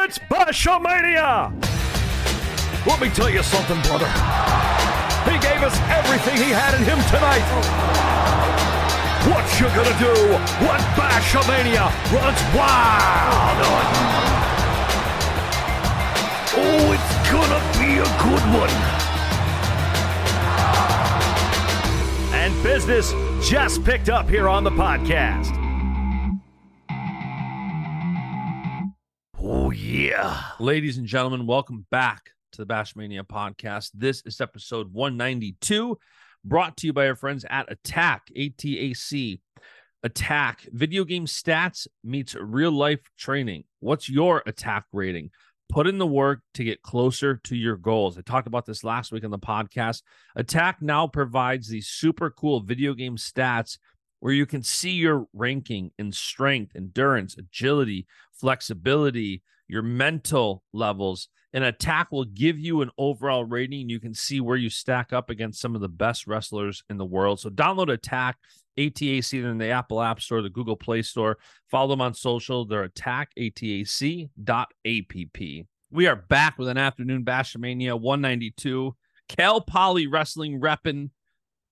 It's Baschamania! Let me tell you something, brother. He gave us everything he had in him tonight. What you gonna do when Baschamania runs wild on? Oh, it's gonna be a good one. And business just picked up here on the podcast. Yeah. Ladies and gentlemen, welcome back to the Bashmania podcast. This is episode 192, brought to you by our friends at Attack, ATAC. Attack, video game stats meets real life training. What's your attack rating? Put in the work to get closer to your goals. I talked about this last week on the podcast. ATAC now provides these super cool video game stats where you can see your ranking in strength, endurance, agility, flexibility, your mental levels. An attack will give you an overall rating. You can see where you stack up against some of the best wrestlers in the world. So download Attack, ATAC, in the Apple App Store, the Google Play Store. Follow them on social. They're Attack attackatac.app. We are back with an afternoon Baschamania 192. Cal Poly Wrestling repping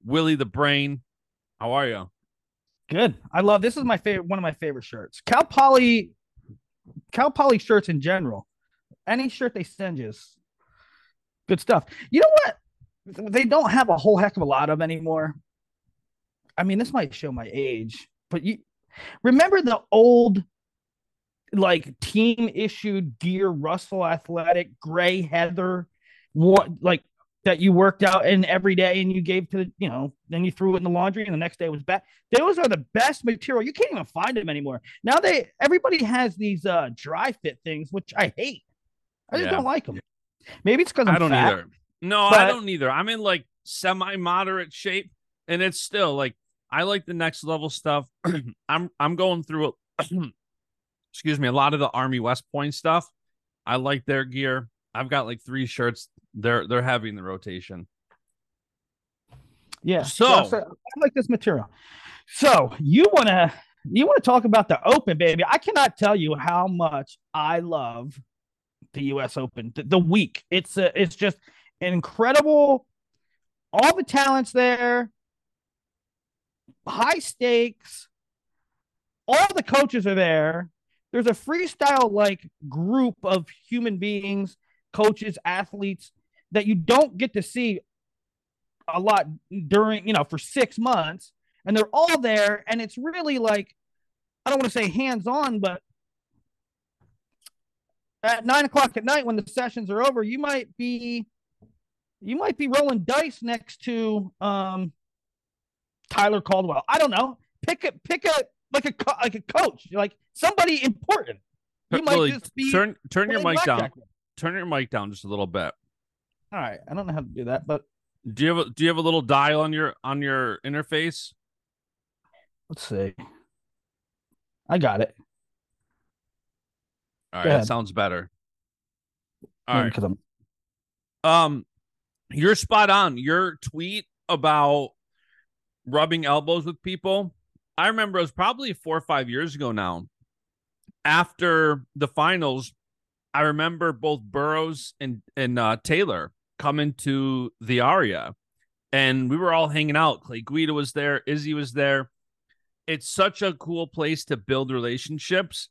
Willie the Brain. How are you? Good. I love this is my favorite one of my favorite shirts. Cal Poly Cal Poly shirts in general. Any shirt they send you is good stuff. You know what? They don't have a whole heck of a lot of anymore. I mean, this might show my age, but you remember the old like team issued gear Russell Athletic gray heather what like that you worked out in every day and you gave to the, you know, then you threw it in the laundry and the next day was back. Those are the best material. You can't even find them anymore. Now they everybody has these uh dry fit things, which I hate. I just Yeah. don't like them. Maybe it's because I don't either. No, I don't either. I'm in like semi moderate shape, and it's still like I like the next level stuff. I'm I'm going through excuse me, a lot of the Army West Point stuff. I like their gear. I've got like three shirts. They're they're heavy in the rotation. Yeah. So- I like this material. So you wanna you wanna talk about the Open, baby? I cannot tell you how much I love the U.S. Open. The, the week. It's a, it's just incredible. All the talents there. High stakes. All the coaches are there. There's a freestyle like group of human beings, coaches, athletes that you don't get to see a lot during, you know, for six months, and they're all there, and it's really like, I don't want to say hands on, but at nine o'clock at night when the sessions are over, you might be, you might be rolling dice next to um, Tyler Caldwell. I don't know. Pick a pick a like a co- like a coach, like somebody important. You might Willie, just be turn turn your mic down. Turn your mic down just a little bit. All right, I don't know how to do that, but Do you have a, do you have a little dial on your on your interface? let's see. I got it. All Go right, that sounds better. All Maybe right. Um, you're spot on. Your tweet about rubbing elbows with people. I remember it was probably four or five years ago now. After the finals, I remember both Burroughs and and uh, Taylor coming to the Aria, and we were all hanging out. Clay Guida was there, Izzy was there. It's such a cool place to build relationships,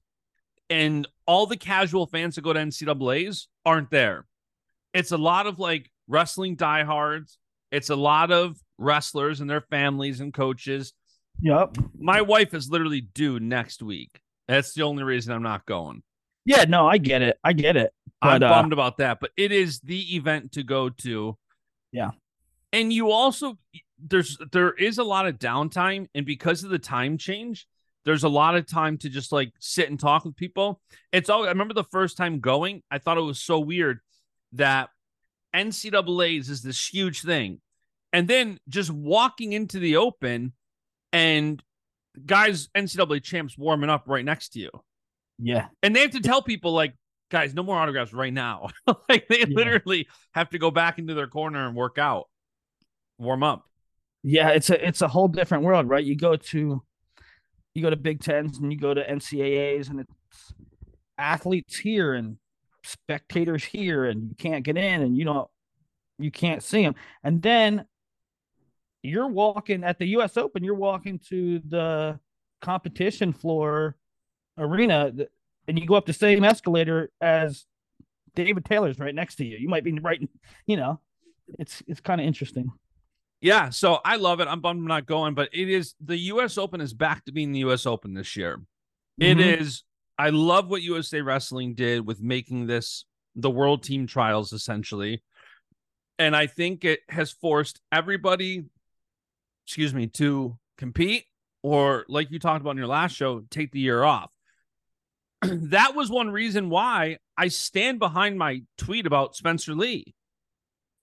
and all the casual fans that go to NCAA's aren't there it's a lot of like wrestling diehards. It's a lot of wrestlers and their families and coaches. Yep. My wife is literally due next week. That's the only reason I'm not going. Yeah, no, I get it. I get it. I'm But, uh, bummed about that, but it is the event to go to. Yeah. And you also there's there is a lot of downtime and because of the time change, there's a lot of time to just like sit and talk with people. It's all I remember the first time going, I thought it was so weird that NCAA's is this huge thing. And then just walking into the open and guys, NCAA champs warming up right next to you. Yeah. And they have to tell people, like, guys, no more autographs right now. like, they literally have to go back into their corner and work out, warm up. Yeah, it's a it's a whole different world, right? You go to you go to Big Tens and you go to NCAAs and it's athletes here and spectators here and you can't get in and you don't you can't see them. And then you're walking at the US Open, you're walking to the competition floor arena and you go up the same escalator as David Taylor's right next to you. You might be right, you know, it's it's kind of interesting. Yeah, so I love it. I'm bummed I'm not going, but it is the US Open is back to being the US Open this year. It Mhm. is. I love what USA Wrestling did with making this the world team trials essentially. And I think it has forced everybody, excuse me, to compete or like you talked about in your last show, take the year off. that was one reason why I stand behind my tweet about Spencer Lee.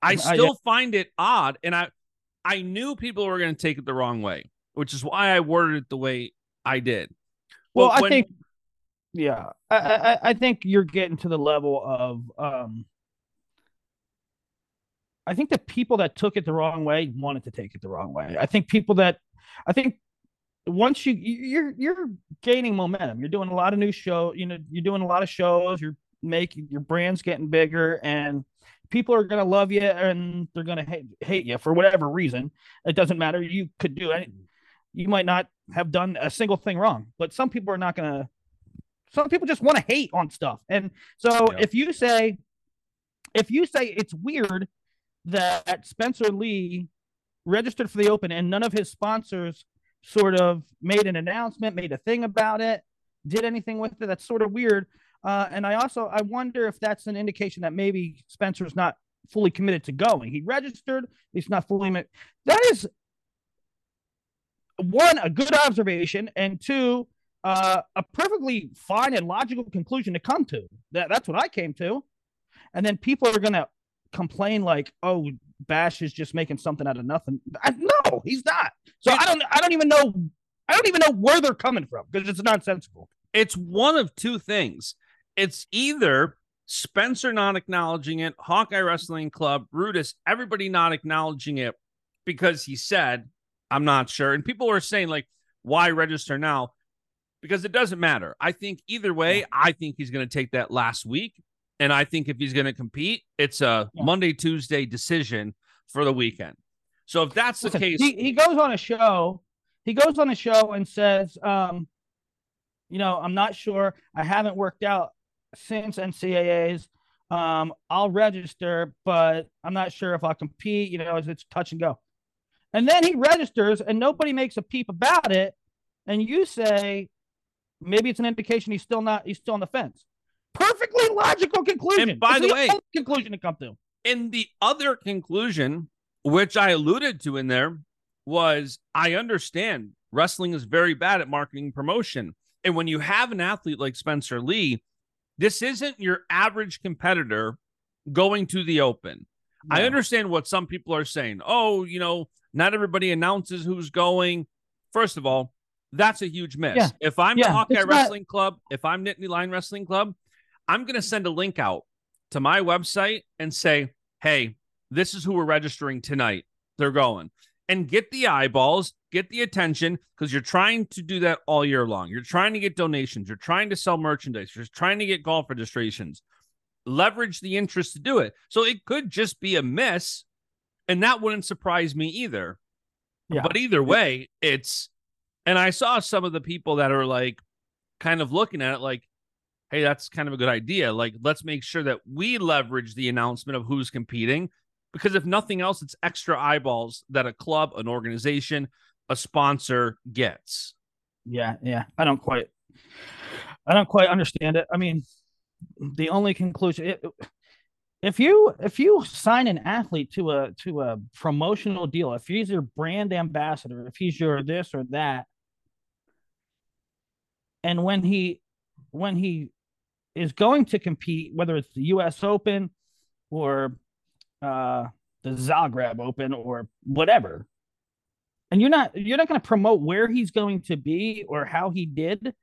I still yeah. find it odd and I I knew people were going to take it the wrong way, which is why I worded it the way I did. Well, But I think, yeah, I, I I think you're getting to the level of um. I think the people that took it the wrong way wanted to take it the wrong way. I think people that, I think, once you you're you're gaining momentum, you're doing a lot of new show. You know, you're doing a lot of shows. You're making your brand's getting bigger, and people are gonna love you and they're gonna hate hate you for whatever reason. It doesn't matter. You could do any, you might not have done a single thing wrong, but some people are not going to. Some people just want to hate on stuff, and so Yeah. if you say, if you say it's weird that Spencer Lee registered for the Open and none of his sponsors sort of made an announcement, made a thing about it, did anything with it, that's sort of weird. Uh, and I also I wonder if that's an indication that maybe Spencer's not fully committed to going. He registered, he's not fully. That is one a good observation, and two uh, a perfectly fine and logical conclusion to come to. That that's what I came to, and then people are gonna complain like, "Oh, Basch is just making something out of nothing." I, no, he's not. So I don't I don't even know I don't even know where they're coming from because it's nonsensical. it's one of two things. It's either Spencer not acknowledging it, Hawkeye Wrestling Club, Brutus, everybody not acknowledging it because he said, I'm not sure. And people are saying, like, why register now? Because it doesn't matter. I think either way, I think he's going to take that last week. And I think if he's going to compete, it's a Yeah. Monday, Tuesday decision for the weekend. So if that's the Listen, case, he, he goes on a show. He goes on a show and says, um, you know, I'm not sure. I haven't worked out since NCAA's. Um, I'll register, but I'm not sure if I'll compete. You know, it's, it's touch and go. And then he registers, and nobody makes a peep about it. And you say, maybe it's an indication he's still not. He's still on the fence. Perfectly logical conclusion. And by It's the way- conclusion to come to. And the other conclusion, which I alluded to in there, was I understand wrestling is very bad at marketing promotion. And when you have an athlete like Spencer Lee, this isn't your average competitor going to the open. I understand what some people are saying. Oh, you know, not everybody announces who's going. First of all, that's a huge miss. Yeah. If I'm Yeah, the Hawkeye it's not- Wrestling Club, if I'm Nittany Lion Wrestling Club, I'm going to send a link out to my website and say, hey, this is who we're registering tonight. They're going and get the eyeballs, get the attention because you're trying to do that all year long. You're trying to get donations, you're trying to sell merchandise, you're trying to get golf registrations. Leverage the interest to do it. So it could just be a miss, and that wouldn't surprise me either. Yeah. But either way, it's and I saw some of the people that are like kind of looking at it like, hey, that's kind of a good idea. Like, let's make sure that we leverage the announcement of who's competing. Because if nothing else, it's extra eyeballs that a club, an organization, a sponsor gets. Yeah, yeah. I don't quite I don't quite understand it. I mean, the only conclusion it, if you if you sign an athlete to a to a promotional deal, if he's your brand ambassador, if he's your this or that, and when he when he is going to compete, whether it's the US Open or uh the Zagreb Open or whatever, and you're not you're not going to promote where he's going to be or how he did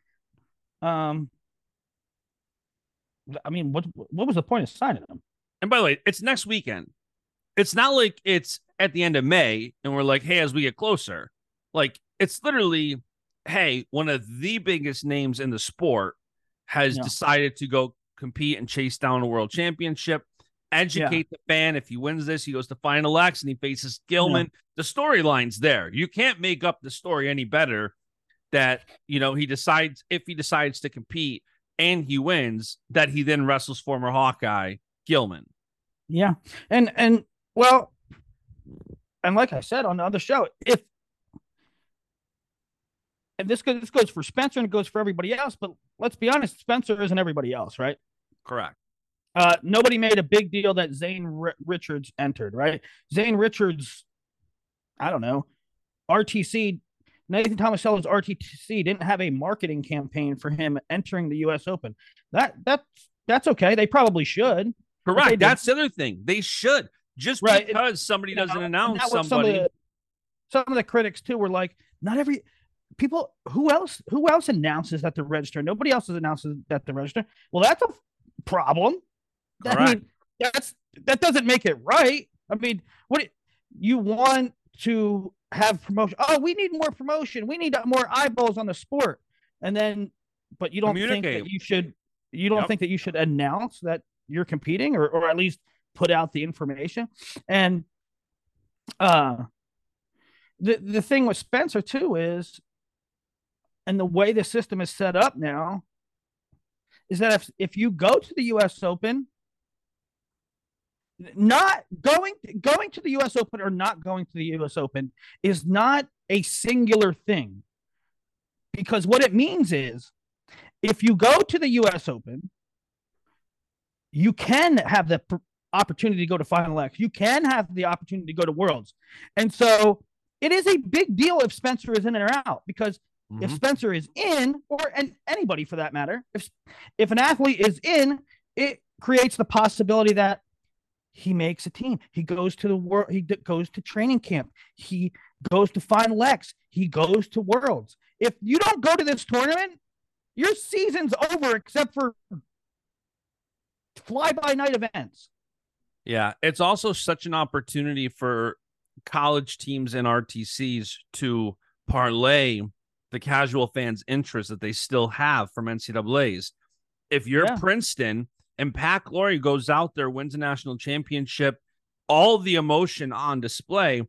um i mean what what was the point of signing him And by the way, it's next weekend. It's not like it's at the end of May and we're like, hey, as we get closer, like it's literally, hey, one of the biggest names in the sport has Yeah. decided to go compete and chase down a world championship. Educate the fan. If he wins this, he goes to Final X and he faces Gilman. The storyline's there. You can't make up the story any better. That you know he decides if he decides to compete and he wins, that he then wrestles former Hawkeye Gilman. Yeah, and and well, and like I said on the other show, if and this goes this goes for Spencer and it goes for everybody else, but let's be honest, Spencer isn't everybody else, right? Correct. Uh, nobody made a big deal that Zane R- Richards entered, right? Zane Richards, I don't know, RTC. Nathan Tomasello's RTC didn't have a marketing campaign for him entering the U.S. Open. That that's that's okay. They probably should. Correct. That's the other thing. They should just Right. because somebody doesn't And announce somebody. Some of, the, some of the critics too were like, not every people. Who else? Who else announces that they're registered? Nobody else announces that they're registered. Well, that's a problem. I Correct. mean, that's that doesn't make it right. I mean, what you want to have promotion? Oh, we need more promotion. We need more eyeballs on the sport, and then, but you don't think that you should. You don't Yep. think that you should announce that you're competing, or or at least put out the information. And uh, the the thing with Spencer too is, and the way the system is set up now, is that if if you go to the U.S. Open, not going going to the U.S. Open or not going to the U.S. Open is not a singular thing, because what it means is, if you go to the U.S. Open, you can have the opportunity to go to Final X. You can have the opportunity to go to Worlds, and so it is a big deal if Spencer is in or out because if Mhm. Spencer is in, or and anybody for that matter, if if an athlete is in, it creates the possibility that he makes a team. He goes to the world. He d- goes to training camp. He goes to Final X. He goes to Worlds. If you don't go to this tournament, your season's over except for fly by night events. Yeah, it's also such an opportunity for college teams and RTCs to parlay the casual fans' interest that they still have from NCAA's. If you're Yeah. Princeton and Pat Glory goes out there, wins a national championship, all the emotion on display,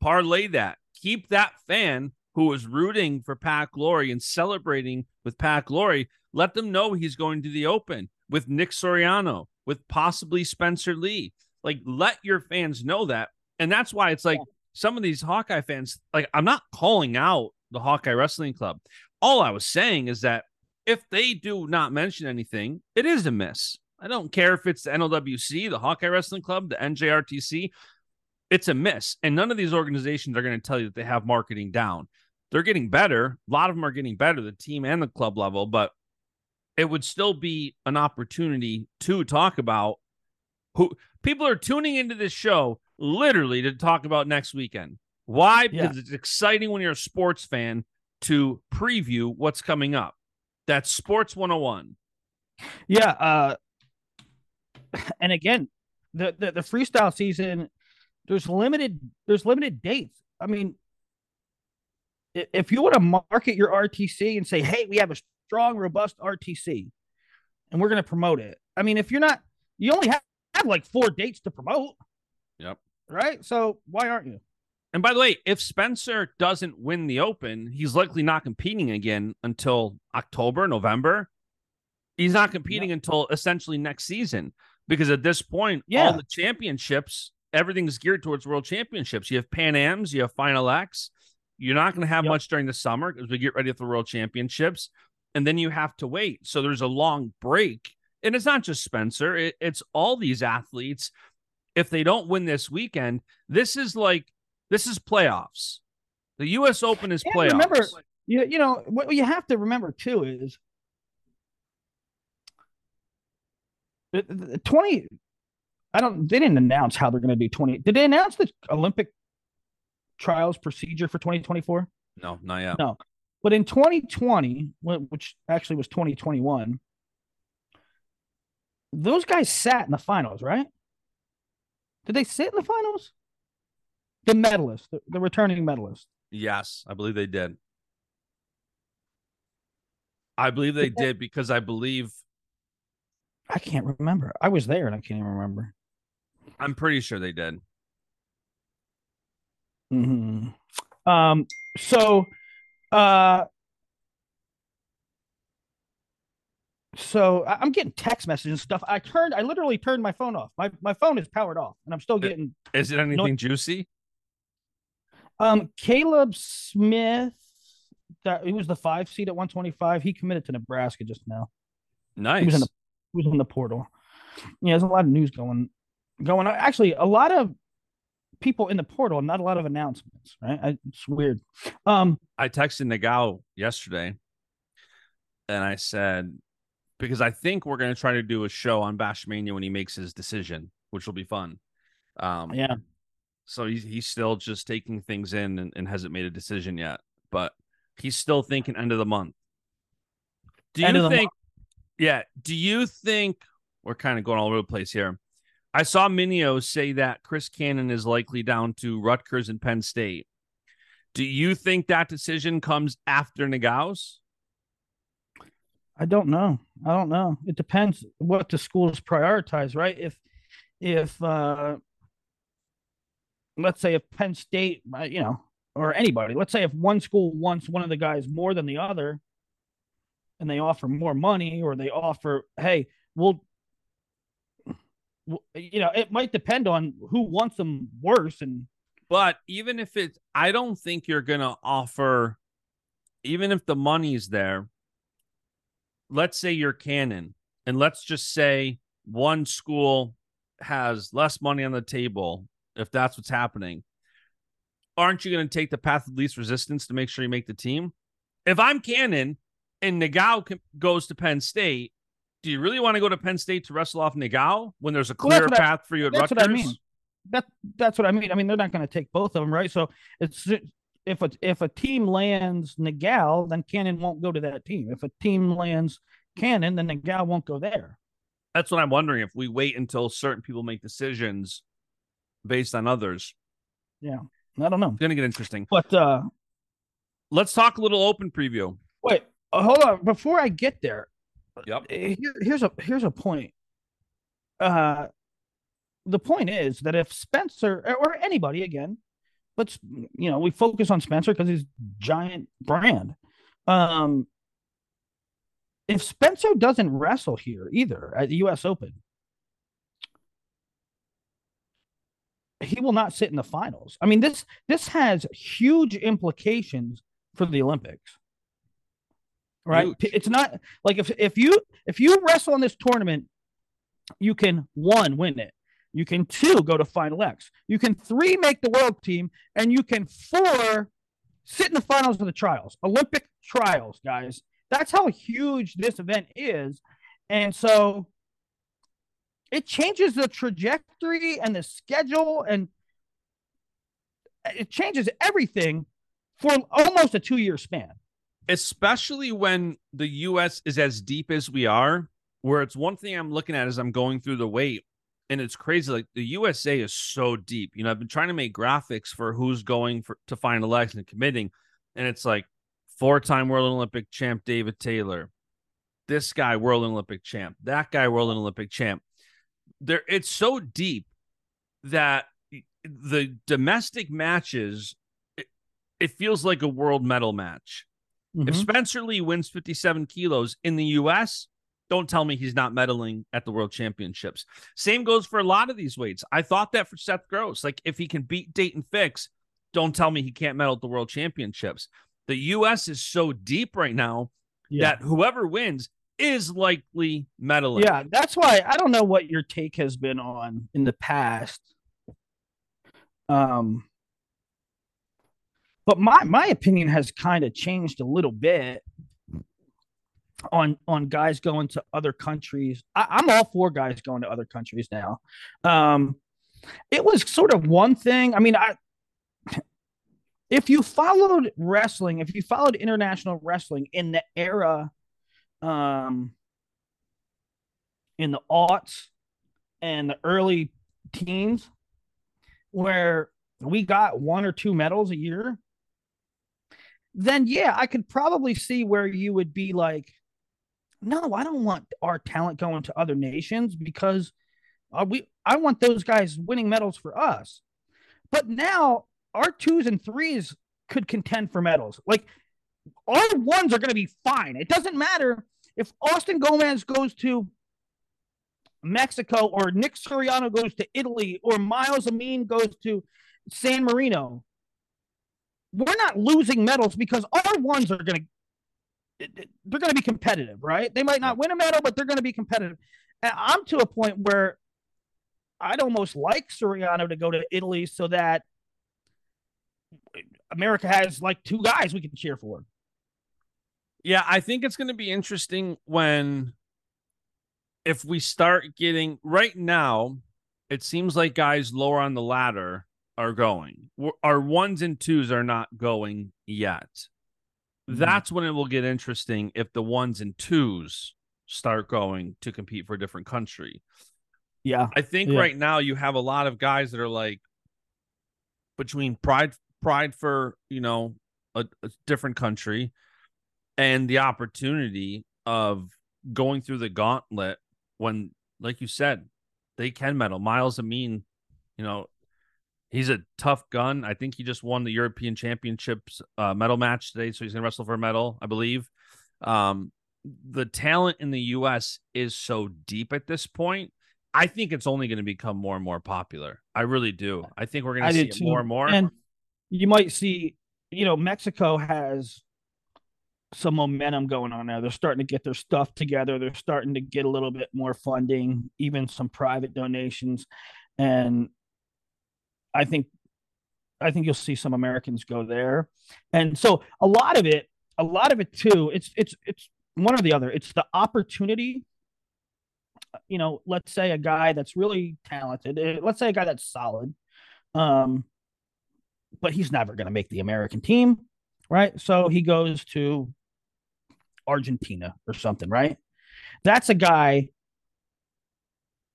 parlay that. Keep that fan who was rooting for Pat Glory and celebrating with Pat Glory. Let them know he's going to the Open with Nick Suriano, with possibly Spencer Lee. Like, let your fans know that. And that's why it's like some of these Hawkeye fans, like, I'm not calling out the Hawkeye Wrestling Club. All I was saying is that if they do not mention anything, it is a miss. I don't care if it's the NLWC, the Hawkeye Wrestling Club, the NJRTC. It's a miss. And none of these organizations are going to tell you that they have marketing down. They're getting better. A lot of them are getting better, the team and the club level, but it would still be an opportunity to talk about who people are tuning into this show literally to talk about next weekend. Why? Yeah. Because it's exciting when you're a sports fan to preview what's coming up. That's Sports 101. Yeah. Uh, and again, the, the the freestyle season, there's limited there's limited dates. I mean, if you want to market your RTC and say, "Hey, we have a strong, robust RTC, and we're going to promote it," I mean, if you're not, you only have, have like four dates to promote. Yep. Right. So why aren't you? And by the way, if Spencer doesn't win the Open, he's likely not competing again until October, November. He's not competing until essentially next season because at this point, Yeah. all the championships, everything's geared towards world championships. You have Pan Ams, you have Final X. You're not going to have Yep. much during the summer because we get ready for the world championships. And then you have to wait. So there's a long break. And it's not just Spencer, it- it's all these athletes. If they don't win this weekend, this is like this is playoffs. The U.S. Open is And playoffs. remember- You you know what you have to remember too is the, the- the twenty. I don't. They didn't announce how they're going to do twenty. Did they announce the Olympic trials procedure for twenty twenty four? no, not yet. No. But in 2020, which actually was 2021, those guys sat in the finals, right? Did they sit in the finals? The medalists, the, the returning medalists. Yes, I believe they did. I believe they did because I believe I can't remember. I was there and I can't even remember. I'm pretty sure they did. Mm-hmm. Um. So, uh. So I'm getting text messages and stuff. I turned. I literally turned my phone off. My my phone is powered off, and I'm still getting. Is it anything juicy? Um. Caleb Smith. That he was the five seed at 125. He committed to Nebraska just now. Nice. He was in the was in the portal. Yeah, there's a lot of news going going on. Actually, a lot of people in the portal, not a lot of announcements, right? I, it's weird. Um, I texted Nagao yesterday and I said, because I think we're going to try to do a show on Bashmania when he makes his decision, which will be fun. Um, yeah, so he's, he's still just taking things in and, and hasn't made a decision yet, but he's still thinking end of the month. Do you think, yeah, do you think we're kind of going all over the place here? I saw Minio say that Chris Cannon is likely down to Rutgers and Penn State. Do you think that decision comes after Nagaos? I don't know. I don't know. It depends what the schools prioritize, right? If if uh let's say if Penn State, uh, you know, or anybody, let's say if one school wants one of the guys more than the other and they offer more money or they offer, hey, we'll you know, it might depend on who wants them worse and But even if it's, I don't think you're to offer, even if the money's there, let's say you're Cannon, and let's just say one school has less money on the table, if that's what's happening. Aren't you going to take the path of least resistance to make sure you make the team? If I'm Cannon and Nagao goes to Penn State, do you really want to go to Penn State to wrestle off Nagao when there's a Well, clear I- path for you at that's Rutgers? what I mean. that that's what I mean. I mean, they're not going to take both of them, right? So it's if a if a team lands Nagao, then Cannon won't go to that team. If a team lands Cannon, then Nagao won't go there. That's what I'm wondering if we wait until certain people make decisions based on others. Yeah, I don't know. It's going to get interesting. But uh Let's talk a little open preview. wait, uh, hold on. Before I get there, Yep. uh, here, here's a here's a point. Uh, the point is that if Spencer or anybody again, let's you know we focus on Spencer because he's giant brand. Um, if Spencer doesn't wrestle here either at the U.S. Open, he will not sit in the finals. I mean this this has huge implications for the Olympics. Right? Huge. It's not like if if you if you wrestle in this tournament, you can one win it. You can two go to final X. You can three make the world team, and you can four sit in the finals of the trials, Olympic trials, guys. That's how huge this event is. And so it changes the trajectory and the schedule, and it changes everything for almost a two year span. Especially when the US is as deep as we are, where it's one thing I'm looking at as I'm going through the weight, and it's crazy. Like the USA is so deep. You know, I've been trying to make graphics for who's going for to final X and committing, and it's like four-time World Olympic champ David Taylor, this guy World Olympic champ, that guy World Olympic champ. There, it's so deep that the domestic matches, it feels like a world medal match. If Mhm. Spencer Lee wins 57 kilos in the US, don't tell me he's not medaling at the world championships. Same goes for a lot of these weights. I thought that for Seth Gross. Like if he can beat Daton Fix, don't tell me he can't medal at the world championships. The US is so deep right now Yeah. that whoever wins is likely medaling. Yeah, that's why I don't know what your take has been on in the past. Um but my my opinion has kind of changed a little bit on on guys going to other countries. I, I'm all for guys going to other countries now. Um it was sort of one thing. I mean, I if you followed wrestling, if you followed international wrestling in the era um in the aughts and the early teens where we got one or two medals a year, then yeah, I could probably see where you would be like, no, I don't want our talent going to other nations because uh, we I want those guys winning medals for us. But now our twos and threes could contend for medals. Like our ones are going to be fine. It doesn't matter if Austin Gomez goes to Mexico or Nick Suriano goes to Italy or Myles Amine goes to San Marino. We're not losing medals because our ones are going to they're going to be competitive, right? They might not win a medal, but they're going to be competitive. And I'm to a point where I'd almost like Suriano to go to Italy so that America has like two guys we can cheer for. Yeah, I think it's going to be interesting when if we start getting right now, it seems like guys lower on the ladder are going. Our ones and twos are not going yet. Mm-hmm. That's when it will get interesting if the ones and twos start going to compete for a different country. Yeah. I think yeah. right now you have a lot of guys that are like between pride pride for, you know, a, a different country and the opportunity of going through the gauntlet when like you said, they can medal. Myles Amine, you know, he's a tough gun. I think he just won the European Championships uh, medal match today, so he's going to wrestle for a medal, I believe. Um, the talent in the U.S. is so deep at this point. I think it's only going to become more and more popular. I really do. I think we're going to see it more and more. And you might see, you know, Mexico has some momentum going on there. They're starting to get their stuff together. They're starting to get a little bit more funding, even some private donations. And I think I think you'll see some Americans go there. And so a lot of it, a lot of it too, it's it's it's one or the other. It's the opportunity. You know, let's say a guy that's really talented, eh, let's say a guy that's solid, um, but he's never going to make the American team, right? So he goes to Argentina or something, right? That's a guy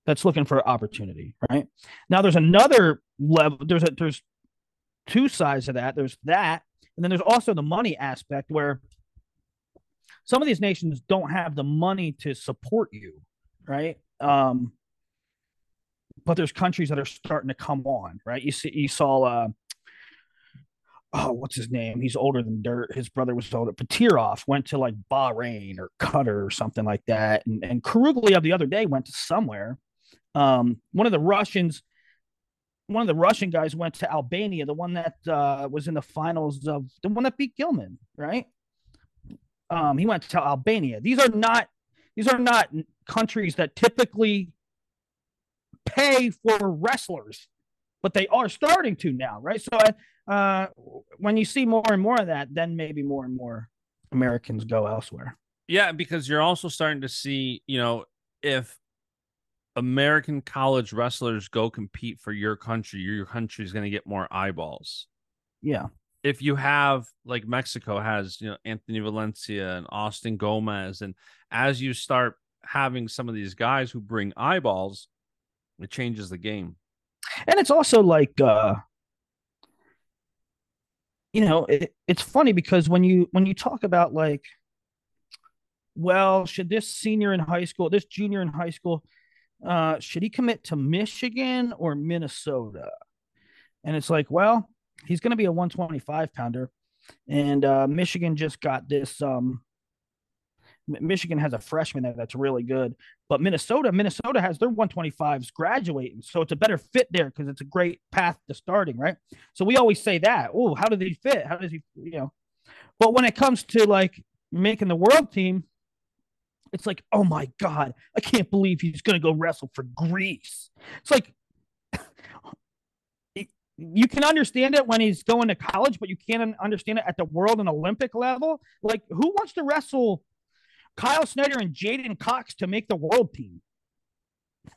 that's looking for opportunity, right? Now there's another level. There's a there's two sides of that. There's that, and then there's also the money aspect where some of these nations don't have the money to support you, right? Um, but there's countries that are starting to come on, right? You see, you saw, uh, oh, what's his name? He's older than dirt. His brother was older. Petirov went to like Bahrain or Qatar or something like that, and and Kuruglia the other day went to somewhere. Um, one of the Russians one of the Russian guys went to Albania, the one that uh, was in the finals of the one that beat Gilman, right? Um, he went to Albania. These are not these are not countries that typically pay for wrestlers, but they are starting to now, right? So uh, when you see more and more of that, then maybe more and more Americans go elsewhere. Yeah, because you're also starting to see, you know, if American college wrestlers go compete for your country, your country is going to get more eyeballs. Yeah. If you have like Mexico has, you know, Anthony Valencia and Austin Gomez, and as you start having some of these guys who bring eyeballs, it changes the game. And it's also like, uh, you know, it, it's funny because when you when you talk about like, well, should this senior in high school, this junior in high school, uh, should he commit to Michigan or Minnesota? And it's like, well, he's going to be a 125 pounder. And uh, Michigan just got this. Um, Michigan has a freshman there that's really good, but Minnesota, Minnesota has their 125s graduating, so it's a better fit there because it's a great path to starting, right? So we always say that. Oh, how did he fit? How does he, you know? But when it comes to like making the world team, it's like, oh my God, I can't believe he's going to go wrestle for Greece. It's like, you can understand it when he's going to college, but you can't understand it at the world and Olympic level. Like, who wants to wrestle Kyle Snyder and J'den Cox to make the world team?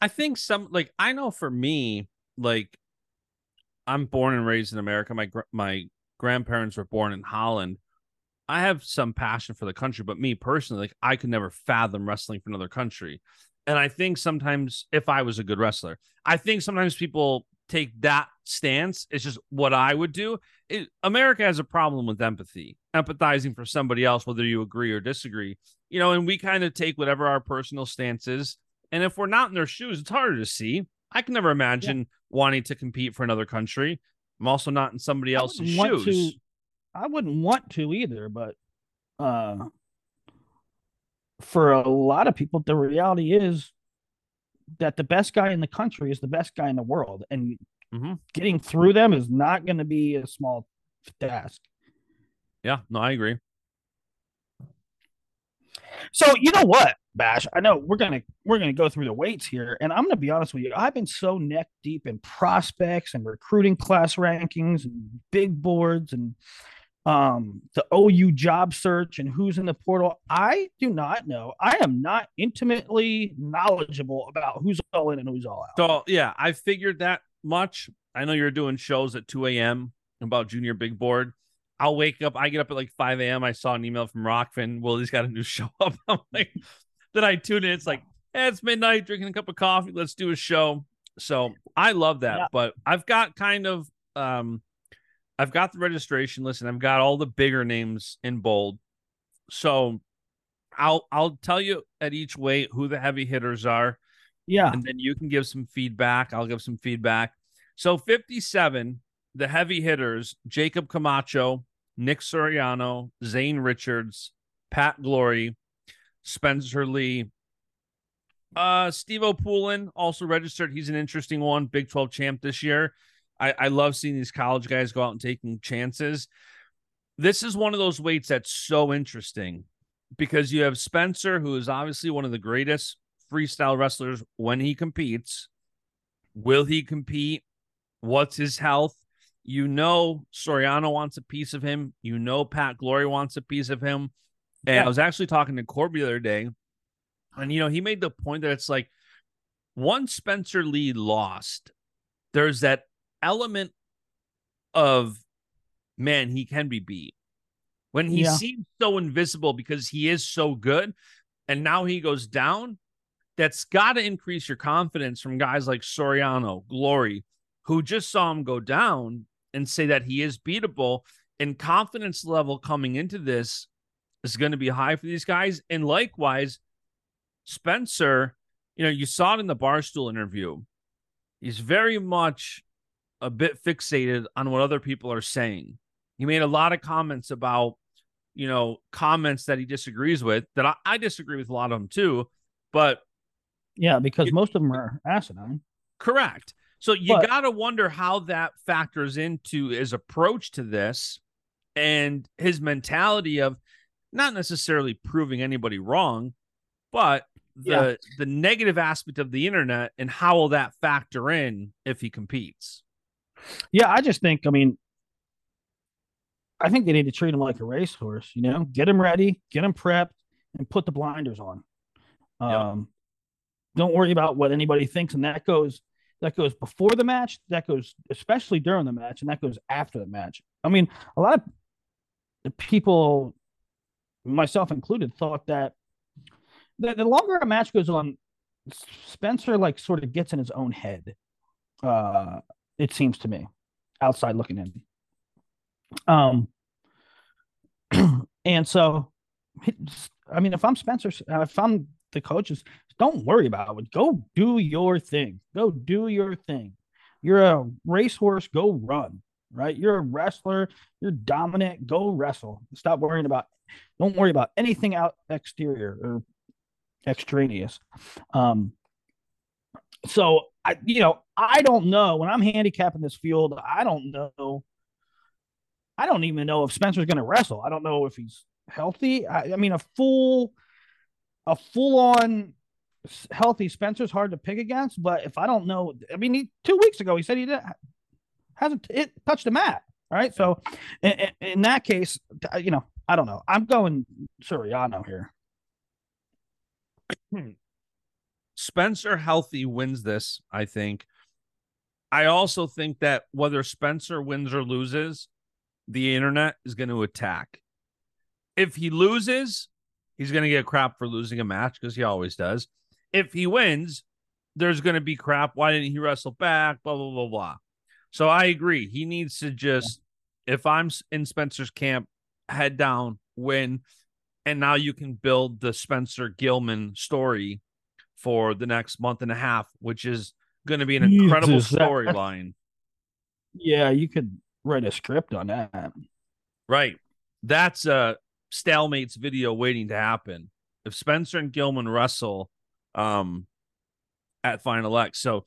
I think some, like, I know for me, like, I'm born and raised in America. My my grandparents were born in Holland. I have some passion for the country, but me personally, like I could never fathom wrestling for another country. And I think sometimes if I was a good wrestler, I think sometimes people take that stance. It's just what I would do. It, America has a problem with empathy, empathizing for somebody else, whether you agree or disagree. you know, and we kind of take whatever our personal stance is. And if we're not in their shoes, it's harder to see. I can never imagine yeah. wanting to compete for another country. I'm also not in somebody else's shoes. To, I wouldn't want to either, but uh for a lot of people, the reality is that the best guy in the country is the best guy in the world, and mm-hmm. getting through them is not going to be a small task. Yeah, no, I agree. So you know what, Basch? I know we're gonna we're gonna go through the weights here, and I'm gonna be honest with you. I've been so neck deep in prospects and recruiting class rankings and big boards and um the OU job search and who's in the portal. I do not know. I am not intimately knowledgeable about who's all in and who's all out. So yeah, I figured that much. I know you're doing shows at 2 a.m. about junior big board. I'll wake up. I get up at like 5 a.m. I saw an email from Rokfin. Well, he's got a new show up. I'm like, then I tune in. It's like, hey, it's midnight, drinking a cup of coffee. Let's do a show. So I love that. Yeah. But I've got kind of um I've got the registration list and I've got all the bigger names in bold. So I'll I'll tell you at each weight who the heavy hitters are. Yeah. And then you can give some feedback. I'll give some feedback. So 57, the heavy hitters, Jacob Camacho, Nick Suriano, Zane Richards, Pat Glory, Spencer Lee, uh, Stevo Poulin also registered. He's an interesting one, Big 12 champ this year. I, I love seeing these college guys go out and taking chances. This is one of those weights that's so interesting because you have Spencer, who is obviously one of the greatest freestyle wrestlers when he competes. Will he compete? What's his health? You know, Suriano wants a piece of him. You know, Pat Glory wants a piece of him. And yeah. I was actually talking to Corby the other day, and you know, he made the point that it's like once Spencer Lee lost, there's that element of man, he can be beat. When he yeah. seems so invisible because he is so good, and now he goes down, that's got to increase your confidence from guys like Suriano, Glory, who just saw him go down and say that he is beatable. And confidence level coming into this is going to be high for these guys. And likewise, Spencer, you know, you saw it in the Barstool interview. He's very much a bit fixated on what other people are saying. He made a lot of comments about, you know, comments that he disagrees with that I, I disagree with a lot of them too. But yeah, because it, most of them are asinine. Correct. So you got to wonder how that factors into his approach to this and his mentality of not necessarily proving anybody wrong, but the yeah. the negative aspect of the internet and how will that factor in if he competes? Yeah, I just think, I mean, I think they need to treat him like a racehorse, you know, get him ready, get him prepped, and put the blinders on. Um, don't worry about what anybody thinks, and that goes that goes before the match, that goes especially during the match, and that goes after the match. I mean, a lot of people, myself included, thought that the, the longer a match goes on, Spencer like sort of gets in his own head. Uh, it seems to me, outside looking in. Um, and so, I mean, if I'm Spencer, if I'm the coaches, don't worry about it. Go do your thing. Go do your thing. You're a racehorse. Go run. Right. You're a wrestler. You're dominant. Go wrestle. Stop worrying about. Don't worry about anything out exterior or extraneous. Um. So I, you know, I don't know when I'm handicapping this field. I don't know. I don't even know if Spencer's going to wrestle. I don't know if he's healthy. I, I mean, a full, a full on healthy Spencer's hard to pick against. But if I don't know, I mean, he, two weeks ago he said he didn't hasn't it touched the mat. Right. So in, in that case, you know, I don't know. I'm going Suriano here. Hmm. Spencer healthy wins this, I think. I also think that whether Spencer wins or loses, the internet is going to attack. If he loses, he's going to get crap for losing a match because he always does. If he wins, there's going to be crap. Why didn't he wrestle back? Blah, blah, blah, blah. So I agree. He needs to just, if I'm in Spencer's camp, head down, win, and now you can build the Spencer Gilman story for the next month and a half, which is going to be an incredible storyline. Yeah, you could write a script on that. Right. That's a stalemates video waiting to happen. If Spencer and Gilman wrestle um at Final X. So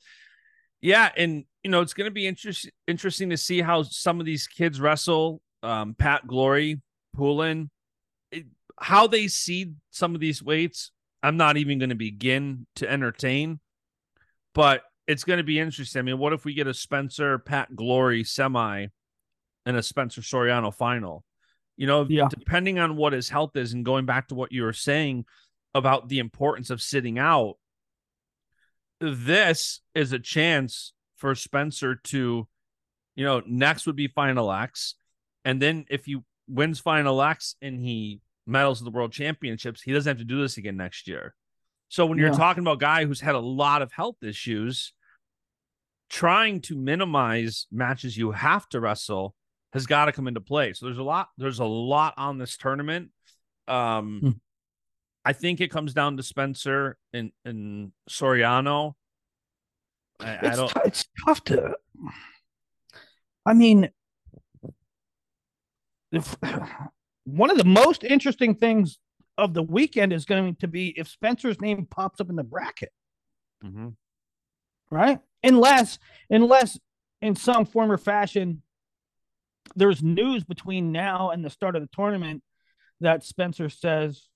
yeah, and you know, it's gonna be interest- interesting to see how some of these kids wrestle. Um, Pat Glory, Poulin, it- how they seed some of these weights. I'm not even going to begin to entertain, but it's going to be interesting. I mean, what if we get a Spencer Pat Glory semi and a Spencer Suriano final? You know, Yeah. depending on what his health is, and going back to what you were saying about the importance of sitting out, this is a chance for Spencer to, you know, next would be Final X. And then if he wins Final X and he medals at the World Championships, he doesn't have to do this again next year. So when you're Yeah. talking about a guy who's had a lot of health issues, trying to minimize matches you have to wrestle has got to come into play. So there's a lot, there's a lot on this tournament. Um Hmm. I think it comes down to Spencer and, and Suriano. I, I don't t- it's tough to. I mean, if one of the most interesting things of the weekend is going to be if Spencer's name pops up in the bracket, Mhm. right? Unless, unless in some form or fashion, there's news between now and the start of the tournament that Spencer says,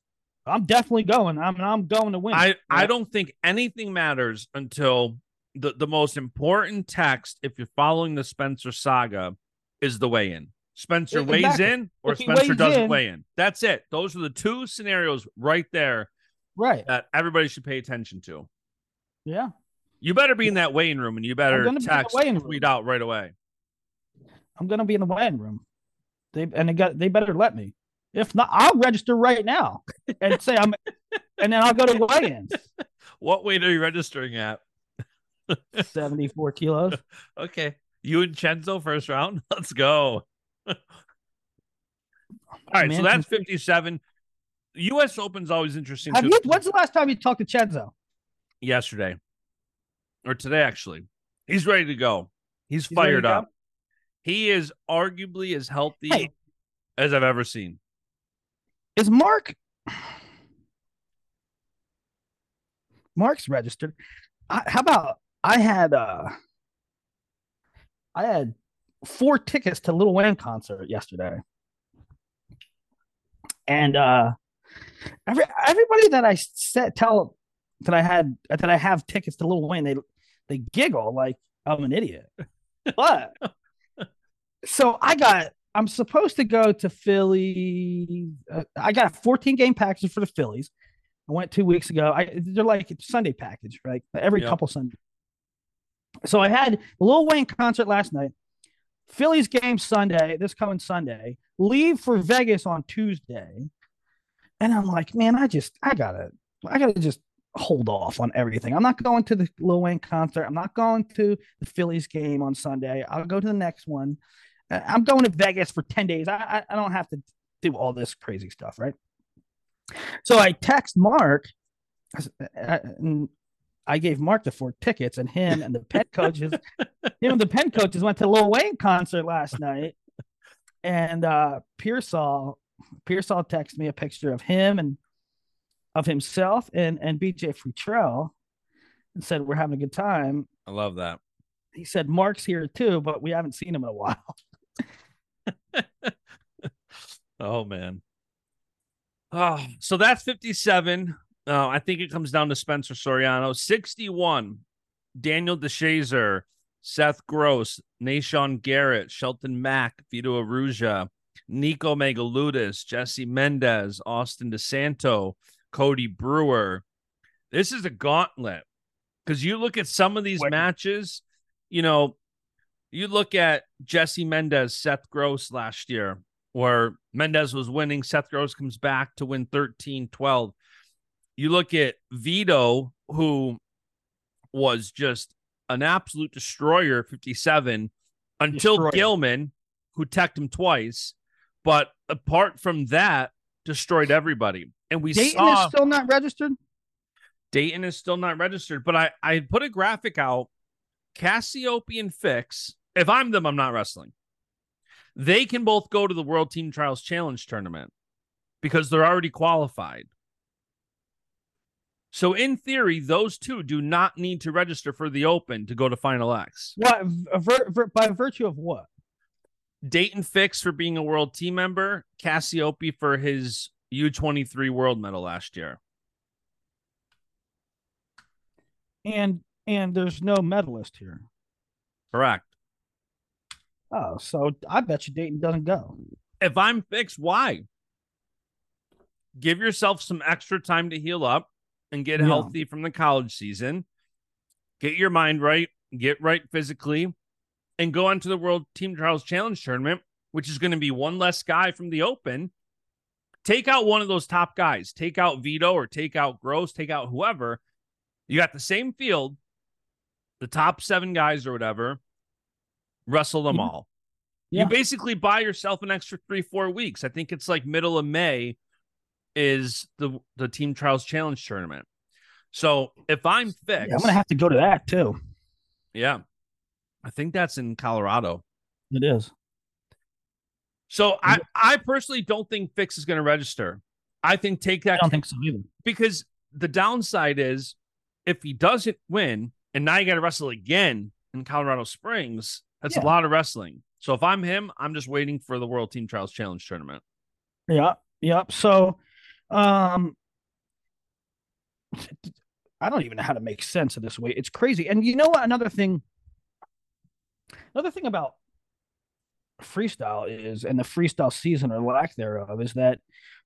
"I'm definitely going. I'm I'm going to win." I, I don't think anything matters until the, the most important text, if you're following the Spencer saga, is the weigh in. Spencer weighs exactly. in or If Spencer doesn't in- weigh in. That's it. Those are the two scenarios right there right. that everybody should pay attention to. Yeah. You better be in that weighing room and you better gonna be in the text weighing tweet out right away. I'm gonna be in the weighing room. They and they got they better let me. If not, I'll register right now and say I'm, and then I'll go to weigh-ins. What weight are you registering at? Seventy-four kilos. Okay. You and Chenzo first round? Let's go. All right, so that's 57. US Open's always interesting. Have too. you? When's the last time you talked to Chenzo? yesterday or today actually he's ready to go he's, He's fired go? up he is arguably as healthy Hey. as i've ever seen Is Mark? Mark's registered. I, how about I had uh I had four tickets to Little Wayne concert yesterday. And uh every everybody that I said tell that I had that I have tickets to Little Wayne, they they giggle like I'm an idiot. But so I got I'm supposed to go to Philly. Uh, I got a 14 game package for the Phillies. I went two weeks ago. I they're like it's Sunday package, right? Every Yep. couple Sunday. So I had Lil Wayne concert last night. Phillies game Sunday, this coming Sunday. Leave for Vegas on Tuesday. And I'm like, man, I just I gotta I gotta just hold off on everything. I'm not going to the Lil Wayne concert. I'm not going to the Phillies game on Sunday. I'll go to the next one. I'm going to Vegas for 10 days. I, I, I don't have to do all this crazy stuff, right? So I text Mark, I gave Mark the four tickets, and him and the pet coaches, him and the Penn coaches went to Lil Wayne concert last night. And uh Pearsall, Pearsall texted me a picture of him and of himself and and BJ Futrell and said we're having a good time. i love that He said Mark's here too, but we haven't seen him in a while. oh man oh so that's 57 uh, i think it comes down to spencer suriano 61 daniel deshazer seth gross nahshon garrett shelton mack vito arujau nico megaludis jesse mendez austin desanto cody brewer this is a gauntlet because you look at some of these Wait. matches you know you look at jesse mendez seth gross last year where Mendez was winning. Seth Gross comes back to win 13 12. You look at Vito, who was just an absolute destroyer, 57, until Destroyer. Gilman, who teched him twice. But apart from that, destroyed everybody. And we Daton saw is still not registered. Daton is still not registered, but I I put a graphic out. Cassiope and Fix. If I'm them, I'm not wrestling. They can both go to the World Team Trials Challenge tournament because they're already qualified. So in theory, those two do not need to register for the Open to go to Final X. What by virtue of what? Daton Fix for being a world team member, Cassiope for his U23 world medal last year. And and there's no medalist here. Correct. Oh, so I bet you Daton doesn't go. If I'm fixed, why? Give yourself some extra time to heal up and get Yeah. healthy from the college season. Get your mind right, get right physically, and go on to the World Team Trials Challenge tournament, which is going to be one less guy from the Open. Take out one of those top guys. Take out Vito or take out Gross, take out whoever. You got the same field, the top seven guys or whatever. Wrestle them all. Yeah. You basically buy yourself an extra three, four weeks. I think it's like middle of May is the the Team Trials Challenge tournament. So if I'm fixed, Yeah, I'm gonna have to go to that too. yeah, I think that's in Colorado. It is. So I I personally don't think Fix is going to register. I think take that. I don't think so either. because the downside is if he doesn't win and now you got to wrestle again in Colorado Springs, that's Yeah. a lot of wrestling. So if I'm him, I'm just waiting for the World Team Trials Challenge tournament. Yeah. Yep. So, um, I don't even know how to make sense of this way. It's crazy. And you know what? Another thing, another thing about freestyle is, and the freestyle season or lack thereof, is that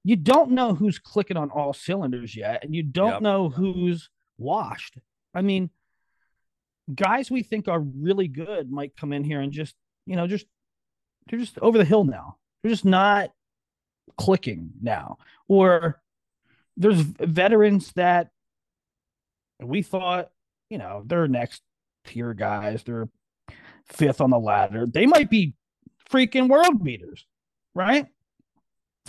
you don't know who's clicking on all cylinders yet, and you don't Yep. know who's washed. I mean, guys we think are really good might come in here and just, you know, just they're just over the hill now. They're just not clicking now. Or there's veterans that we thought, you know, they're next tier guys. They're fifth on the ladder. They might be freaking world beaters, right?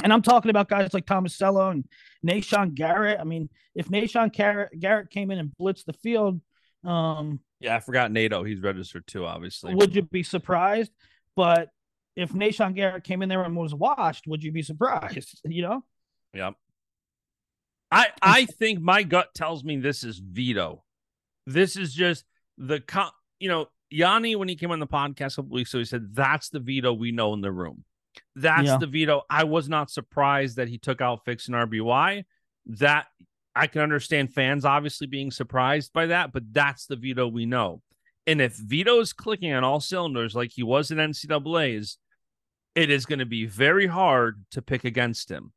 And I'm talking about guys like Thomas Sello and Nahshon Garrett. I mean, if Nahshon Garrett, Garrett came in and blitzed the field, um, Yeah, I forgot NATO. He's registered too, obviously. would you be surprised? But if Nahshon Garrett came in there and was washed, would you be surprised? You know? Yeah. I I think my gut tells me this is Vito. This is just the co- you know Yianni when he came on the podcast a couple weeks ago he said that's the Vito we know in the room. That's Yeah. the Vito. I was not surprised that he took out Fix and RBY. That I can understand fans obviously being surprised by that, but that's the Vito we know. And if Vito is clicking on all cylinders like he was in NCAA's, it is going to be very hard to pick against him.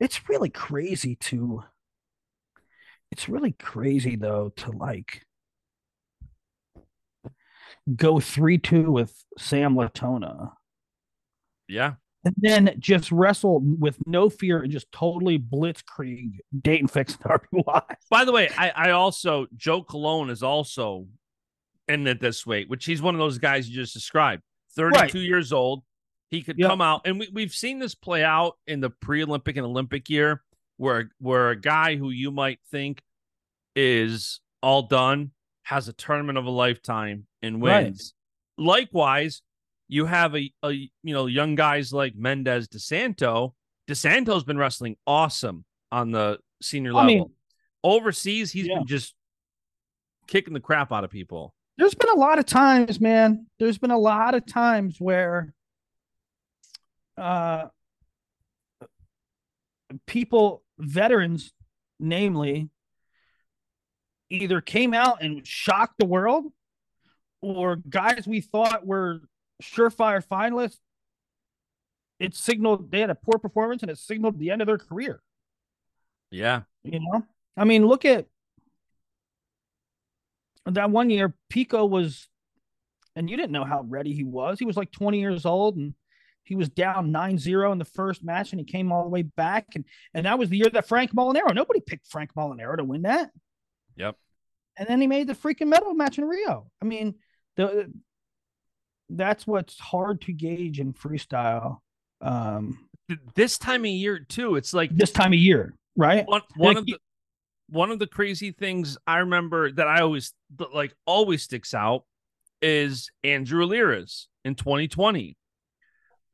It's really crazy to. It's really crazy though to like go three two with Sam Latona Yeah. and then just wrestle with no fear and just totally blitzkrieg Daton Fix and RBY. By the way, I, I also Joe Colon is also in it this weight, which he's one of those guys you just described. 32 Right. years old. He could Yep. come out and we, we've seen this play out in the pre-Olympic and Olympic year where where a guy who you might think is all done has a tournament of a lifetime and Right. wins. Likewise, you have a, a you know young guys like Mendez DeSanto. DeSanto's been wrestling awesome on the senior I level. mean- Overseas, he's Yeah. been just kicking the crap out of people. There's been a lot of times, man. There's been a lot of times where uh people, veterans, namely, either came out and shocked the world, or guys we thought were surefire finalists. It signaled they had a poor performance and it signaled the end of their career. Yeah. You know, I mean, look at that one year. Pico was, and you didn't know how ready he was. He was like 20 years old, and he was down 9-0 in the first match, and he came all the way back. And and that was the year that Frank Molinaro. Nobody picked Frank Molinaro to win that. Yep. And then he made the freaking medal match in Rio. I mean, the that's what's hard to gauge in freestyle. Um, this time of year too. It's like this time of year, right? one one Like, of the one of the crazy things I remember that I always like always sticks out is Andrew Alirez in 2020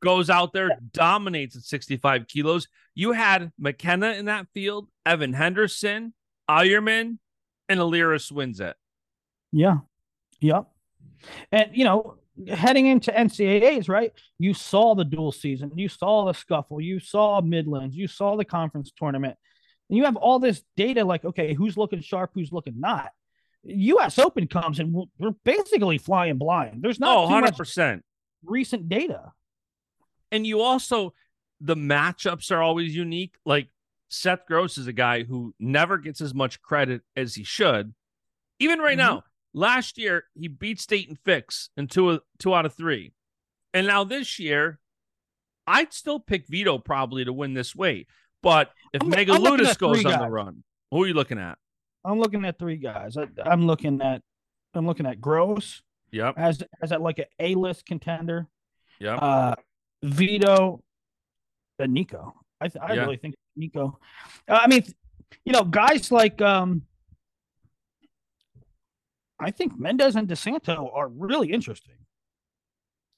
goes out there dominates at 65 kilos. You had McKenna in that field, Evan Henderson, Eierman, and Alirez wins it. Yeah. Yep. And you know, heading into NCAAs, right? You saw the dual season, you saw the scuffle, you saw Midlands, you saw the conference tournament, and you have all this data like, okay, who's looking sharp, who's looking not. US Open comes and we're- basically flying blind. There's not Oh, too much 100%. recent data. And you also the matchups are always unique. Like Seth Gross is a guy who never gets as much credit as he should. Even right Mhm. now, last year he beat State and Fix in two two out of three, and now this year, I'd still pick Vito probably to win this weight. But if I'm- I'm looking Megaludis at goes three on the run, who are you looking at? I'm looking at three guys. I, I'm looking at I'm looking at Gross Yep, as as a, like an A list contender. yep. uh Vito and Nico. I th- I Yeah. really think Nico. Uh, I mean, you know, guys like um I think Mendez and DeSanto are really interesting.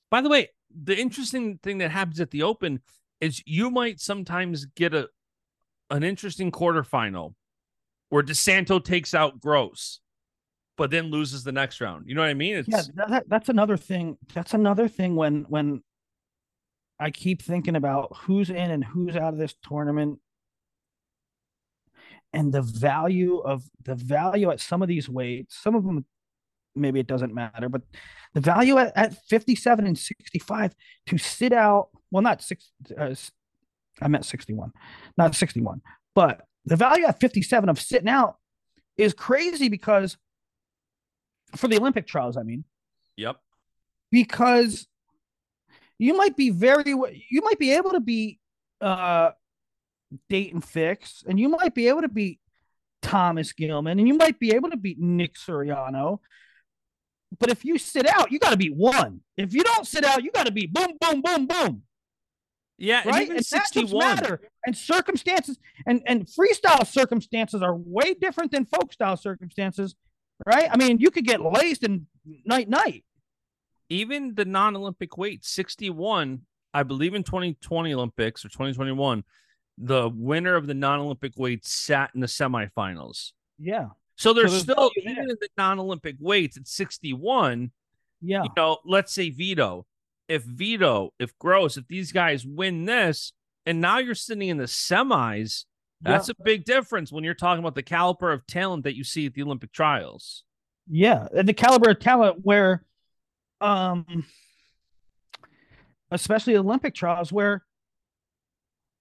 By the way, the interesting thing that happens at the Open is you might sometimes get a an interesting quarterfinal where DeSanto takes out Gross, but then loses the next round. You know what I mean? It's Yeah, that, that- that's another thing. That's another thing when when I keep thinking about who's in and who's out of this tournament and the value of the value at some of these weights. Some of them maybe it doesn't matter, but the value at, at 57 and 65 to sit out, well, not six, uh, I meant 61, not 61, but the value at 57 of sitting out is crazy because for the Olympic trials, I mean, yep. because you might be very you might be able to be uh Daton Fix and you might be able to beat Thomas Gilman and you might be able to beat Nick Suriano. But if you sit out, you got to beat one. If you don't sit out, you got to be boom, boom, boom, boom. Yeah, and Right? even And matchups 61. matter. And circumstances and and freestyle circumstances are way different than folk style circumstances. Right? I mean, you could get laced in night night. Even the non-Olympic weight, 61, I believe in 2020 Olympics or 2021, the winner of the non-Olympic weight sat in the semifinals. Yeah. So there's there's still even in the non-Olympic weights at 61, Yeah. you know, let's say Vito. If Vito, if Gross, if these guys win this, and now you're sitting in the semis, that's a big difference when you're talking about the caliber of talent that you see at the Olympic trials. Yeah, and the caliber of talent where, um, especially Olympic trials, where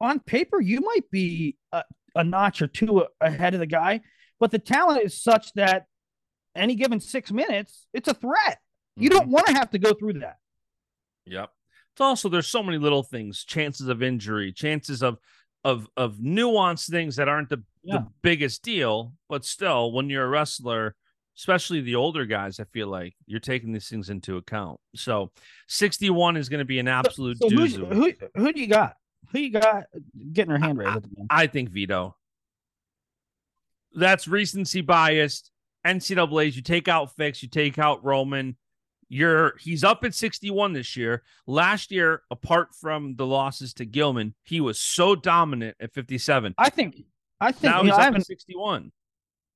on paper you might be a, a notch or two ahead of the guy, but the talent is such that any given six minutes, it's a threat. You Mm-hmm. don't want to have to go through that. Yep. It's also there's so many little things, chances of injury, chances of of of nuanced things that aren't the, Yeah. the biggest deal, but still, when you're a wrestler, especially the older guys, I feel like you're taking these things into account. So 61 is going to be an absolute So who, doozy. who who do you got? Who you got getting her hand raised at the? I think Vito. That's recency biased. NCAA's, you take out Fix, you take out Roman. You're he's up at 61 this year. Last year, apart from the losses to Gilman, he was so dominant at 57. I think I think Now you he's know, I up haven't at 61.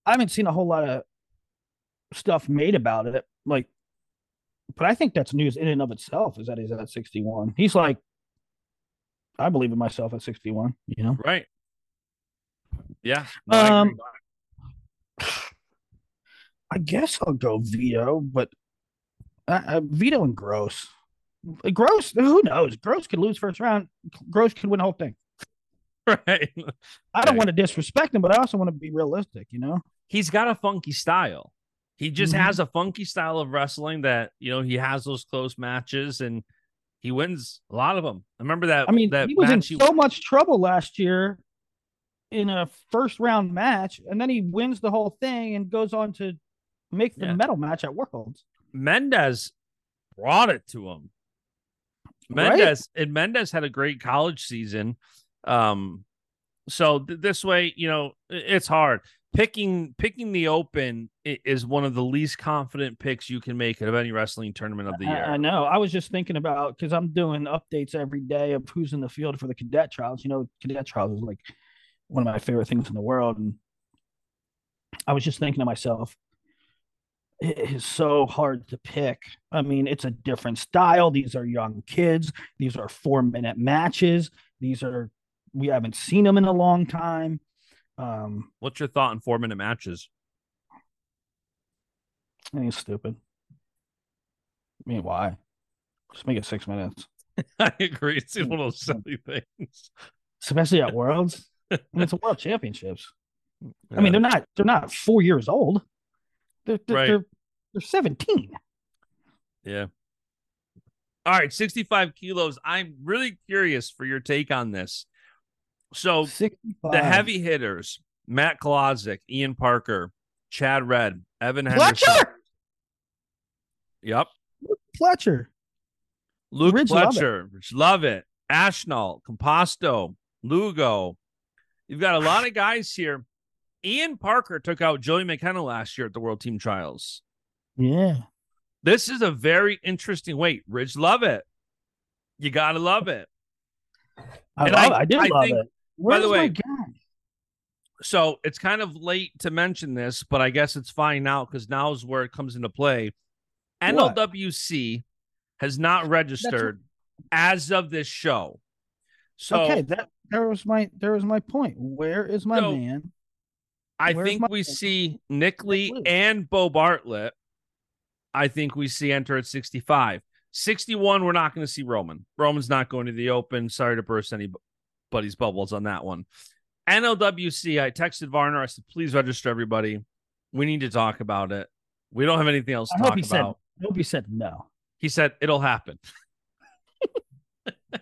I haven't seen a whole lot of stuff made about it. Like, but I think that's news in and of itself is that he's at 61. He's like, I believe in myself at 61, you know? Right. Yeah. No, I Um, agree. I guess I'll go Vito, but uh, uh, Vito and Gross. Gross, who knows? Gross could lose first round. Gross could win the whole thing. right. I don't Right. want to disrespect him, but I also want to be realistic, you know? He's got a funky style. He just Mhm. has a funky style of wrestling that, you know, he has those close matches and he wins a lot of them. I remember that. I mean, that he was in he- so much trouble last year in a first round match, and then he wins the whole thing and goes on to make the Yeah. medal match at Worlds. Mendez brought it to him. Mendes and Mendes had a great college season. Um, so th- this way, you know, it's hard picking picking the open is one of the least confident picks you can make of any wrestling tournament of the year. I, I know. I was just thinking about because I'm doing updates every day of who's in the field for the cadet trials. You know, cadet trials is like one of my favorite things in the world, and I was just thinking to myself, it is so hard to pick. I mean, it's a different style. These are young kids. These are four minute matches. These are we haven't seen them in a long time. Um, What's your thought on four minute matches? I think it's stupid. I mean, why? Just make it six minutes. I agree. It's one of those silly things, especially at Worlds. I mean, it's a World Championships. Yeah. I mean, they're not they're not four years old. They're they're, right. they're, they're seventeen. Yeah. All right, sixty-five kilos. I'm really curious for your take on this. So 65. the heavy hitters, Matt Kolodzik, Ian Parker, Chad Red, Evan Henderson. Fletcher. Yep. Fletcher. Luke Rich Fletcher. Love Rich Love it. Composto, Lugo. You've got a lot of guys here. Ian Parker took out Joey McKenna last year at the World Team Trials. Yeah. This is a very interesting weight. Ridge Lovett. You gotta love it. I, love, I, I, did I love think, it. Where's By the way, so it's kind of late to mention this, but I guess it's fine now because now is where it comes into play. What? NLWC has not registered as of this show. So okay, that there was my there was my point. Where is my so, man? I Where's think we man? see Nick Lee and Bo Bartlett. I think we see enter at 65. 61, we're not going to see Roman. Roman's not going to the open. Sorry to burst any buddy's bubbles on that one. NLWC, I texted Varner. I said, please register everybody. We need to talk about it. We don't have anything else to talk about. Said, I hope he said no. He said it'll happen.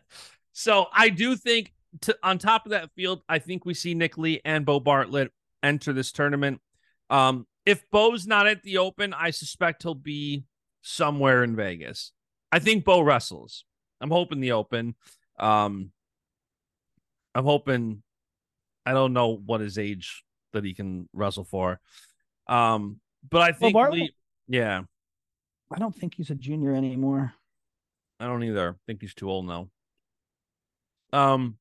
so I do think to, on top of that field, I think we see Nick Lee and Bo Bartlett enter this tournament. Um, if Bo's not at the open, I suspect he'll be somewhere in Vegas. I think Bo wrestles. I'm hoping the open. Um, I'm hoping. I don't know what his age that he can wrestle for. Um, but I think, well, Lee, yeah. I don't think he's a junior anymore. I don't either. I think he's too old now. Um,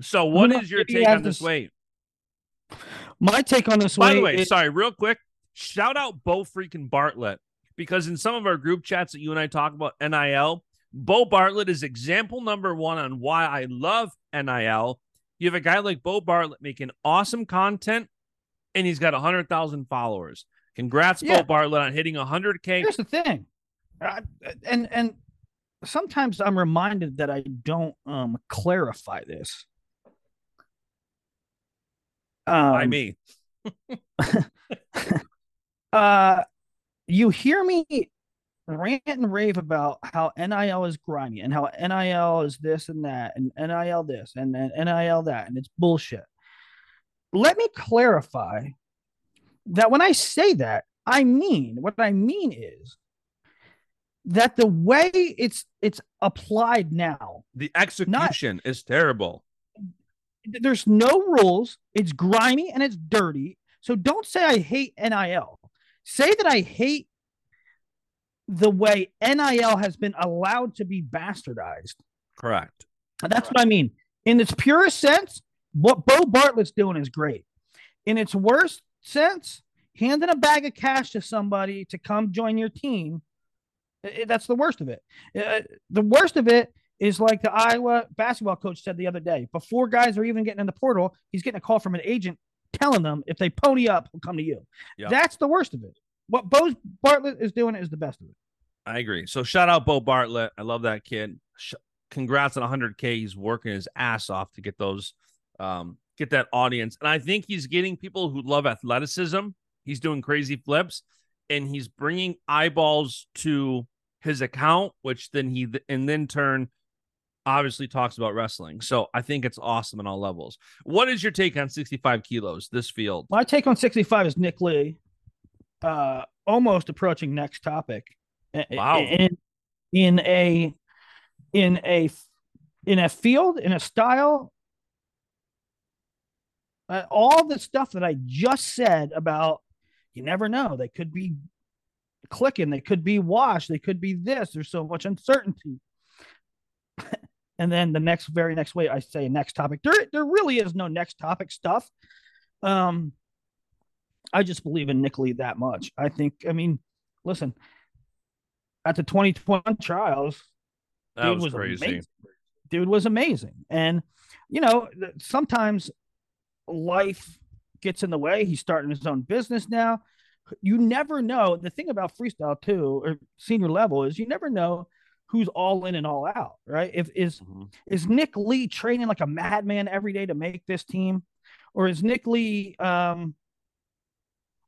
so what is your take on this weight? My take on this By weight. the way, is... sorry, real quick, shout out Bo freaking Bartlett because in some of our group chats that you and I talk about NIL, Bo Bartlett is example number one on why I love NIL. You have a guy like Bo Bartlett making awesome content, and he's got 100,000 followers. Congrats, yeah. Bo Bartlett, on hitting 100K. Here's the thing. I, and and sometimes I'm reminded that I don't um clarify this. Um, By me. uh, you hear me rant and rave about how NIL is grimy and how NIL is this and that and NIL this and, and NIL that and it's bullshit. Let me clarify that when I say that, I mean what I mean is that the way it's it's applied now, the execution not, is terrible. There's no rules. It's grimy and it's dirty. So don't say I hate NIL. Say that I hate the way NIL has been allowed to be bastardized. Correct. That's what I mean. In its purest sense, what Bo Bartlett's doing is great. In its worst sense, handing a bag of cash to somebody to come join your team, that's the worst of it. Uh, the worst of it is like the Iowa basketball coach said the other day before guys are even getting in the portal, he's getting a call from an agent telling them if they pony up, he'll come to you. Yep. That's the worst of it what Bo Bartlett is doing is the best of it. I agree. So shout out Bo Bartlett. I love that kid. Congrats on 100K. He's working his ass off to get those, um, get that audience. And I think he's getting people who love athleticism. He's doing crazy flips and he's bringing eyeballs to his account, which then he, and then turn obviously talks about wrestling. So I think it's awesome on all levels. What is your take on 65 kilos, this field? My take on 65 is Nick Lee uh, almost approaching next topic. Wow. In, in a in a in a field in a style uh, all the stuff that I just said about you never know they could be clicking they could be washed they could be this there's so much uncertainty and then the next very next way I say next topic there there really is no next topic stuff um I just believe in Nick Lee that much. I think I mean listen at the 2020 trials That dude was, was crazy. amazing. dude was amazing. And you know sometimes life gets in the way. He's starting his own business now. You never know. The thing about freestyle too or senior level is you never know who's all in and all out right? If is Mhm. is nick lee training like a madman every day to make this team? Or is nick lee um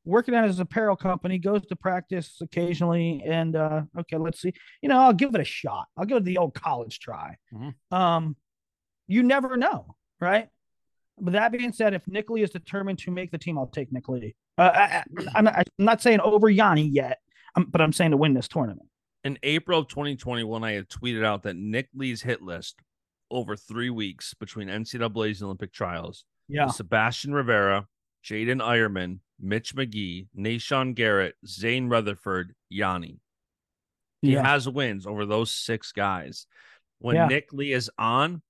working at his apparel company goes to practice occasionally and uh okay let's see. You know i'll give it a shot. I'll give it the old college try. Mhm. um you never know right? But that being said if nick lee is determined to make the team i'll take nick lee uh, I, I'm, not, I'm not saying over yianni yet um, but i'm saying to win this tournament. In April of 2021, I had tweeted out that Nick Lee's hit list over three weeks between NCAA's and Olympic trials yeah. Sebastian Rivera, Jaden Eierman, Mitch McKee, Nahshon Garrett, Zain Retherford, Yianni. He yeah has wins over those six guys. When Yeah. Nick Lee is on,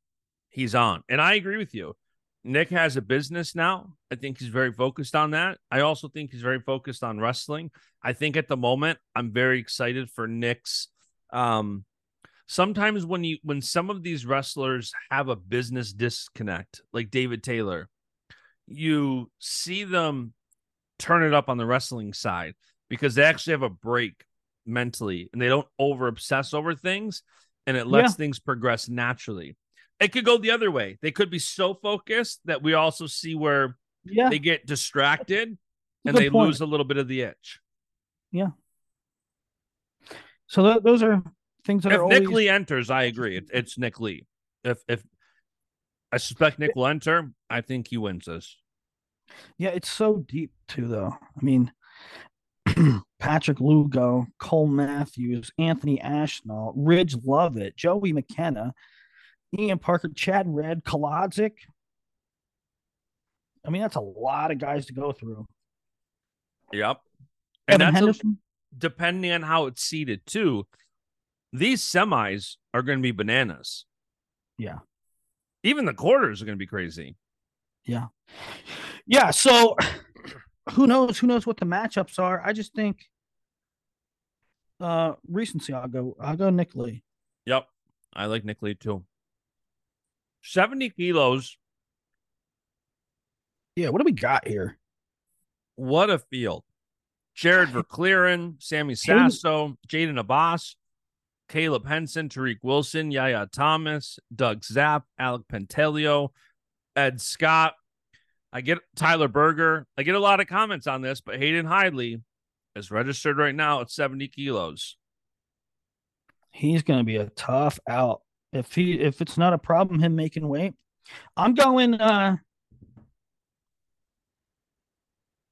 he's on. And I agree with you. Nick has a business now. I think he's very focused on that. I also think he's very focused on wrestling. I think at the moment I'm very excited for Nick's um sometimes when you when some of these wrestlers have a business disconnect, like David Taylor, you see them turn it up on the wrestling side because they actually have a break mentally and they don't over obsess over things and it lets Yeah. things progress naturally. It could go the other way. They could be so focused that we also see where yeah they get distracted and they point. lose a little bit of the itch. Yeah. So th- those are things that If are Nick always Lee enters, I agree. It, it's Nick Lee. If if I suspect Nick will enter, I think he wins this. Yeah, it's so deep too, though. I mean, Patrick Lugo, Cole Matthews, Anthony Ashnall, Ridge Lovett, Joey McKenna, Ian Parker, Chad Red, Kolodzik. I mean, that's a lot of guys to go through. Yep. And that's a, depending on how it's seated too. These semis are going to be bananas. Yeah. Even the quarters are going to be crazy. yeah. Yeah. So who knows? Who knows what the matchups are? I just think uh recency. I'll go. I'll go Nick Lee. Yep. I like Nick Lee too. 70 kilos. Yeah. What do we got here? What a field. Jared Verkleeren, Sammy Sasso, Jaden Abbas, Caleb Henson, Tariq Wilson, Yahya Thomas, Doug Zapf, Alec Pantaleo, Ed Scott. I get Tyler Berger. I get a lot of comments on this, but Hayden Hidley is registered right now at 70 kilos. he's going to be a tough out if he if it's not a problem him making weight i'm going uh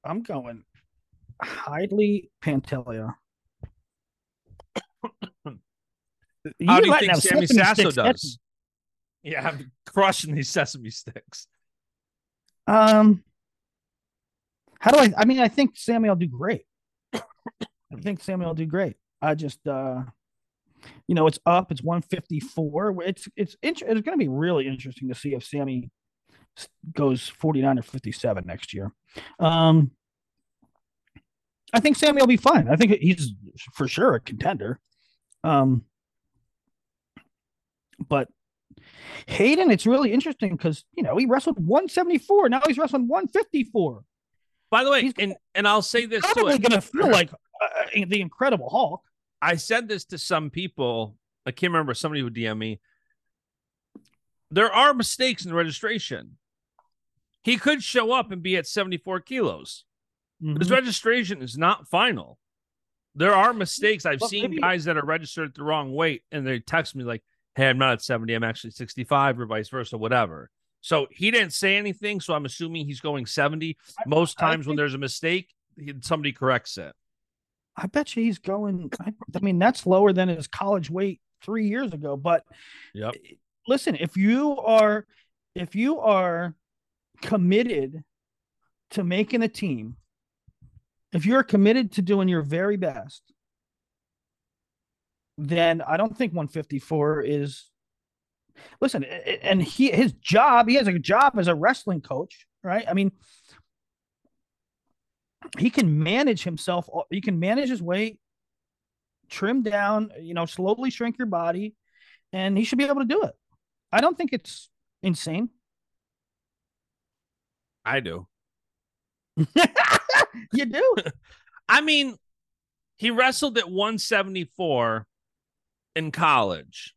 i'm going Hidley Pantaleo. How do you think Sammy sesame Sasso sticks get does? Yeah, I'm crushing these sesame sticks. Um, how do I? I mean, I think Sammy will do great. I think Sammy will do great. I just, uh, you know, it's up. It's 154. It's it's int- it's going to be really interesting to see if Sammy goes 49 or 57 next year. Um, I think Sammy will be fine. I think he's for sure a contender. Um, but Hayden, it's really interesting because you know he wrestled 174. Now he's wrestling 154. By the way, He's and and I'll say this. Probably going to feel like uh, the Incredible Hulk. I said this to some people. I can't remember. Somebody would DM me. There are mistakes in the registration. He could show up and be at 74 kilos. His Mhm. registration is not final. There are mistakes. I've Well, seen maybe- guys that are registered the wrong weight and they text me like, hey, I'm not at 70, I'm actually 65 or vice versa, whatever. So he didn't say anything. So I'm assuming he's going 70. Most I times when there's a mistake, somebody corrects it. I bet you he's going. I, I mean, that's lower than his college weight three years ago. But Yep. Eh, listen, if you are if you are committed to making a team, if you're committed to doing your very best, then I don't think 154 is listen, and he his job, he has a job as a wrestling coach, right? I mean, he can manage himself, he can manage his weight, trim down, you know, slowly shrink your body, and he should be able to do it. I don't think it's insane. I do. you do? I mean, he wrestled at 174 in college.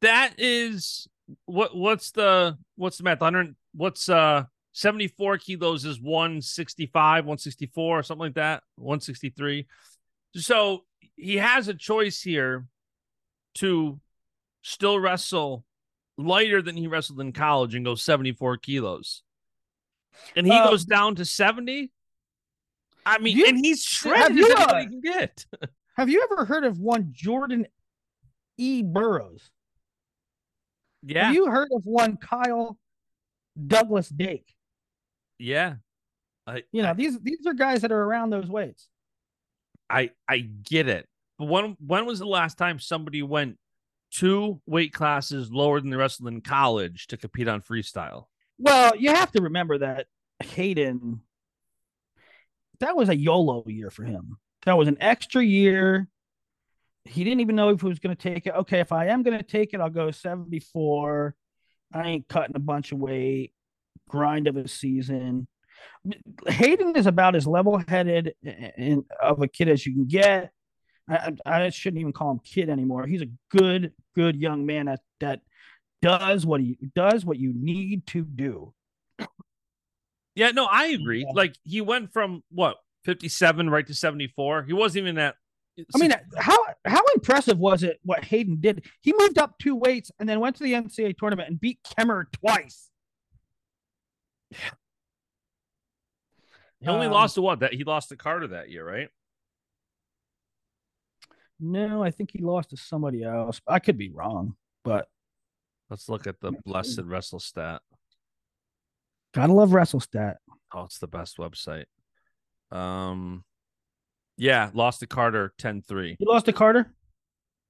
That is what what's the what's the math? 100 what's uh 74 kilos is 165, 164, or something like that. 163. So he has a choice here to still wrestle lighter than he wrestled in college and go 74 kilos. And he Uh, goes down to 70. I mean, you- and he's shredded as anybody can get. Have you ever heard of one Jordan E. Burroughs? yeah. Have you heard of one Kyle Douglas Dake? yeah. I, You know, these these are guys that are around those weights. I I get it. But when when was the last time somebody went two weight classes lower than the rest of them in college to compete on freestyle? Well, you have to remember that Hayden, that was a YOLO year for him. That was an extra year. He didn't even know if he was going to take it. Okay, if I am going to take it, I'll go 74. I ain't cutting a bunch of weight. Grind of a season. Hayden is about as level-headed and of a kid as you can get. I, I I shouldn't even call him kid anymore. He's a good, good young man that that does what he does what you need to do. Yeah, no, I agree. Yeah. Like he went from what 57 right to 74. He wasn't even at I mean, how how impressive was it what Hayden did? He moved up two weights and then went to the NCAA tournament and beat Kemmer twice. he only um, lost to what? That he lost to Carter that year, right? No, I think he lost to somebody else. I could be wrong, but Let's look at the blessed wrestle stat. gotta love WrestleStat. Oh, it's the best website. Um yeah, lost to Carter 10-3. He lost to Carter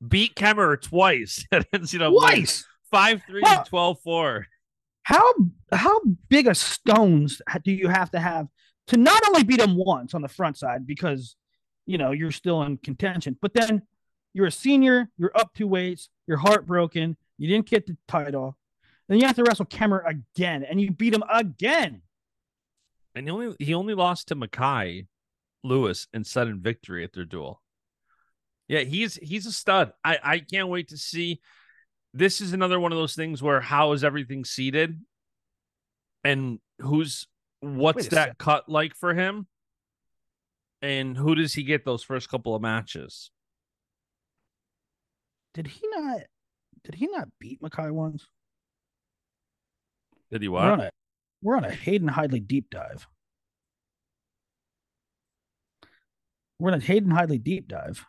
Beat Kemmer twice at NCAA. twice. 5-3 Well- and 12-4. How how big a stones do you have to have to not only beat him once on the front side because you know you're still in contention, but then you're a senior, you're up two weights, you're heartbroken, you didn't get the title, then you have to wrestle Kemmer again, and you beat him again. And he only he only lost to Mekhi Lewis in sudden victory at their dual. Yeah, he's he's a stud. I I can't wait to see. This is another one of those things where how is everything seated, and who's what's that sec. cut like for him, and who does he get those first couple of matches? Did he not? Did he not beat Mackay once? Did he what? We're on a Hayden Hidley deep dive. We're on a Hayden Hidley deep dive,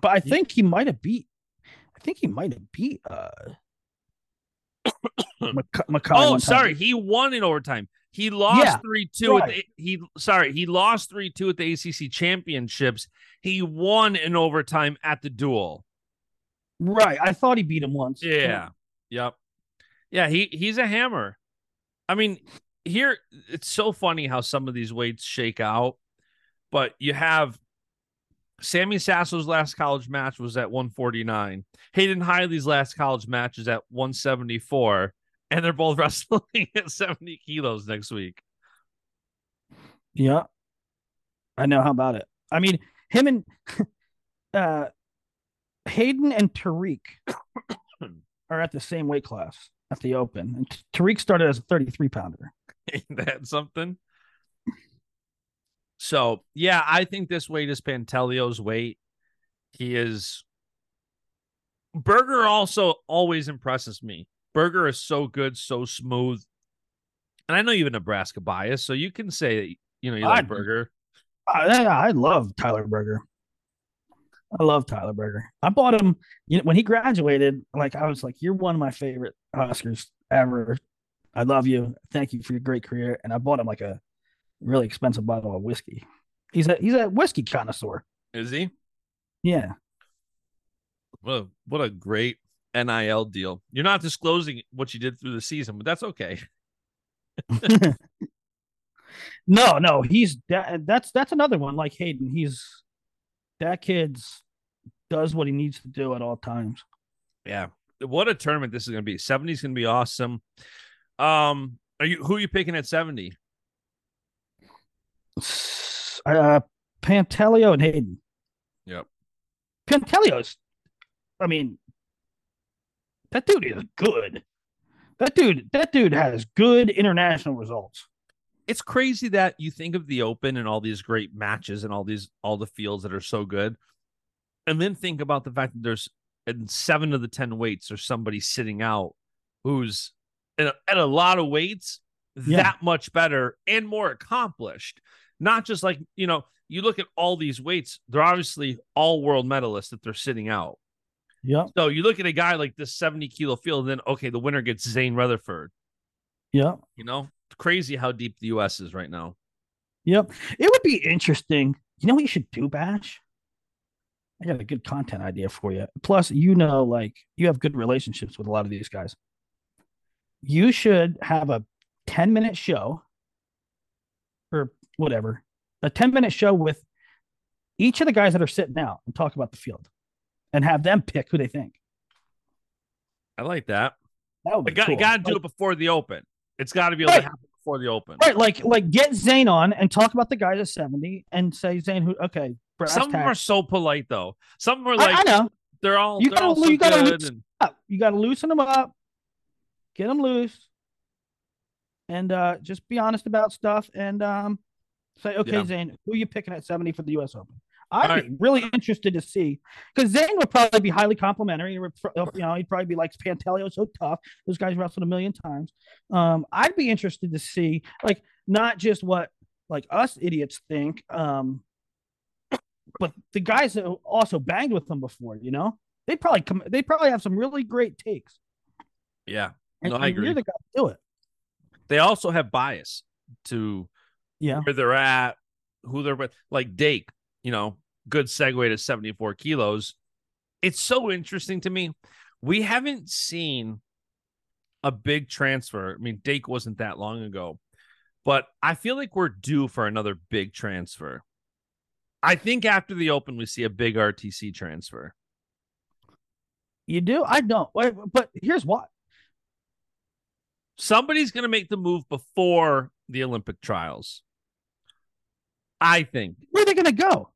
but I think he might have beat. I think he might have beat uh Mac- Mekhi. Oh, sorry, he won in overtime. He lost Yeah, three two at right. the he sorry he lost three two at the ACC championships. He won in overtime at the dual. Right, I thought he beat him once. Yeah. Yep. Yeah, he he's a hammer. I mean, here it's so funny how some of these weights shake out, but you have Sammy Sasso's last college match was at 149. Hayden Hidley's last college match is at 174, and they're both wrestling at 70 kilos next week. Yeah. I know. How about it? I mean, him and uh Hayden and Tariq are at the same weight class at the Open. And Tariq started as a 33 pounder. Ain't that something? So yeah, I think this weight is Pantaleo's weight. He is Berger also always impresses me. Berger is so good, so smooth. And I know you have a Nebraska bias, so you can say that you know you like I- Berger. I, I love Tyler Berger. I love Tyler Berger. I bought him you know, when he graduated. Like I was like, "You're one of my favorite Huskers ever. I love you. Thank you for your great career." And I bought him like a really expensive bottle of whiskey. He's a he's a whiskey connoisseur. Is he? Yeah. What a, what a great NIL deal. You're not disclosing what you did through the season, but that's okay. no, no, he's that, that's that's another one like Hayden. He's that kid's does what he needs to do at all times. Yeah. What a tournament this is going to be. 70 is going to be awesome. Um, are you who are you picking at 70? Uh, Pantaleo and Hayden. Yep. Pantaleo's. I mean, that dude is good. That dude, that dude has good international results. It's crazy that you think of the Open and all these great matches and all these all the fields that are so good, and then think about the fact that there's in seven of the ten weights there's somebody sitting out who's at a, at a lot of weights Yeah. that much better and more accomplished. Not just like you know, you look at all these weights; they're obviously all world medalists that they're sitting out. Yep. So you look at a guy like this 70 kilo field, and then okay, the winner gets Zain Retherford. Yeah. You know, it's crazy how deep the US is right now. Yep. It would be interesting. You know what you should do, Basch? I got a good content idea for you. Plus, you know, like you have good relationships with a lot of these guys. You should have a 10 minute show or whatever, a 10 minute show with each of the guys that are sitting out and talk about the field and have them pick who they think. I like that. That would be got, cool. got to do it before the open. It's got to be able Right. to happen before the open. Right, like like get Zain on and talk about the guys at 70 and say Zain who okay, Some of them are so polite though. Some are I, like I know. they're all You they're gotta- all so you gotta loosen And, up. You got to loosen them up, get them loose, and uh, just be honest about stuff. And um, say, okay, Yeah. Zain, who are you picking at 70 for the U.S. Open? I'd be really interested to see because Zain would probably be highly complimentary. You know, he'd probably be like Pantaleo, so tough. Those guys wrestled a million times. Um, I'd be interested to see like not just what like us idiots think, um, but the guys that also banged with them before. You know, they probably come. They probably have some really great takes. yeah. And, No, I agree. You're the guy to do it. They also have bias to Yeah. where they're at, who they're with. Like Dake, you know, good segue to 74 kilos. It's so interesting to me. We haven't seen a big transfer. I mean, Dake wasn't that long ago, but I feel like we're due for another big transfer. I think after the open, we see a big RTC transfer. You do? I don't. But here's what. Somebody's going to make the move before the Olympic trials. I think Where are they going to go?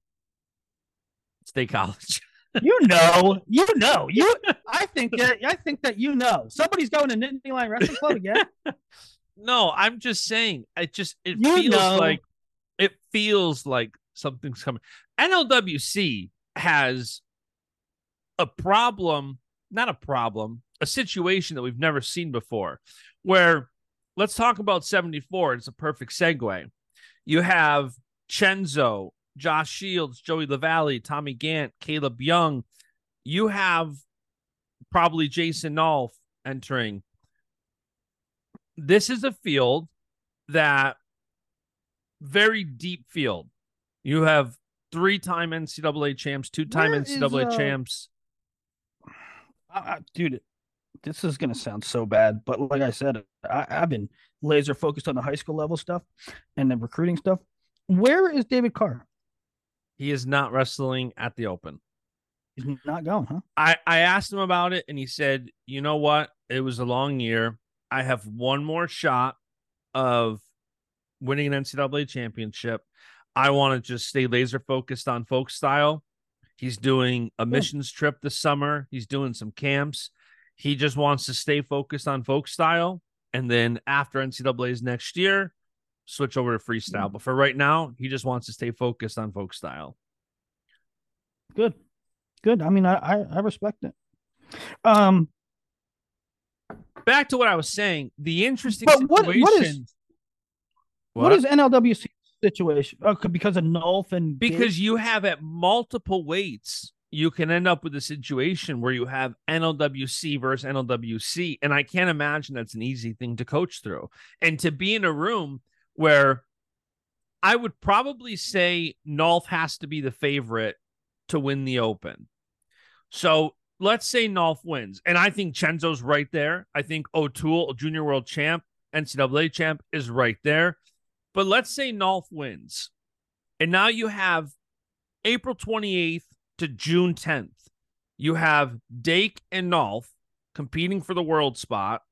State College. You know. You know. You. I think that. I think that you know. Somebody's going to Nittany Lion Wrestling Club again. No, I'm just saying. It just it You feels know. like it feels like something's coming. NLWC has a problem, not a problem, a situation that we've never seen before. Where let's talk about 74. It's a perfect segue. You have Chenzo, Josh Shields, Joey Lavallee, Tommy Gantt, Caleb Young. You have probably Jason Nolf entering this is a field that very deep field. You have three-time NCAA champs, two-time Where is, NCAA uh, champs. I, dude, this is going to sound so bad, but like I said, I, I've been laser focused on the high school level stuff and the recruiting stuff. Where is David Carr? He is not wrestling at the Open. He's not going, huh? I I asked him about it, and he said, "You know what? It was a long year. I have one more shot of winning an NCAA championship. I want to just stay laser focused on folk style. He's doing a missions trip this summer. He's doing some camps. He just wants to stay focused on folk style, and then after NCAA's next year, switch over to freestyle. But for right now, he just wants to stay focused on folk style. Good, good. I mean, I I, I respect it. Um, Back to what I was saying. The interesting But what- what is- situation- what is NLWC situation? Oh, because of Nolf and because you have at multiple weights you can end up with a situation where you have NLWC versus NLWC. And I can't imagine that's an easy thing to coach through. And to be in a room where I would probably say Nolf has to be the favorite to win the Open. So let's say Nolf wins. And I think Chenzo's right there. I think O'Toole, junior world champ, NCAA champ, is right there. But let's say Nolf wins. And now you have April 28th to June 10th. You have Dake and Nolf competing for the world spot,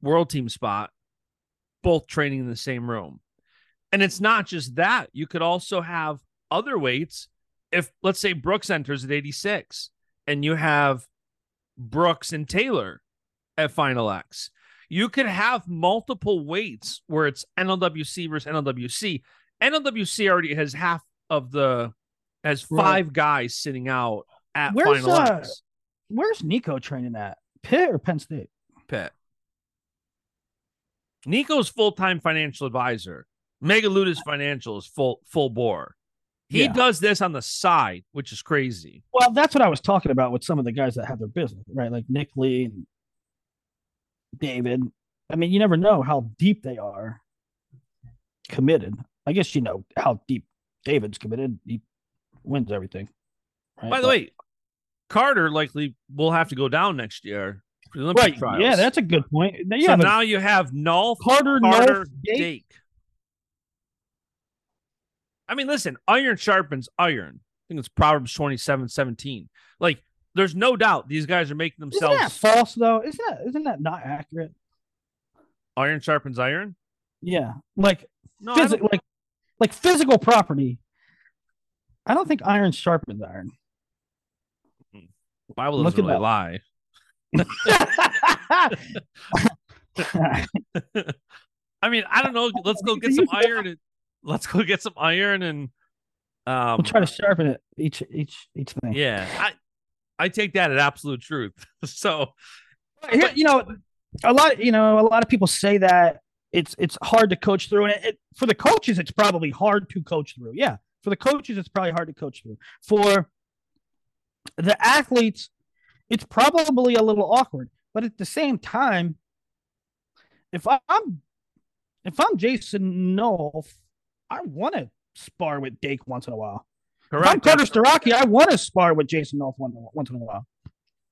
world team spot, both training in the same room. And it's not just that. You could also have other weights. If, let's say, Brooks enters at 86 and you have Brooks and Taylor at Final X, you could have multiple weights where it's NLWC versus NLWC. NLWC already has half of the has five right. guys sitting out at where's, Final uh, Where's Nico training at? Pitt or Penn State? Pitt. Nico's full time financial advisor. Megaludis financial is full full bore. He yeah. does this on the side, which is crazy. Well, that's what I was talking about with some of the guys that have their business, right? Like Nick Lee and David. I mean, you never know how deep they are committed. I guess you know how deep David's committed. He wins everything. Right? By the but, way, Carter likely will have to go down next year. right. Trials. Yeah, that's a good point. Yeah, so now you have Nolf, Carter, Carter, Dake. Dake. I mean, listen, iron sharpens iron. I think it's Proverbs 27 17. Like, there's no doubt these guys are making themselves isn't false though. Isn't that isn't that not accurate? Iron sharpens iron? Yeah. Like no, phys- like like physical property. I don't think iron sharpens iron. Hmm. Bible doesn't really lie. I mean, I don't know. Let's go get some iron. And, let's go get some iron and um, we'll try to sharpen it each each each thing. Yeah, I I take that at absolute truth. so, Here, you know, a lot you know a lot of people say that it's it's hard to coach through, and it, it, for the coaches, it's probably hard to coach through. Yeah, for the coaches, it's probably hard to coach through. For the athletes, it's probably a little awkward. But at the same time, if I'm if I'm Jason Nolf I want to spar with Dake once in a while. Correct. If I'm Carter Starocci, I want to spar with Jason Nolf once in a while.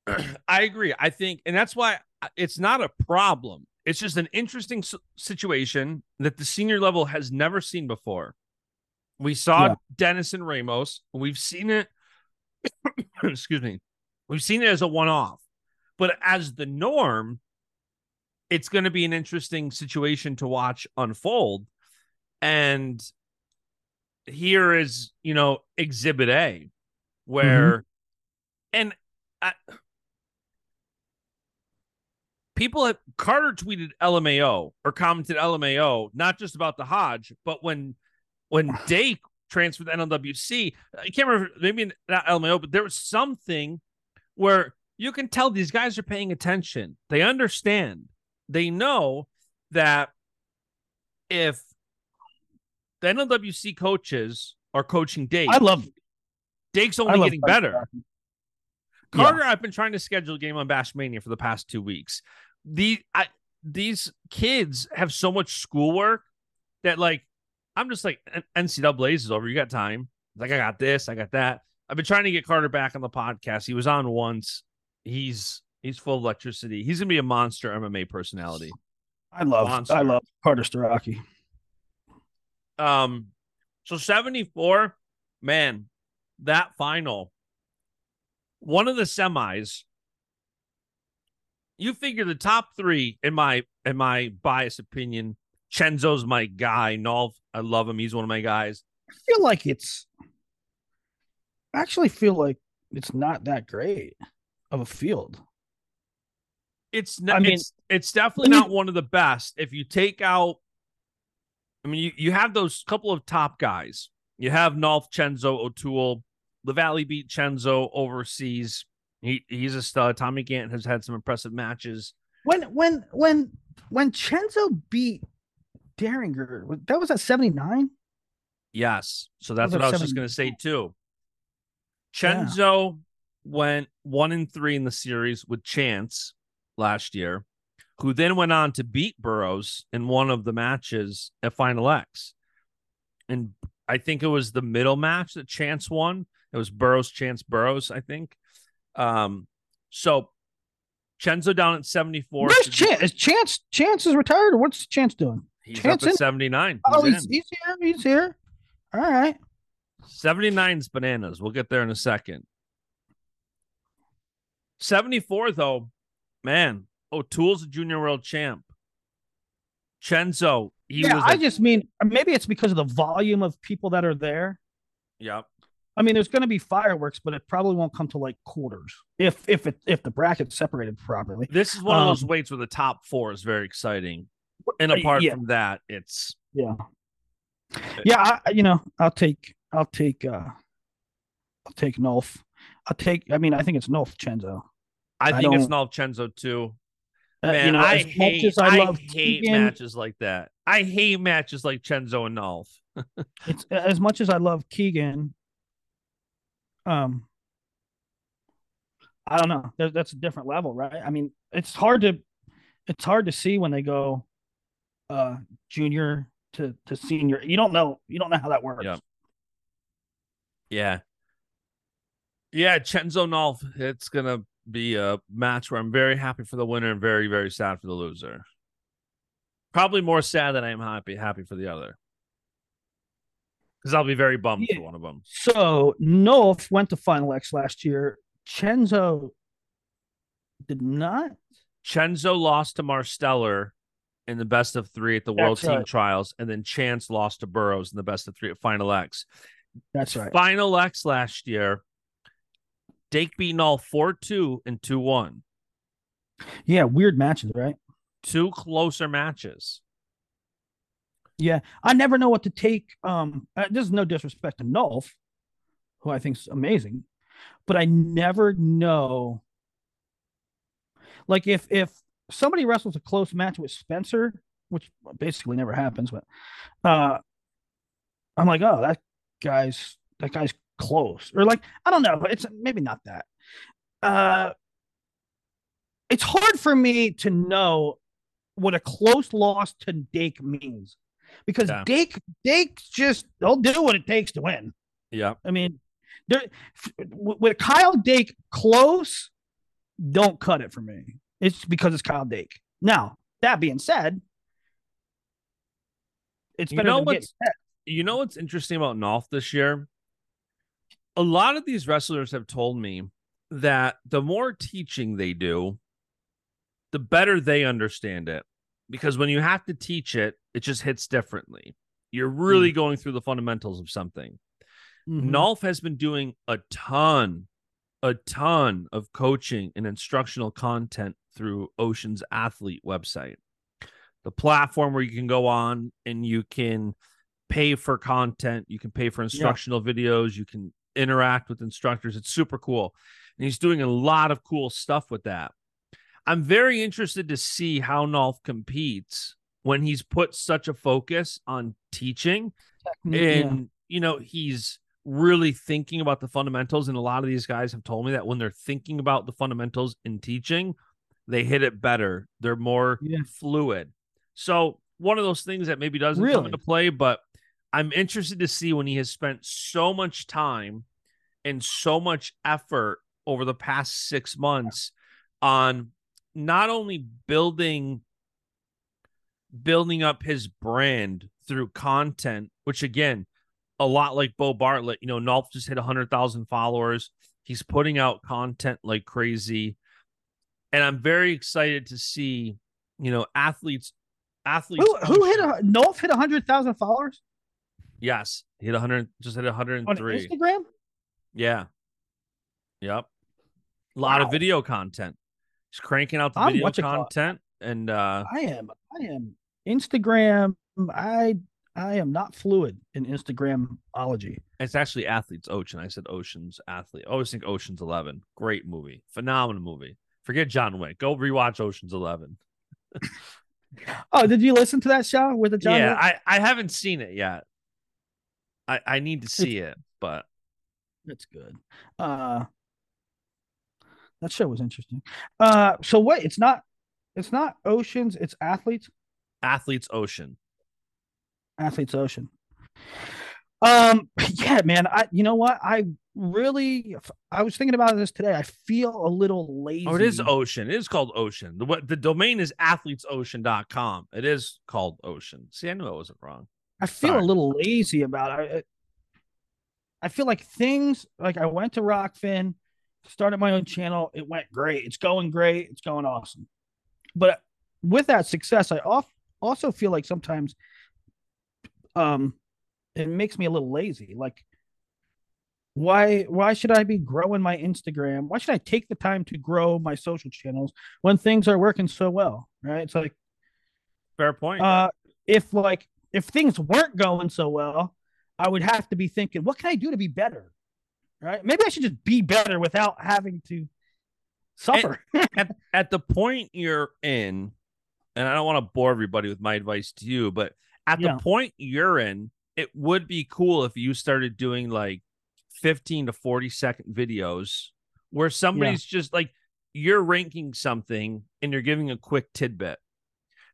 I agree. I think, and that's why it's not a problem. It's just an interesting situation that the senior level has never seen before. We saw yeah. Dennis and Ramos. We've seen it. excuse me. We've seen it as a one-off, but as the norm, it's going to be an interesting situation to watch unfold and here is, you know, exhibit A, where, mm-hmm. and I, people have Carter tweeted LMAO or commented LMAO, not just about the Hodge, but when, when Dake transferred to NLWC, I can't remember, maybe not LMAO, but there was something where you can tell these guys are paying attention. They understand. They know that if the NLWC coaches are coaching Dake. I love Dake's only getting better. Carter, yeah. I've been trying to schedule a game on Baschamania for the past two weeks. The I, these kids have so much schoolwork that like I'm just like NCAA is over. You got time? Like I got this, I got that. I've been trying to get Carter back on the podcast. He was on once. He's he's full of electricity. He's gonna be a monster MMA personality. I love monster. I love Carter Starocci. Um, so 74, man, that final, one of the semis, you figure the top three, in my in my biased opinion, Chenzo's my guy. Nolf, I love him. He's one of my guys. I feel like it's I actually feel like it's not that great of a field. It's not I mean, it's, it's definitely not one of the best. If you take out I mean, you, you have those couple of top guys. You have Nolf, Chenzo, O'Toole. Lavallee beat Chenzo overseas. He he's a stud. Tommy Gantt has had some impressive matches. When when when when Chenzo beat Dieringer, that was at 79? Yes. So that's what I was just gonna say too. Chenzo went one and three in the series with Chance last year, who then went on to beat Burroughs in one of the matches at Final X. And I think it was the middle match that Chance won. It was Burroughs, Chance, Burroughs, I think. Um, so Chenzo down at 74. Where's Chance? Is Chance Chance is retired, or what's Chance doing? He's Chance up at in? 79. Oh, He's he's, he's here. He's here. All right. 79's bananas. We'll get there in a second. 74, though, man. O'Toole's a junior world champ. Chenzo, he yeah, was. I a- just mean maybe it's because of the volume of people that are there. Yep. I mean, there's going to be fireworks, but it probably won't come to like quarters if if it if the bracket's separated properly. This is one of those Um, weights where the top four is very exciting. And Uh, apart yeah. from that, it's Yeah, yeah. I, you know, I'll take I'll take uh I'll take Nolf. I'll take. I mean, I think it's Nolf Chenzo. I I think it's Nolf Chenzo too. Uh, Man, you know, I hate, as I I love hate Keegan, matches like that. I hate matches like Chenzo and Nolf. it's as much as I love Keegan. Um, I don't know. There, that's a different level, right? I mean, it's hard to it's hard to see when they go uh junior to to senior. You don't know. You don't know how that works. Yep. Yeah. Yeah, Chenzo Nolf. It's gonna be a match where I'm very happy for the winner and very, very sad for the loser. Probably more sad than I am happy happy for the other. Because I'll be very bummed Yeah. for one of them. So Nolf went to Final X last year. Chenzo did not. Chenzo lost to Marsteller in the best of three at the World That's Team right. Trials, and then Chance lost to Burroughs in the best of three at Final X. That's right. Final X last year, Dake beat Nolf 4 2 and 2 1. Yeah, weird matches, right? Two closer matches. Yeah, I never know what to take. Um, uh, this is no disrespect to Nolf, who I think is amazing, but I never know. Like if if somebody wrestles a close match with Spencer, which basically never happens, but uh, I'm like, oh, that guy's that guy's close, or like I don't know, it's maybe not that. Uh, it's hard for me to know what a close loss to Dake means because Yeah. Dake Dake's just they'll do what it takes to win. Yeah. I mean, there with Kyle Dake close, don't cut it for me. It's because it's Kyle Dake. Now that being said, it's You know what's-. You know what's interesting about Nolf this year? A lot of these wrestlers have told me that the more teaching they do, the better they understand it. Because when you have to teach it, it just hits differently. You're really going through the fundamentals of something. Mhm. Nolf has been doing a ton, a ton of coaching and instructional content through Ocean's Athlete website, the platform where you can go on and you can pay for content, you can pay for instructional videos, you can interact with instructors. It's super cool. And he's doing a lot of cool stuff with that. I'm very interested to see how Nolf competes when he's put such a focus on teaching Yeah. and you know he's really thinking about the fundamentals and a lot of these guys have told me that when they're thinking about the fundamentals in teaching they hit it better they're more Yeah. fluid so one of those things that maybe doesn't come into play but i'm interested to see when he has spent so much time and so much effort over the past six months on not only building building up his brand through content, which again, a lot like Bo Bartlett, you know, Nolf just hit 100,000 followers. He's putting out content like crazy. And I'm very excited to see, you know, athletes, athletes. Who, who hit a Nolf hit a hundred thousand followers Yes. He hit 100, just hit on 103. Instagram? Yeah. Yep. A lot of video content. He's cranking out the I'm video call content. And uh I am. I am Instagram. I I am not fluid in Instagramology. It's actually Athletes Ocean. I said Ocean's Athlete. I always think Ocean's Eleven. Great movie. Phenomenal movie. Forget John Wick. Go rewatch Ocean's Eleven. Oh, did you listen to that show with the John? yeah, Wick? I, I haven't seen it yet. I, I need to see it, but That's good. Uh, that show was interesting. Uh, so wait, it's not, it's not oceans, it's athletes. Athletes Ocean. Athletes Ocean. Um, yeah, man. I, you know what? I really, I was thinking about this today. I feel a little lazy. Oh, it is Ocean. It is called Ocean. The what the domain is athletesocean.com. It is called Ocean. See, I knew I wasn't wrong. I feel Sorry. a little lazy about it. I, I feel like things like I went to Rokfin, started my own channel. It went great. It's going great. It's going awesome. But with that success, I off, also feel like sometimes um it makes me a little lazy. Like why why should I be growing my Instagram? Why should I take the time to grow my social channels when things are working so well? Right? It's like Fair point. uh, if like if things weren't going so well, I would have to be thinking, what can I do to be better? Right? Maybe I should just be better without having to suffer. at, at the point you're in, and I don't want to bore everybody with my advice to you, but at Yeah. the point you're in, it would be cool if you started doing like 15 to 40 second videos where somebody's just like you're ranking something and you're giving a quick tidbit.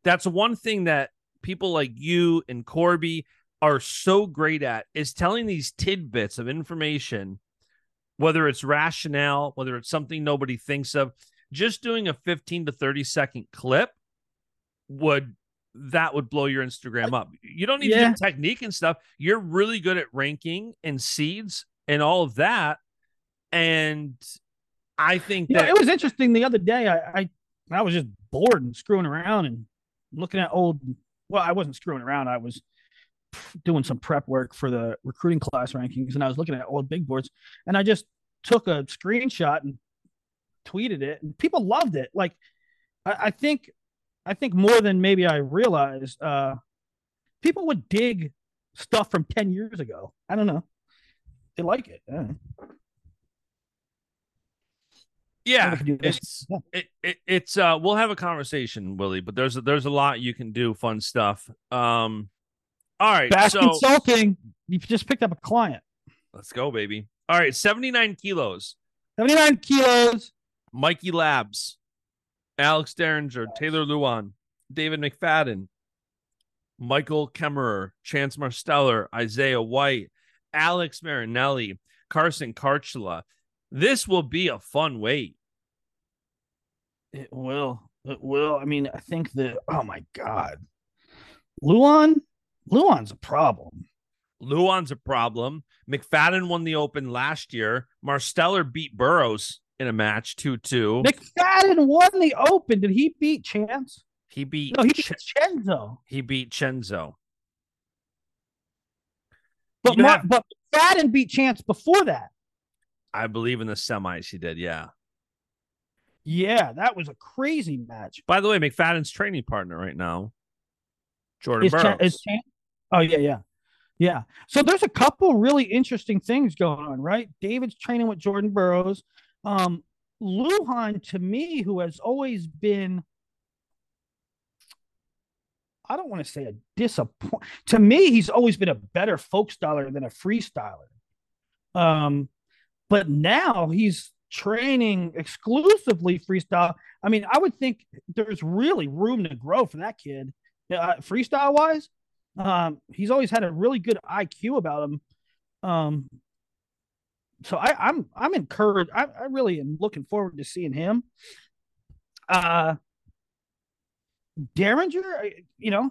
That's one thing that people like you and Corby are so great at is telling these tidbits of information, whether it's rationale, whether it's something nobody thinks of. Just doing a 15 to 30 second clip would that would blow your Instagram up. You don't need Yeah. to do technique and stuff. You're really good at ranking and seeds and all of that. And I think You know, it was interesting the other day. I, I I was just bored and screwing around and looking at old. Well, I wasn't screwing around. I was doing some prep work for the recruiting class rankings, and I was looking at old big boards, and I just took a screenshot and tweeted it, and people loved it. Like, I, I think, I think more than maybe I realized, uh, people would dig stuff from ten years ago. I don't know. They like it. Yeah, we could do this. it's Yeah. it, it it's uh we'll have a conversation, Willie, but there's a, there's a lot you can do fun stuff. Um all right, Basch so Consulting. You just picked up a client. let's go, baby. All right, 79 kilos. 79 kilos. Mikey Labs, Alex Dieringer, Taylor Lujan, David McFadden, Michael Kemmerer, Chance Marsteller, Isaiah White, Alex Marinelli, Carson Kharchla. This will be a fun weight. It will. It will. I mean, I think that, oh my God. Lujan? Lujan's a problem. Lujan's a problem. McFadden won the Open last year. Marsteller beat Burroughs in a match 2 2. McFadden won the Open. Did he beat Chance? He beat No, he Ch- beat Chenzo. he beat Chenzo. But, Mar- have- but McFadden beat Chance before that. I believe in the semis he did, yeah. Yeah, that was a crazy match. By the way, McFadden's training partner right now, Jordan Is Burroughs. Chan- is Chan- oh, yeah, yeah. Yeah. So there's a couple really interesting things going on, right? David's training with Jordan Burroughs. Um, Lujan, to me, who has always been, I don't want to say a disappoint. To me, he's always been a better folk styler than a freestyler. Um, but now he's training exclusively freestyle. I mean, I would think there's really room to grow for that kid, uh, freestyle wise. Um, he's always had a really good IQ about him. Um, so I, I'm I'm encouraged. I, I really am looking forward to seeing him. Uh, Dieringer, you know,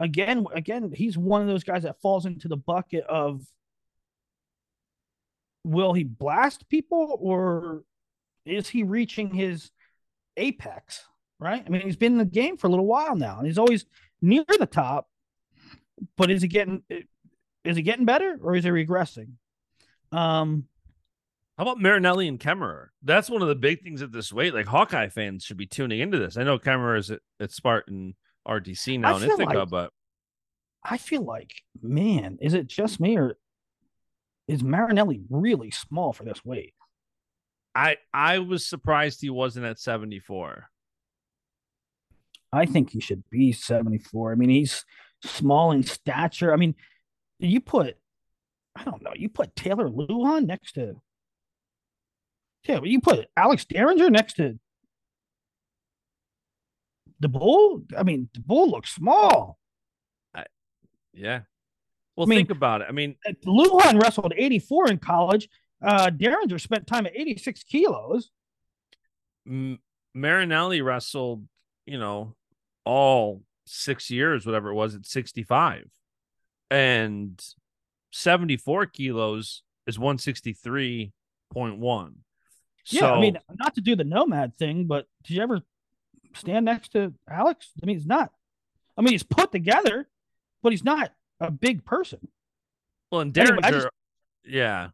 again, again, he's one of those guys that falls into the bucket of will he blast people or is he reaching his apex? Right. I mean, he's been in the game for a little while now, and he's always near the top. But is he getting is he getting better or is he regressing? Um, How about Marinelli and Kemmerer? That's one of the big things at this weight. Like Hawkeye fans should be tuning into this. I know Kemmerer is at, at Spartan RTC now I in Ithaca, like- but I feel like, man, is it just me or is Marinelli really small for this weight? I I was surprised he wasn't at 74. I think he should be 74. I mean, he's small in stature. I mean, you put I don't know. You put Taylor Lujan next to yeah, you put Alex Dieringer next to the bull. I mean, the bull looks small. Yeah. Well, I mean- think about it. I mean, Uh, Lujan wrestled 84 in college. Uh, Dieringer spent time at 86 kilos. M- Marinelli wrestled, you know, all six years, whatever it was, at 65. And 74 kilos is 163.1. Yeah, so, I mean, not to do the nomad thing, but did you ever stand next to Alex? I mean, he's not. I mean, he's put together, but he's not a big person. well, and anyway, Dieringer, I just- yeah.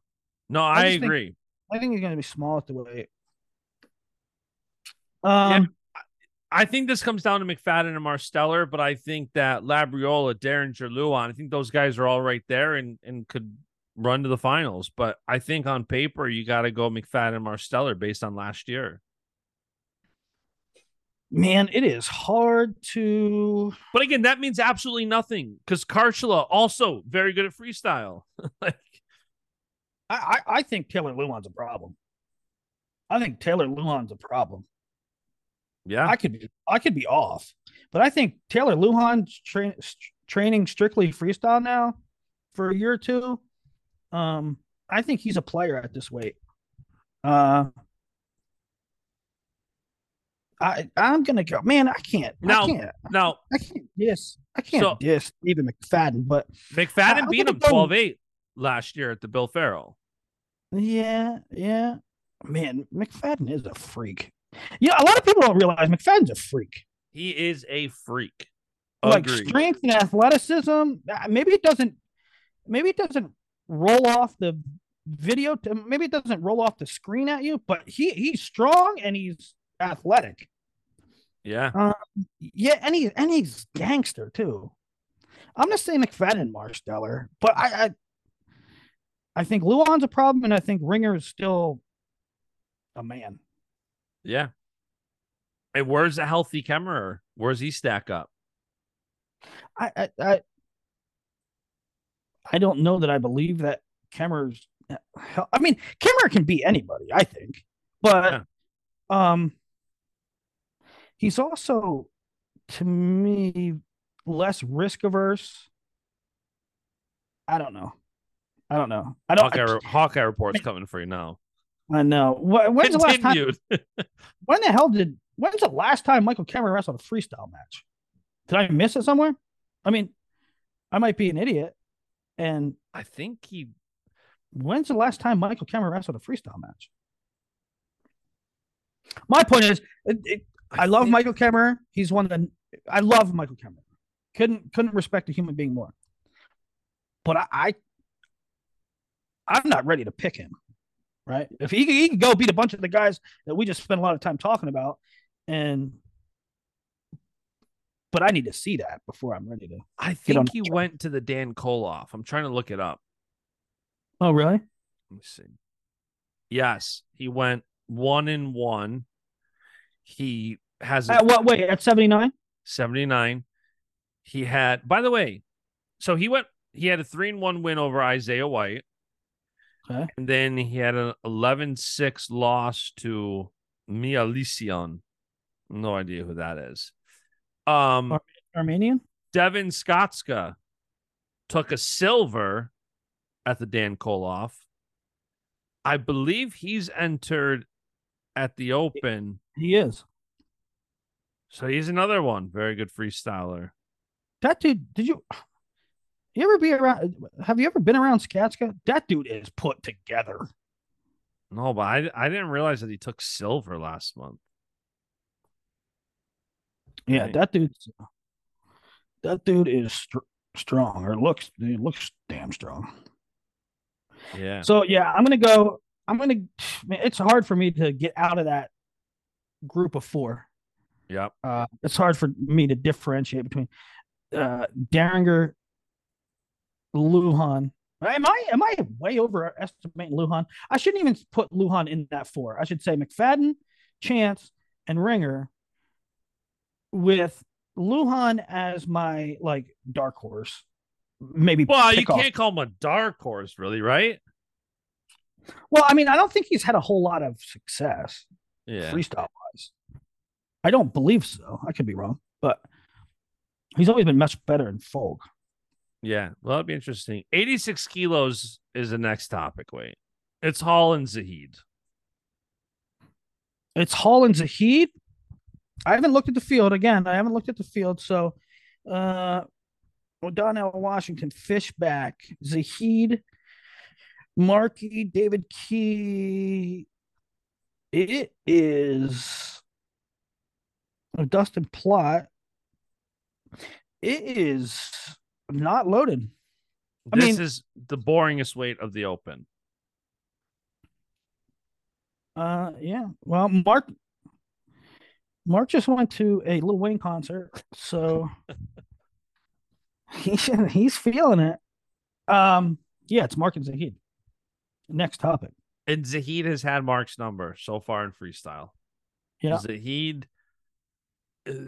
No, I, think- agree. I think he's going to be small at the weight. Um, I think this comes down to McFadden and Marsteller, but I think that Labriola, Dieringer, Lujan, I think those guys are all right there and, and could run to the finals. But I think on paper, you got to go McFadden and Marsteller based on last year. man, it is hard to. But again, that means absolutely nothing because Kharchla also very good at freestyle. like, I, I, I think Taylor Lujan's a problem. I think Taylor Lujan's a problem. Yeah, I could be I could be off, but I think Taylor Lujan's tra- training strictly freestyle now for a year or two. Um, I think he's a player at this weight. Uh, I I'm gonna go. Man, I can't. Now- I can't. now I can't diss. I can't So- diss Stephen McFadden, but McFadden I'm beat him go- 12 8 last year at the Bill Farrell. yeah, yeah. Man, McFadden is a freak. You know, a lot of people don't realize McFadden's a freak. He is a freak. like Agreed. strength and athleticism. uh, Maybe it doesn't. Maybe it doesn't roll off the video. To, maybe it doesn't roll off the screen at you. But he he's strong and he's athletic. Yeah. Yeah, and he and he's gangster too. I'm gonna say McFadden Marsteller, but I I, I think Lujan's a problem, and I think Ringer is still a man. Yeah. And where's a healthy Kemmerer? Where's he stack up? I I I, I don't know that I believe that Kemmer's. I mean, Kemmer can be anybody, I think, but um, he's also to me less risk averse. I don't know. I don't know. I don't. Hawkeye, Hawkeye report's coming for you now. I, know. Wh- When's the last time? When the hell did? When's the last time Michael Kemmer wrestled a freestyle match? Did I miss it somewhere? I mean, I might be an idiot. And I think he when's the last time Michael Kemmer wrestled a freestyle match? My point is, it, it, I love think- Michael Kemmer. He's one of the. I love Michael Kemmer. Couldn't couldn't respect a human being more. But I, I I'm not ready to pick him. Right? If he, he can go beat a bunch of the guys that we just spent a lot of time talking about, and but I need to see that before I'm ready to. I think he went to the Dan Kolov. I'm trying to look it up. Oh, really? Let me see. Yes, he went one in one. He has a At what wait At 79? 79. He had, by the way, so he went, he had a three and one win over Isaiah White. Okay. And then he had an 11 6 loss to Mia Lysion. No idea who that is. Um, Ar- Armenian? Devin Skatzka took a silver at the Dan Kolov. I believe he's entered at the Open. He is. So he's another one. Very good freestyler. That dude, did you you ever be around have you ever been around Skatzka? That dude is put together. No, but I, I didn't realize that he took silver last month. Yeah, Right. that dude that dude is str- strong or looks he looks damn strong. Yeah. So yeah, I'm gonna go. I'm gonna. Man, it's hard for me to get out of that group of four. Yep. Uh, it's hard for me to differentiate between uh, Dieringer, Lujan. Am I am I way overestimating Lujan? I shouldn't even put Lujan in that four. I should say McFadden, Chance, and Ringer, with Lujan as my like dark horse, maybe. Well, you off- can't call him a dark horse, really, right? Well, I mean, I don't think he's had a whole lot of success Yeah. freestyle wise. I don't believe so. I could be wrong, but he's always been much better in folk. Yeah. Well, that'd be interesting. 86 kilos is the next topic. Wait. It's Hall and Zahid. It's Hall and Zahid. I haven't looked at the field again. I haven't looked at the field. So, uh, O'Donnell, Washington, Fishback, Zahid, Markey, David Key. It is Dustin Plott. It is not loaded. I This mean- is the boringest weight of the open. Uh, yeah. Well, Mark, Mark just went to a Lil Wayne concert, so he he's feeling it. Um, yeah, it's Mark and Zahid. Next topic. And Zahid has had Mark's number so far in freestyle. Yeah. Zahid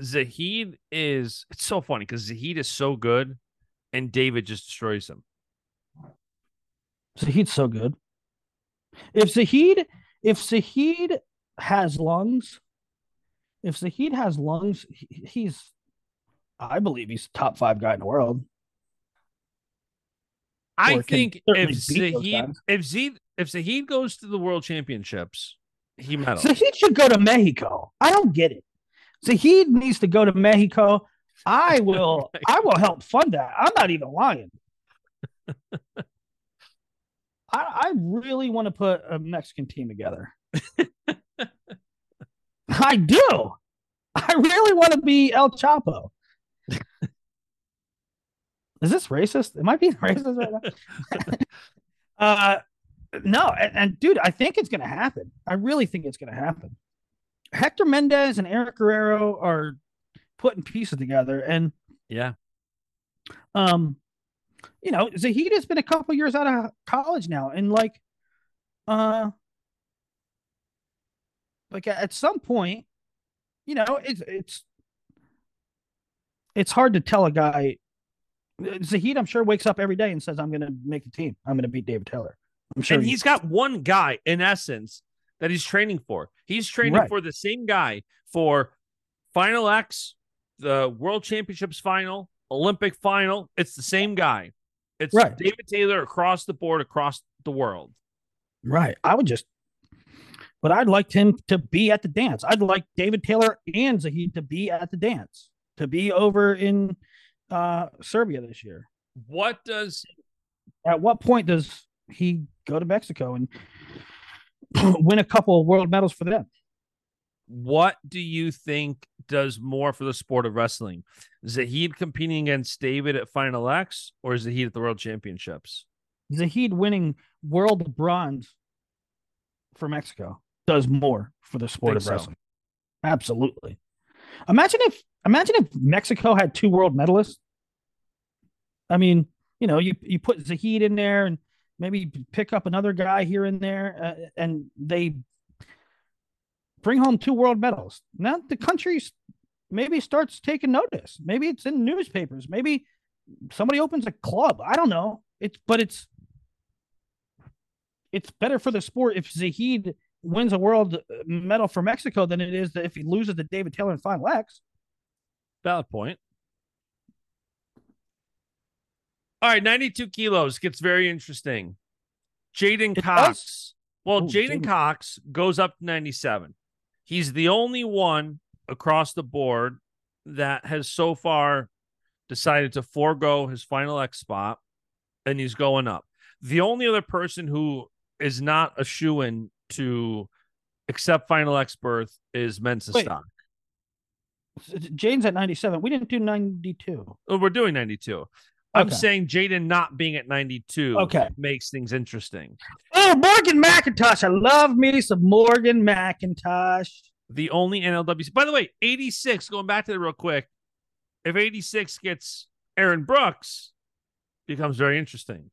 Zahid is it's so funny because Zahid is so good and David just destroys him. Zahid's so good. If Zahid, if Zahid has lungs, if Zahid has lungs, he- he's, I believe he's top five guy in the world. I Or think if beat those Zahid guys. if Zahid if Zahid goes to the world championships, he medals. Zahid should go to Mexico. I don't get it. Zahid needs to go to Mexico. I will. I will help fund that. I'm not even lying. I, I really want to put a Mexican team together. I do. I really want to be El Chapo. Is this racist? Am I being racist right now? uh, no, and, and dude, I think it's going to happen. I really think it's going to happen. Hector Mendez and Eric Guerrero are putting pieces together, and yeah. um, you know, Zahid has been a couple years out of college now, and like, uh, like at some point, you know, it's it's it's hard to tell a guy. Zahid, I'm sure, wakes up every day and says, "I'm going to make the team. I'm going to beat David Taylor." I'm sure and he- he's got one guy in essence that he's training for. He's training Right. for the same guy for Final X, the World Championships final, Olympic final. It's the same guy. It's Right. David Taylor across the board, across the world. Right. I would just, but I'd like him to be at the dance. I'd like David Taylor and Zahid to be at the dance, to be over in uh Serbia this year. What does At what point does he go to Mexico and win a couple of world medals for them? What do you think does more for the sport of wrestling? Zahid competing against David at Final X or Zahid at the World Championships? Zahid winning world bronze for Mexico does more for the sport of so. wrestling. Absolutely. Imagine if imagine if Mexico had two world medalists. I mean, you know, you you put Zahid in there and maybe pick up another guy here and there, uh, and they bring home two world medals. Now the country maybe starts taking notice. Maybe it's in newspapers. Maybe somebody opens a club. I don't know. It's but it's it's better for the sport if Zahid wins a world uh, medal for Mexico than it is that if he loses to David Taylor in Final X. Valid point. All right, 92 kilos gets very interesting. J'den Cox. does. Well, J'den J'den. Cox goes up to 97. He's the only one across the board that has so far decided to forego his final X spot and he's going up. The only other person who is not a shoe in to accept final X berth is Mensa Wait. Stock. Jane's at 97. We didn't do 92. Oh, we're doing 92. I'm Okay. saying J'den not being at 92 Okay. makes things interesting. Oh, Morgan McIntosh. I love me some Morgan McIntosh. The only NLWC. By the way, 86, going back to that real quick. If 86 gets Aaron Brooks, becomes very interesting.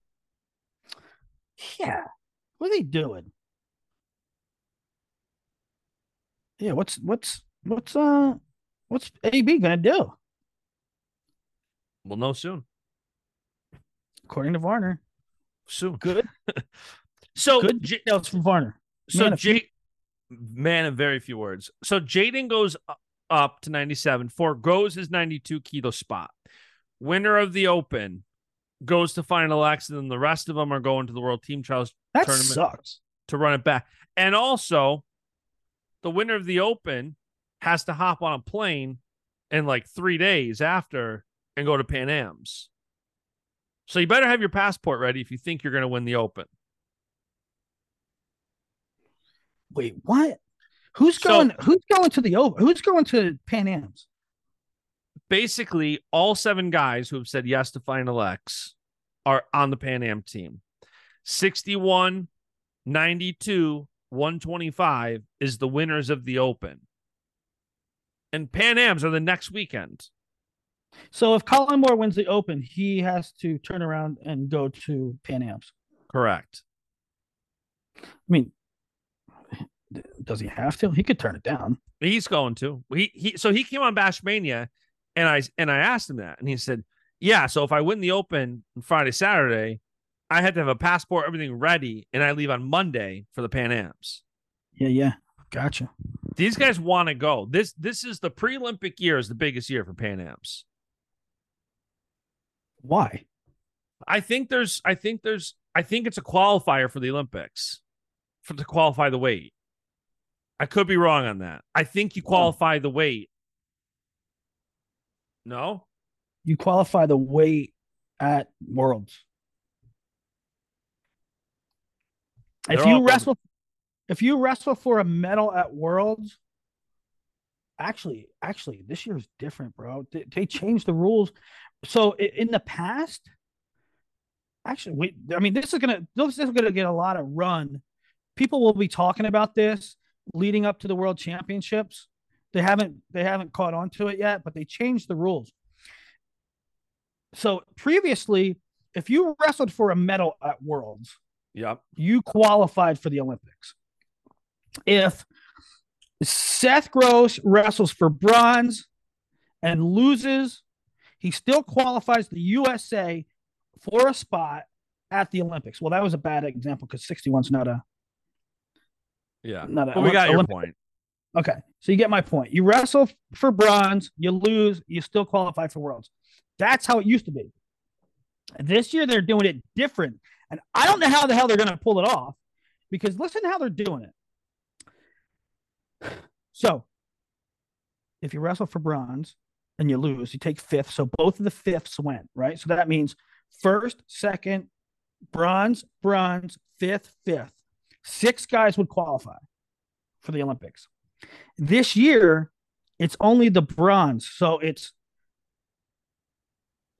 Yeah. What are they doing? Yeah, what's what's what's uh what's AB gonna do? We'll know soon. According to Varner. So Good. So Good J- details from Varner. so Man of few- Jay man of very few words. So J'den goes up to 97. Forgoes his 92 kilo spot. Winner of the Open goes to Final X, and then the rest of them are going to the World Team Trials That tournament. sucks. to run it back. And also, the winner of the Open has to hop on a plane in like three days after and go to Pan Am's. So you better have your passport ready if you think you're going to win the Open. Wait, what? Who's So- going? who's going to the over? Who's going to Pan Am's? Basically, all seven guys who have said yes to Final X are on the Pan Am team. 61, 92, 125 is the winners of the Open. And Pan Am's are the next weekend. So if Colin Moore wins the Open, he has to turn around and go to Pan Am's. Correct. I mean, does he have to? He could turn it down. He's going to. He he. So he came on Baschamania, and I and I asked him that, and he said, "Yeah. So if I win the Open on Friday, Saturday, I had to have a passport, everything ready, and I leave on Monday for the Pan Am's. Yeah, yeah. Gotcha. These guys want to go. This this is the pre-Olympic year is the biggest year for Pan Am's. Why? I think there's. I think there's. I think it's a qualifier for the Olympics, for to qualify the weight. I could be wrong on that. I think you qualify the weight. No. You qualify the weight at Worlds. If you wrestle, if you wrestle for a medal at Worlds, actually, actually, this year's different, bro. They, they changed the rules. So in the past, actually, we, I mean, this is gonna this is gonna get a lot of run. People will be talking about this leading up to the World Championships. They haven't they haven't caught on to it yet, but they changed the rules. So previously, if you wrestled for a medal at Worlds, Yep. you qualified for the Olympics. If Seth Gross wrestles for bronze and loses, he still qualifies the USA for a spot at the Olympics. Well, that was a bad example because 61's not a Yeah. not a But we got your point. Okay, so you get my point. You wrestle for bronze, you lose, you still qualify for worlds. That's how it used to be. This year they're doing it different, and I don't know how the hell they're going to pull it off because listen to how they're doing it. So, if you wrestle for bronze and you lose, you take fifth. So both of the fifths went, right? So that means first, second, bronze, bronze, fifth, fifth. Six guys would qualify for the Olympics. This year, it's only the bronze. So it's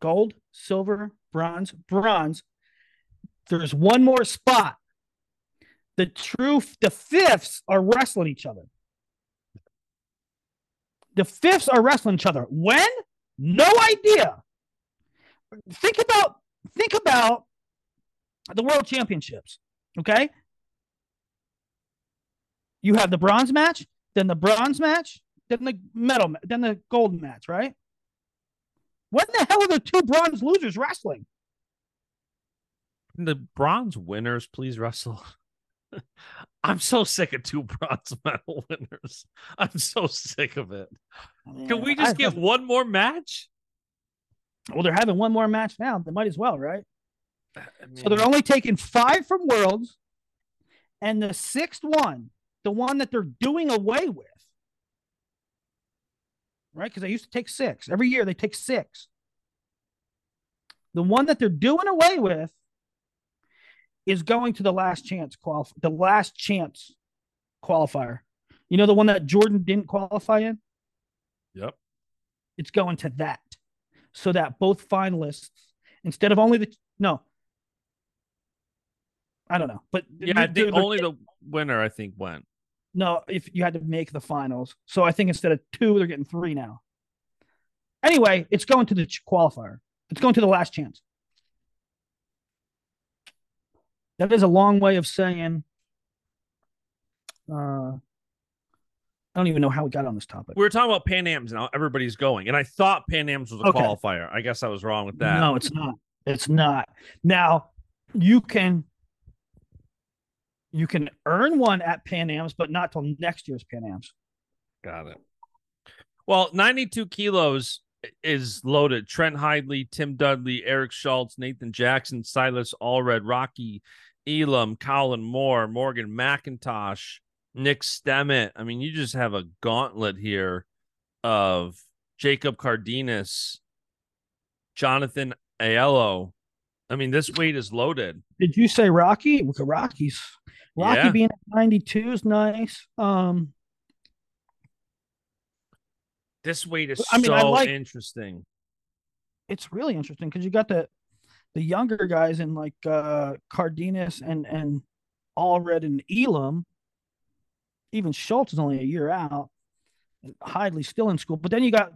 gold, silver, bronze, bronze. There's one more spot. The true the fifths are wrestling each other. The fifths are wrestling each other. When? No idea. Think about think about the world championships. Okay. You have the bronze match, then the bronze match, then the medal, then the gold match, right? When the hell are the two bronze losers wrestling? The bronze winners, please wrestle. I'm so sick of two bronze medal winners. I'm so sick of it. Can we just I- get one more match? Well, they're having one more match now. They might as well, right? Uh, I So they're only taking five from Worlds, and the sixth one, the one that they're doing away with, right? Because they used to take six every year. They take six. The one that they're doing away with is going to the last chance qualif- the last chance qualifier. You know the one that Jordan didn't qualify in. Yep. It's going to that, so that both finalists, instead of only the no, I don't know, but Yeah, I think only the winner, I think, went. no, if you had to make the finals. So I think instead of two, they're getting three now. Anyway, it's going to the qualifier. It's going to the last chance. That is a long way of saying. Uh, I don't even know how we got on this topic. We were talking about Pan Am's now. Everybody's going. And I thought Pan Am's was a Okay. qualifier. I guess I was wrong with that. No, it's not. It's not. Now you can you can earn one at Pan Am's, but not till next year's Pan Am's. Got it. Well, 92 kilos is loaded. Trent Hidlay, Tim Dudley, Eric Schultz, Nathan Jackson, Silas Allred, Rocky Elam, Colin Moore, Morgan McIntosh, Nick Stemmet. I mean, you just have a gauntlet here of Jacob Cardenas, Jonathan Aiello. I mean, this weight is loaded. Did you say Rocky? Look at Rockies. Rocky Yeah. being at 92 is nice. Um, This weight is I mean, so I like- interesting. it's really interesting because you got the the younger guys in like uh Cardenas and and Allred and Elam. Even Schultz is only a year out. And Hidlay still in school, but then you got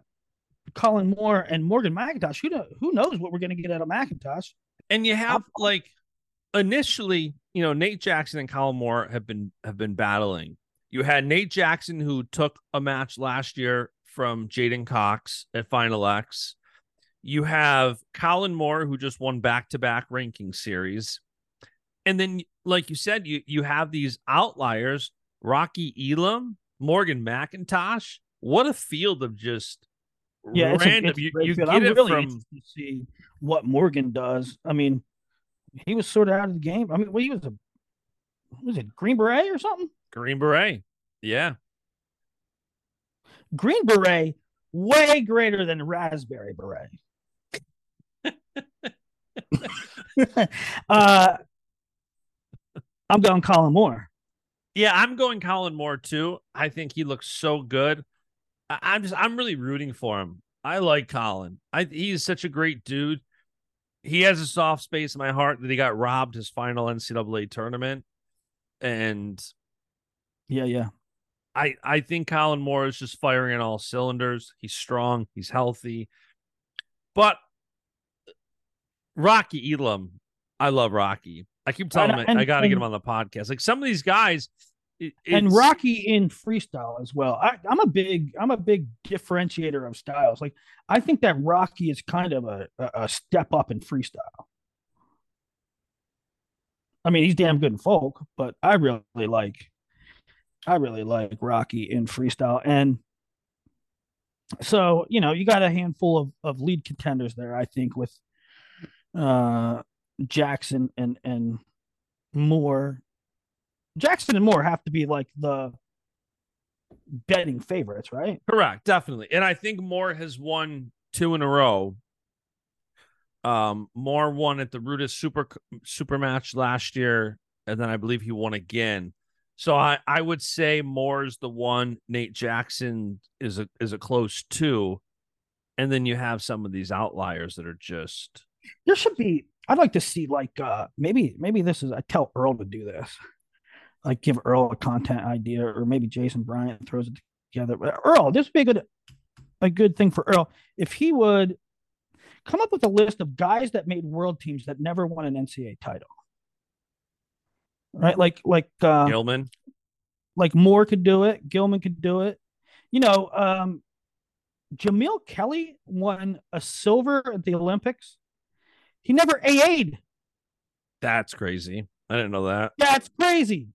Colin Moore and Morgan McIntosh. Who know, who knows what we're going to get out of McIntosh? And you have like initially, you know, Nate Jackson and Colin Moore have been have been battling. You had Nate Jackson who took a match last year from J'den Cox at Final X. You have Colin Moore who just won back to back ranking series. And then like you said, you you have these outliers, Rocky Elam, Morgan McIntosh. What a field of just Yeah, it's a- random. it's you you get I'm it really from to see what Morgan does. I mean, he was sort of out of the game. I mean, well, he was a was it Green Beret or something? Green Beret. Yeah. Green Beret way greater than Raspberry Beret. uh, I'm going Colin Moore. Yeah, I'm going Colin Moore too. I think he looks so good. I- I'm just I'm really rooting for him. I like Colin. I he's such a great dude. He has a soft space in my heart that he got robbed his final NCAA tournament. And Yeah, yeah. I I think Colin Moore is just firing on all cylinders. He's strong, he's healthy. But Rocky Elam, I love Rocky. I keep telling And- him I- I got to get him on the podcast. Like some of these guys, it- and Rocky in freestyle as well. I, I'm a big I'm a big differentiator of styles. Like I think that Rocky is kind of a, a, a step up in freestyle. I mean, he's damn good in folk, but I really like I really like Rocky in freestyle. And so, you know, you got a handful of, of lead contenders there, I think, with uh Jackson and and Moore Jackson and Moore have to be like the betting favorites, right? Correct, definitely. And I think Moore has won two in a row. Um, Moore won at the Rudis Super Super Match last year, and then I believe he won again. So I, I would say Moore's the one. Nate Jackson is a is a close two, and then you have some of these outliers that are just There should be. I'd like to see like uh maybe maybe this is. I tell Earl to do this. Like give Earl a content idea, or maybe Jason Bryant throws it together. But Earl, this would be a good a good thing for Earl if he would come up with a list of guys that made world teams that never won an NCAA title. Right, like like uh, Gilman. like Moore could do it, Gilman could do it. You know, um, Jamill Kelly won a silver at the Olympics. He never AA'd. That's crazy. I didn't know that. That's crazy.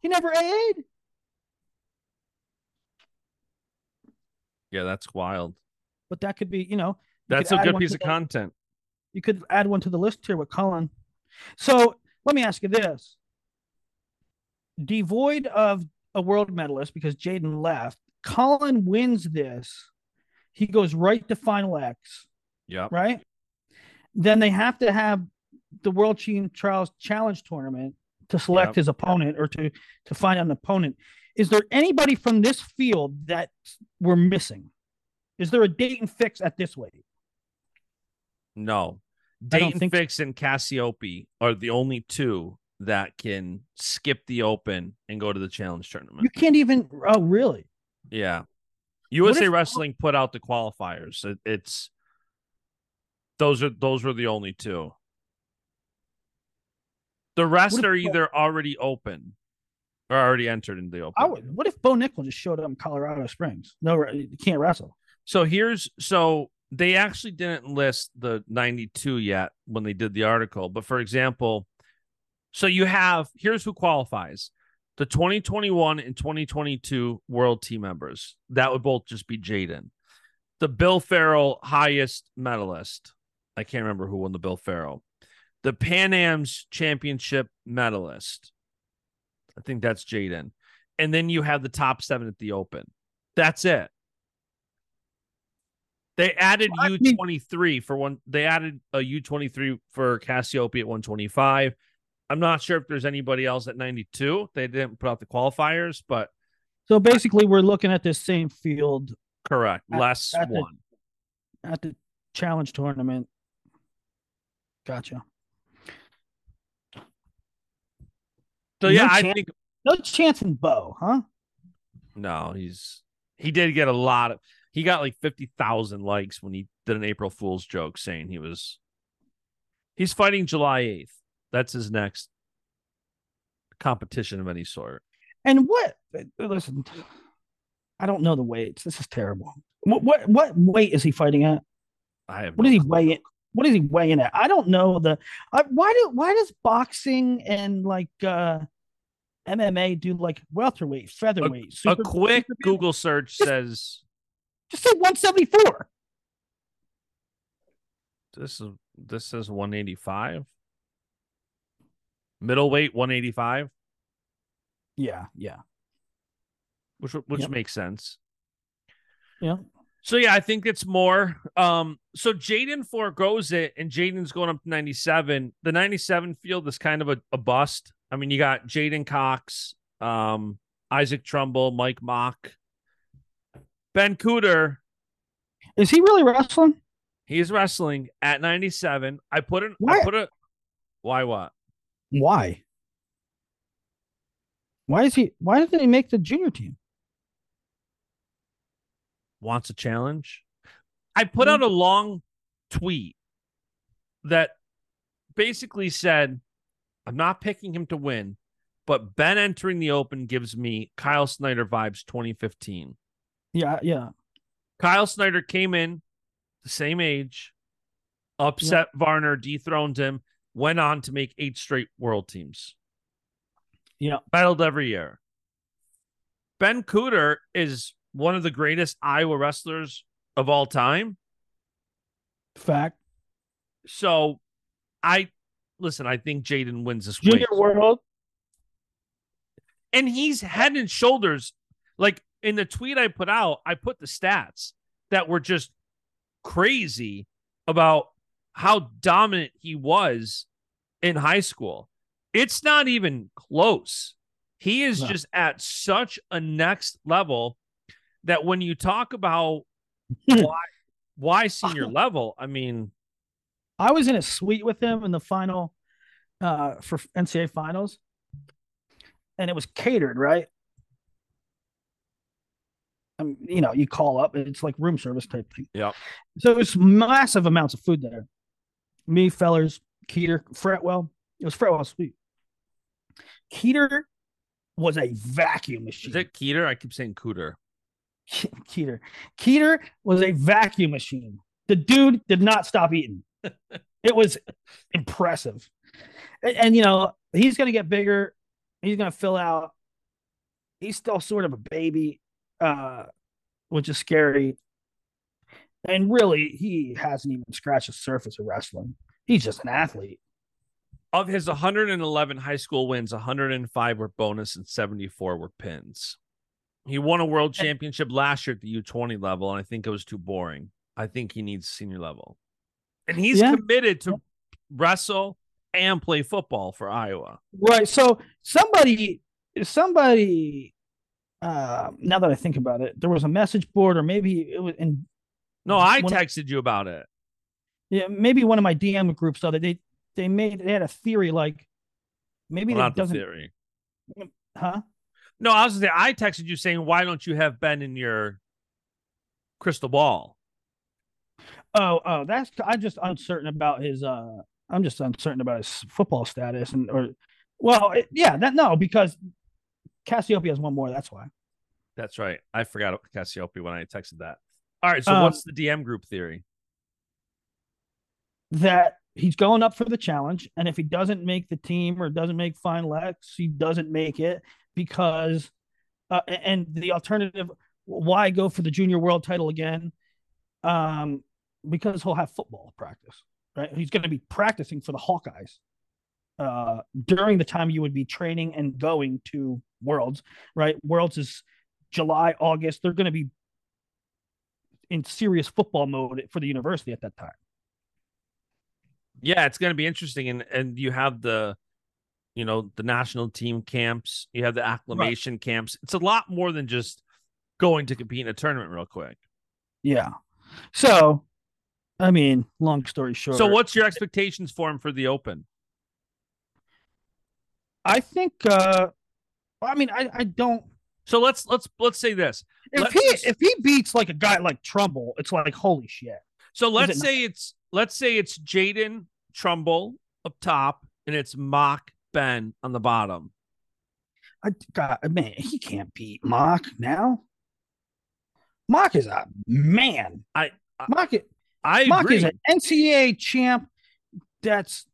He never AA'd. Yeah, that's wild. But that could be, you know, you That's a good piece of the- content. You could add one to the list here with Colin. So let me ask you this: devoid of a world medalist because J'den left, Colin wins this. He goes right to Final X. Yeah. right? Then they have to have the World Team Trials Challenge tournament to select Yep. his opponent or to to find an opponent. Is there anybody from this field that we're missing? Is there a Daton Fix at this weight? No. Dayton think so. Fix and Cassioppi are the only two that can skip the open and go to the challenge tournament. You can't even. Oh, really? yeah. USA if- Wrestling put out the qualifiers. It, it's those are those were the only two. The rest are either already open or already entered into the open. I would. What if Bo Nickal just showed up in Colorado Springs? No, you can't wrestle. So here's so they actually didn't list the 92 yet when they did the article. But for example, so you have here's who qualifies the 2021 and 2022 world team members. That would both just be J'den. The Bill Farrell highest medalist. I can't remember who won the Bill Farrell. The Pan Am's championship medalist. I think that's J'den. And then you have the top seven at the Open. That's it. They added U twenty three for one. They added a U twenty three for Cassioppi at one twenty five. I'm not sure if there's anybody else at ninety two. They didn't put out the qualifiers, but So basically, we're looking at this same field correct. At- Less at the- one. at the challenge tournament. Gotcha. So no yeah, I chance- think No chance in Bo, huh? no. He's he did get a lot of. He got like fifty thousand likes when he did an April Fool's joke saying he was. He's fighting July eighth. That's his next competition of any sort. And what? Listen, I don't know the weights. This is terrible. What what what weight is he fighting at? I have What no is he clue. weighing? What is he weighing at? I don't know the. Uh, why do why does boxing and like uh MMA do like welterweight, featherweight? a super- quick super- Google search says Just say one seventy four. this is this says 185. Middleweight 185, Yeah, yeah, which which Yep. makes sense. yeah. So yeah, I think it's more. Um, so J'den foregoes it, and J'den's going up to 97. The 97 field is kind of a, a bust. I mean, you got J'den Cox, um, Isaac Trumbull, Mike Mock, Ben Cooter. Is he really wrestling? He's wrestling at 97. I put it. I put it. Why what? Why? Why is he? Why didn't he make the junior team? Wants a challenge. I put out a mm-hmm. long tweet that basically said, I'm not picking him to win, but Ben entering the open gives me Kyle Snyder vibes 2015. Yeah, yeah. Kyle Snyder came in the same age, upset Varner, dethroned him, went on to make eight straight world teams. Yeah. Battled every year. Ben Cooter is one of the greatest Iowa wrestlers of all time. Fact. So I listen, I think J'den wins this Junior weight. world. And he's head and shoulders like in the tweet I put out, I put the stats that were just crazy about how dominant he was in high school. It's not even close. He is No. just at such a next level that when you talk about why why senior level, I mean, I was in a suite with him in the final uh for NCAA finals. And it was catered, right? Um, you know, you call up, it's like room service type thing. Yep. So it was massive amounts of food there. Me, Fellers, Kueter, Fretwell. It was Fretwell's suite. Kueter was a vacuum machine. is it Kueter? I keep saying Cooter. Kueter. Kueter was a vacuum machine. The dude did not stop eating. it was impressive. And, and, you know, he's going to get bigger. He's going to fill out. He's still sort of a baby, uh, which is scary. And really, he hasn't even scratched the surface of wrestling. He's just an athlete. Of his 111 high school wins, 105 were bonus and 74 were pins. He won a world championship last year at the U20 level, and I think it was too boring. I think he needs senior level. And he's Yeah. committed to wrestle and play football for Iowa. Right. So somebody, somebody, uh, now that I think about it, there was a message board, or maybe it was in No, I texted you about it. Yeah, maybe one of my DM groups though that they they made they had a theory like maybe Well, that not the doesn't theory. huh? No, I was gonna say I texted you saying, why don't you have Ben in your crystal ball? Oh, oh, that's I'm just uncertain about his uh I'm just uncertain about his football status and or well, it- yeah, that no, because Cassioppi has one more, that's why. That's right. I forgot Cassioppi when I texted that. All right. So Um, what's the DM group theory? that he's going up for the challenge, and if he doesn't make the team or doesn't make Final X, he doesn't make it because, uh, and the alternative, why go for the junior world title again? Um, because he'll have football practice, right? He's going to be practicing for the Hawkeyes uh, during the time you would be training and going to Worlds, right? Worlds is July, August. They're going to be in serious football mode for the university at that time. Yeah, it's going to be interesting, and and you have the, you know, the national team camps. You have the acclimation right. camps. It's a lot more than just going to compete in a tournament real quick. Yeah. So, I mean, long story short. So, what's your expectations for him for the Open? I think. uh I mean, I I don't. So let's let's let's say this. If let's he if he beats like a guy like Trumbull, it's like holy shit. So let's it say not? it's let's say it's J'den Trumbull up top and it's Mock Ben on the bottom. I God, man, he can't beat Mock now. Mock is a man. I, I Mock, I Mock agree. is an NCAA champ that's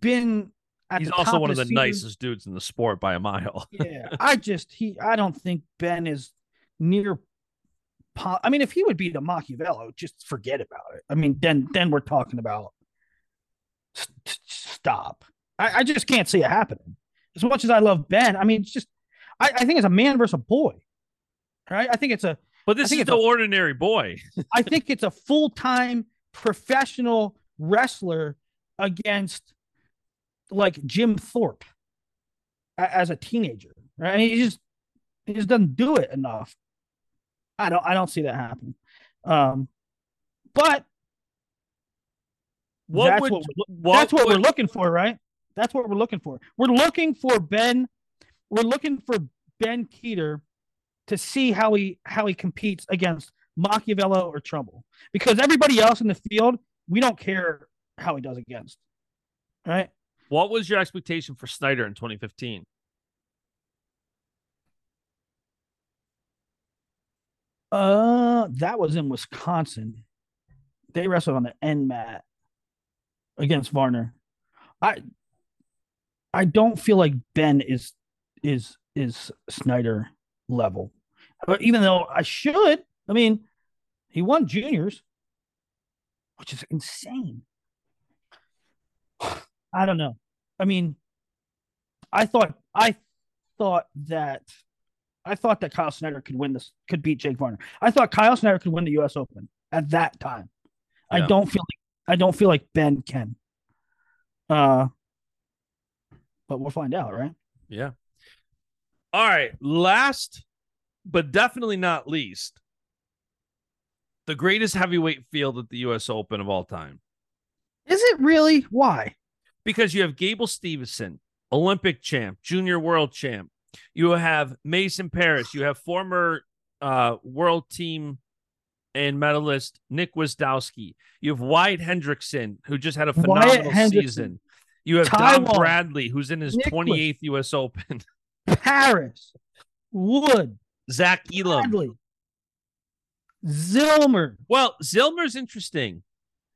been. He's also one of the, nicest dudes in the sport by a mile. yeah, I just he. I don't think Ben is near. I mean, if he would beat a Macchiavello, just forget about it. I mean, then then we're talking about stop. I, I just can't see it happening. As much as I love Ben, I mean, it's just I, I think it's a man versus a boy. Right? I think it's a but this is the a, ordinary boy. I think it's a full time professional wrestler against like Jim Thorpe as a teenager. Right? And he just he just doesn't do it enough. I don't I don't see that happen. Um, but what that's would, what, what that's what would, we're looking for, right? That's what we're looking for. We're looking for Ben. We're looking for Ben Kueter to see how he how he competes against Macchiavello or Trumbull. Because everybody else in the field, we don't care how he does against. Right? What was your expectation for Snyder in 2015? Uh, that was in Wisconsin. They wrestled on the end mat against Varner. I I don't feel like Ben is is is Snyder level. But even though I should, I mean, he won juniors, which is insane. I don't know. I mean, I thought I thought that I thought that Kyle Snyder could win this, could beat Jake Varner. I thought Kyle Snyder could win the U.S. Open at that time. Yeah. I don't feel like I don't feel like Ben can. Uh, but we'll find out, right? Yeah. All right. Last, but definitely not least, the greatest heavyweight field at the U.S. Open of all time. Is it really? Why? Because you have Gable Stevenson, Olympic champ, junior world champ. You have Mason Parris. You have former uh, world team and medalist Nick Gwiazdowski. You have Wyatt Hendrickson, who just had a phenomenal season. You have Taiwan, Dom Bradley, who's in his 28th U.S. Open. Parris, Wood, Zach Elam, Bradley, Zillmer. Well, Zillmer's interesting.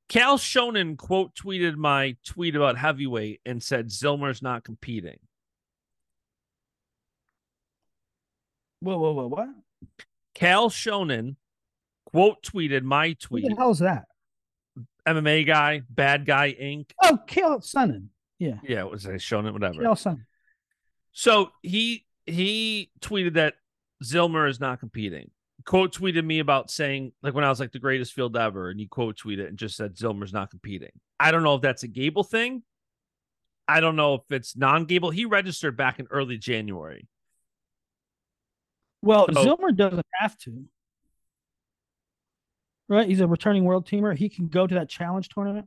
Cal Shonen quote tweeted my tweet about heavyweight and said Zillmer's not competing. Whoa, whoa, whoa, what? Cal Shonen quote tweeted my tweet. What the hell's that? MMA guy, bad guy Inc. Oh, Chael Sonnen. Yeah. Yeah, it was a Shonen, whatever. Cal So he he tweeted that Zillmer is not competing. Quote tweeted me about saying like when I was like the greatest field ever, and he quote tweeted and just said Zillmer's not competing. I don't know if that's a Gable thing. I don't know if it's non-Gable. He registered back in early January. Well, so, Zillmer doesn't have to right? He's a returning world teamer. He can go to that challenge tournament.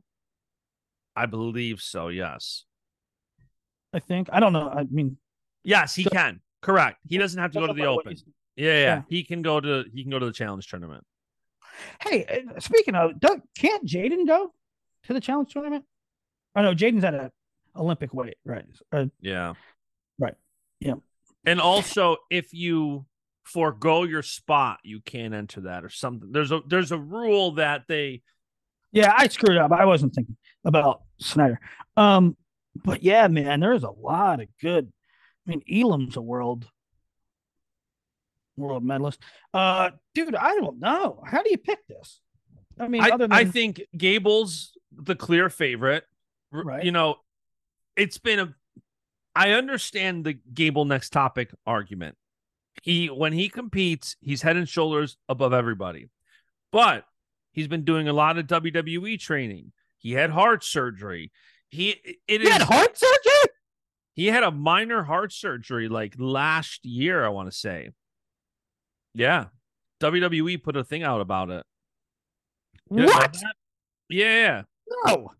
I believe so. Yes. I think. I don't know. I mean, yes, he so, can. Correct. He doesn't have to go to the Open. Yeah, yeah, yeah, He can go to he can go to the challenge tournament. Hey, uh, speaking of, Doug, can't J'den go to the challenge tournament? Oh no, J'den's at a Olympic weight, right? Uh, yeah. Right. Yeah. And also, if you forego your spot, you can't enter that or something. There's a there's a rule that they Yeah, I screwed up. I wasn't thinking about Snyder. Um, but yeah, man, there's a lot of good. I mean, Elam's a world world medalist. Uh, dude, I don't know. How do you pick this? I mean, I, other than I think Gable's the clear favorite. Right. You know, it's been a. I understand the Gable next topic argument. He when he competes, he's head and shoulders above everybody, but he's been doing a lot of WWE training. He had heart surgery. He it he is had heart surgery. he had a minor heart surgery like last year. I want to say, yeah. WWE put a thing out about it. You What? Yeah. No.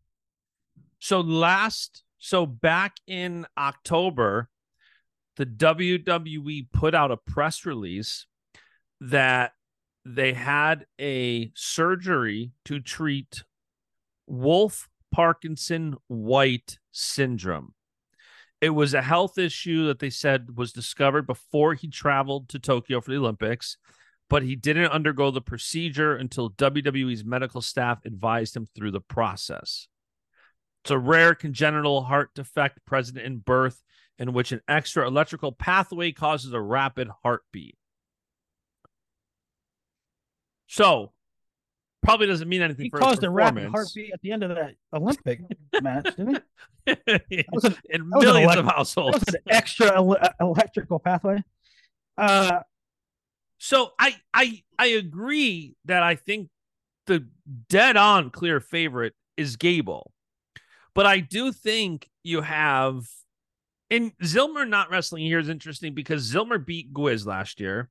So last, so back in October, the WWE put out a press release that they had a surgery to treat Wolff Parkinson White syndrome. It was a health issue that they said was discovered before he traveled to Tokyo for the Olympics, but he didn't undergo the procedure until WWE's medical staff advised him through the process. It's a rare congenital heart defect present in birth in which an extra electrical pathway causes a rapid heartbeat. So, probably doesn't mean anything He for caused a rapid heartbeat at the end of that Olympic match, didn't he? was an- in millions of That households. was an extra ele- electrical pathway. Uh, So I I I agree that I think the dead on clear favorite is Gable. But I do think you have and Zillmer not wrestling here is interesting because Zillmer beat Gwiz last year.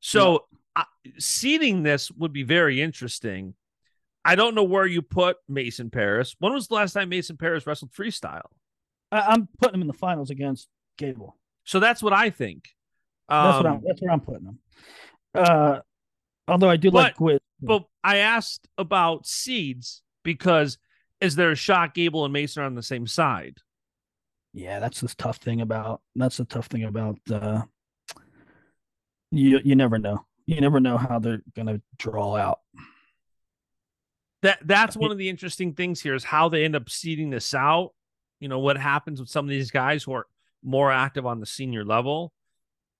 So uh, seeding this would be very interesting. I don't know where you put Mason Parris. When was the last time Mason Parris wrestled freestyle? I, I'm putting him in the finals against Gable. So that's what I think. That's what Um, I'm. That's where I'm putting him. Uh, although I do like Gwiz. But I asked about seeds because is there a shot Gable and Mason are on the same side? Yeah, that's the tough thing about. That's the tough thing about. Uh, you you never know. You never know how they're gonna draw out. That that's one of the interesting things here is how they end up seeding this out. You know what happens with some of these guys who are more active on the senior level.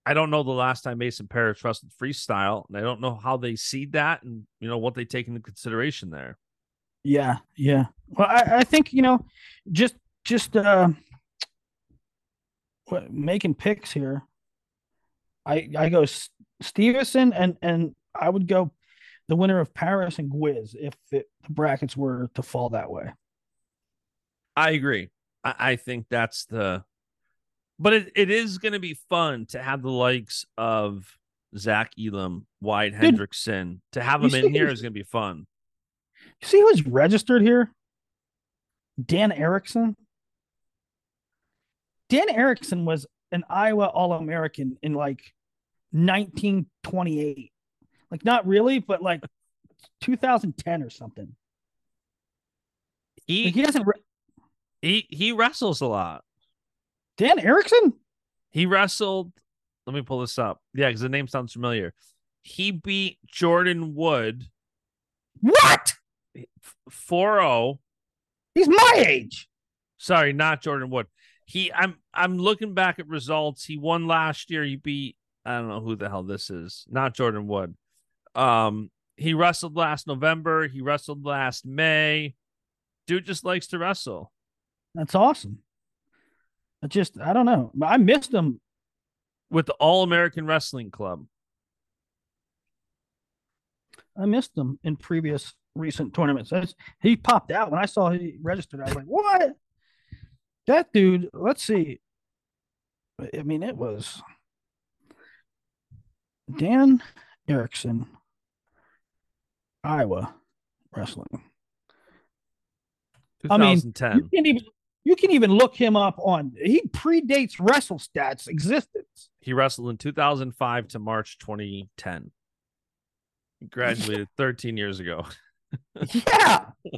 I don't know the last time Mason Parris wrestled freestyle, and I don't know how they seed that, and you know what they take into consideration there. Yeah, yeah. Well, I, I think you know, just just uh, what, making picks here. I I go Stevenson and and I would go the winner of Parris and Gwiz if it, the brackets were to fall that way. I agree. I, I think that's the, but it, it is going to be fun to have the likes of Zach Elam, Wyatt Dude, Hendrickson, to have them in here is going to be fun. You see who's registered here? Dan Erickson. Dan Erickson was an Iowa All American in like 1928. Like, not really, but like 2010 or something. He Like, he doesn't. Re- he he wrestles a lot. Dan Erickson? He wrestled. Let me pull this up. Yeah, because the name sounds familiar. He beat Jordan Wood What? 4-0. He's my age. Sorry, not Jordan Wood. He I'm I'm looking back at results. He won last year. He beat I don't know who the hell this is. Not Jordan Wood. Um he wrestled last November. He wrestled last May. Dude just likes to wrestle. That's awesome. I just, I don't know. I missed him. with the All American Wrestling Club. I missed him in previous recent tournaments. That's- he popped out when I saw he registered. I was like, what? That dude, let's see. I mean, it was Dan Erickson, Iowa wrestling. I mean, You can even you can even look him up on he predates WrestleStats existence. he wrestled in 2005 to March 2010. He graduated 13 years ago. Yeah.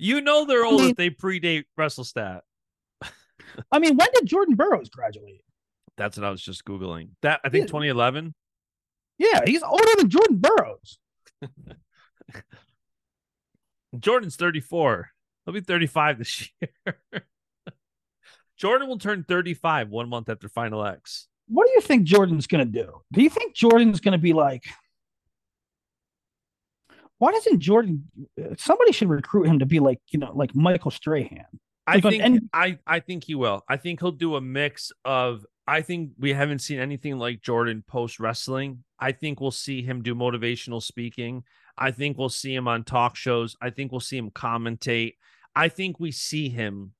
You know they're old mean- if they predate WrestleStat. I mean, when did Jordan Burroughs graduate? That's what I was just googling. That I think Yeah. 2011. Yeah, he's older than Jordan Burroughs. Jordan's 34. He'll be 35 this year. Jordan will turn 35 one month after Final X. What do you think Jordan's going to do? Do you think Jordan's going to be like? Why doesn't Jordan? Somebody should recruit him to be like you know like Michael Strahan. I Like on think any- I I think he will. I think he'll do a mix of I think we haven't seen anything like Jordan post wrestling. I think we'll see him do motivational speaking. I think we'll see him on talk shows. I think we'll see him commentate. I think we see him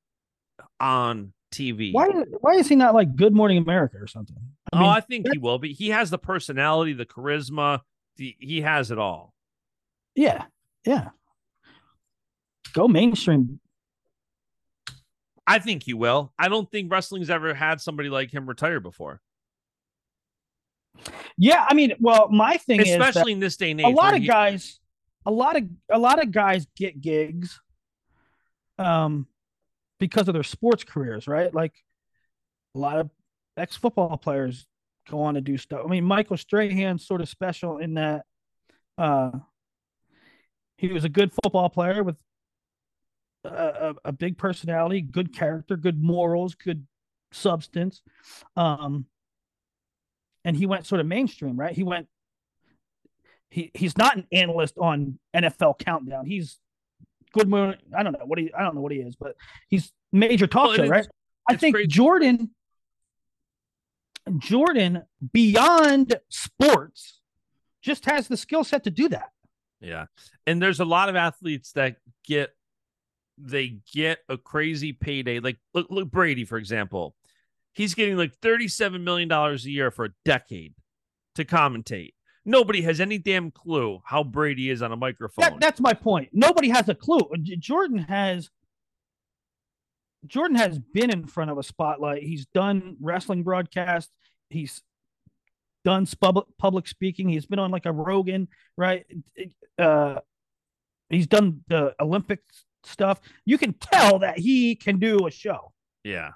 on TV. Why? Why is he not like Good Morning America or something? I oh, mean, oh, I think he will be. He has the personality, the charisma. The, he has it all. yeah, yeah. Go mainstream. I think he will. I don't think wrestling's ever had somebody like him retire before, Yeah, I mean, well, my thing is especially in this day and age. a lot of he- guys, a lot of a lot of guys get gigs, um, because of their sports careers, right? Like a lot of ex football players go on to do stuff. I mean, Michael Strahan's sort of special in that, uh, he was a good football player with a, a, big personality, good character, good morals, good substance, um, and he went sort of mainstream, right? He went he he's not an analyst on NFL Countdown. He's good. I don't know what he. I don't know what he is, but he's major talk Well, show, right? I think crazy. Jordan, Jordan beyond sports, just has the skill set to do that. Yeah. And there's a lot of athletes that get they get a crazy payday. Like look, look Brady, for example. He's getting like $37 million a year for a decade to commentate. Nobody has any damn clue how Brady is on a microphone. That, that's my point. Nobody has a clue. Jordan has. Jordan has been in front of a spotlight. He's done wrestling broadcasts. He's done public public speaking. He's been on like a Rogan, right? Uh, he's done the Olympic stuff. You can tell that he can do a show. yeah.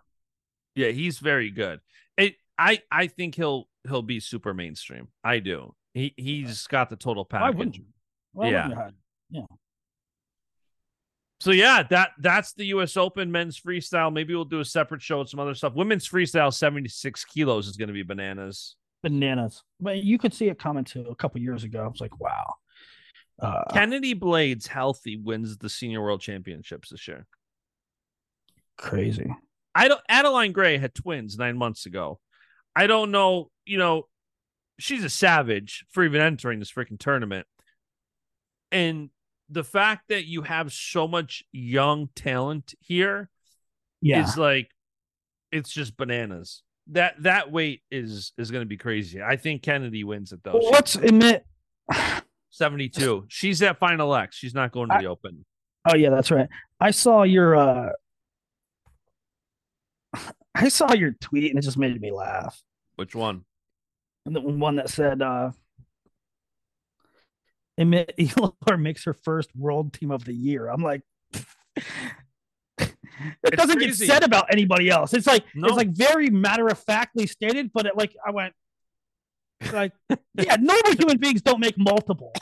Yeah, he's very good. It I I think he'll he'll be super mainstream. I do. He he's got the total Why package. you? Why Yeah. you? So yeah, that that's the U.S. Open men's freestyle. Maybe we'll do a separate show with some other stuff. Women's freestyle, seventy six kilos is going to be bananas. Bananas. But you could see it coming too. A couple years ago, I was like, wow. Uh, Kennedy Blades, healthy, wins the senior world championships this year. crazy. I don't. Adeline Gray had twins nine months ago. I don't know. You know, she's a savage for even entering this freaking tournament. And the fact that you have so much young talent here Yeah. is like it's just bananas. That that weight is is going to be crazy. I think Kennedy wins it though. Well, let's admit. 72. She's at final X. She's not going to I- the open. Oh yeah, that's right. I saw your uh I saw your tweet and it just made me laugh. Which one? The one that said uh Elor makes her first world team of the year. I'm like it doesn't get said about anybody else. It's like No. it's like very matter of factly stated, but it like I went like yeah, normal human beings don't make multiple.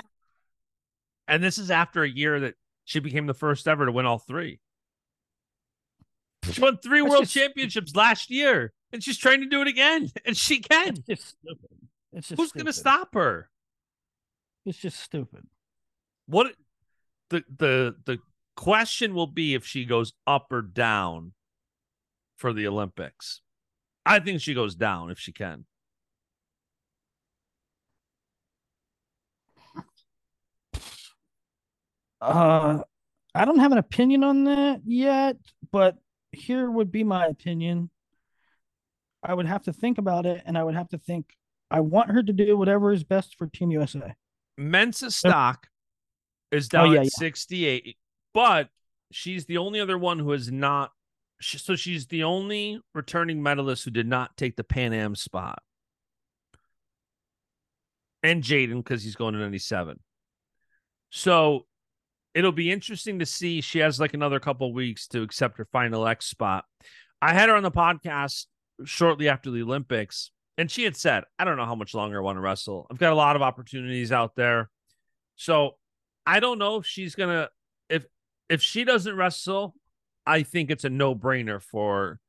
And this is after a year that she became the first ever to win all three. She won three That's world just- championships last year, and she's trying to do it again, and she can. It's just stupid. It's just Who's going to stop her? It's just stupid. What the the the question will be if she goes up or down for the Olympics. I think she goes down if she can. Uh, I don't have an opinion on that yet, but here would be my opinion. I would have to think about it, and I would have to think. I want her to do whatever is best for Team USA. Mensah-Stock is down Oh, yeah, at yeah. 68, but she's the only other one who has not. So she's the only returning medalist who did not take the Pan Am spot. And J'den, because he's going to 97. So it'll be interesting to see. She has like another couple weeks to accept her final X spot. I had her on the podcast shortly after the Olympics, and she had said, I don't know how much longer I want to wrestle. I've got a lot of opportunities out there. So I don't know if she's gonna if if she doesn't wrestle, I think it's a no brainer for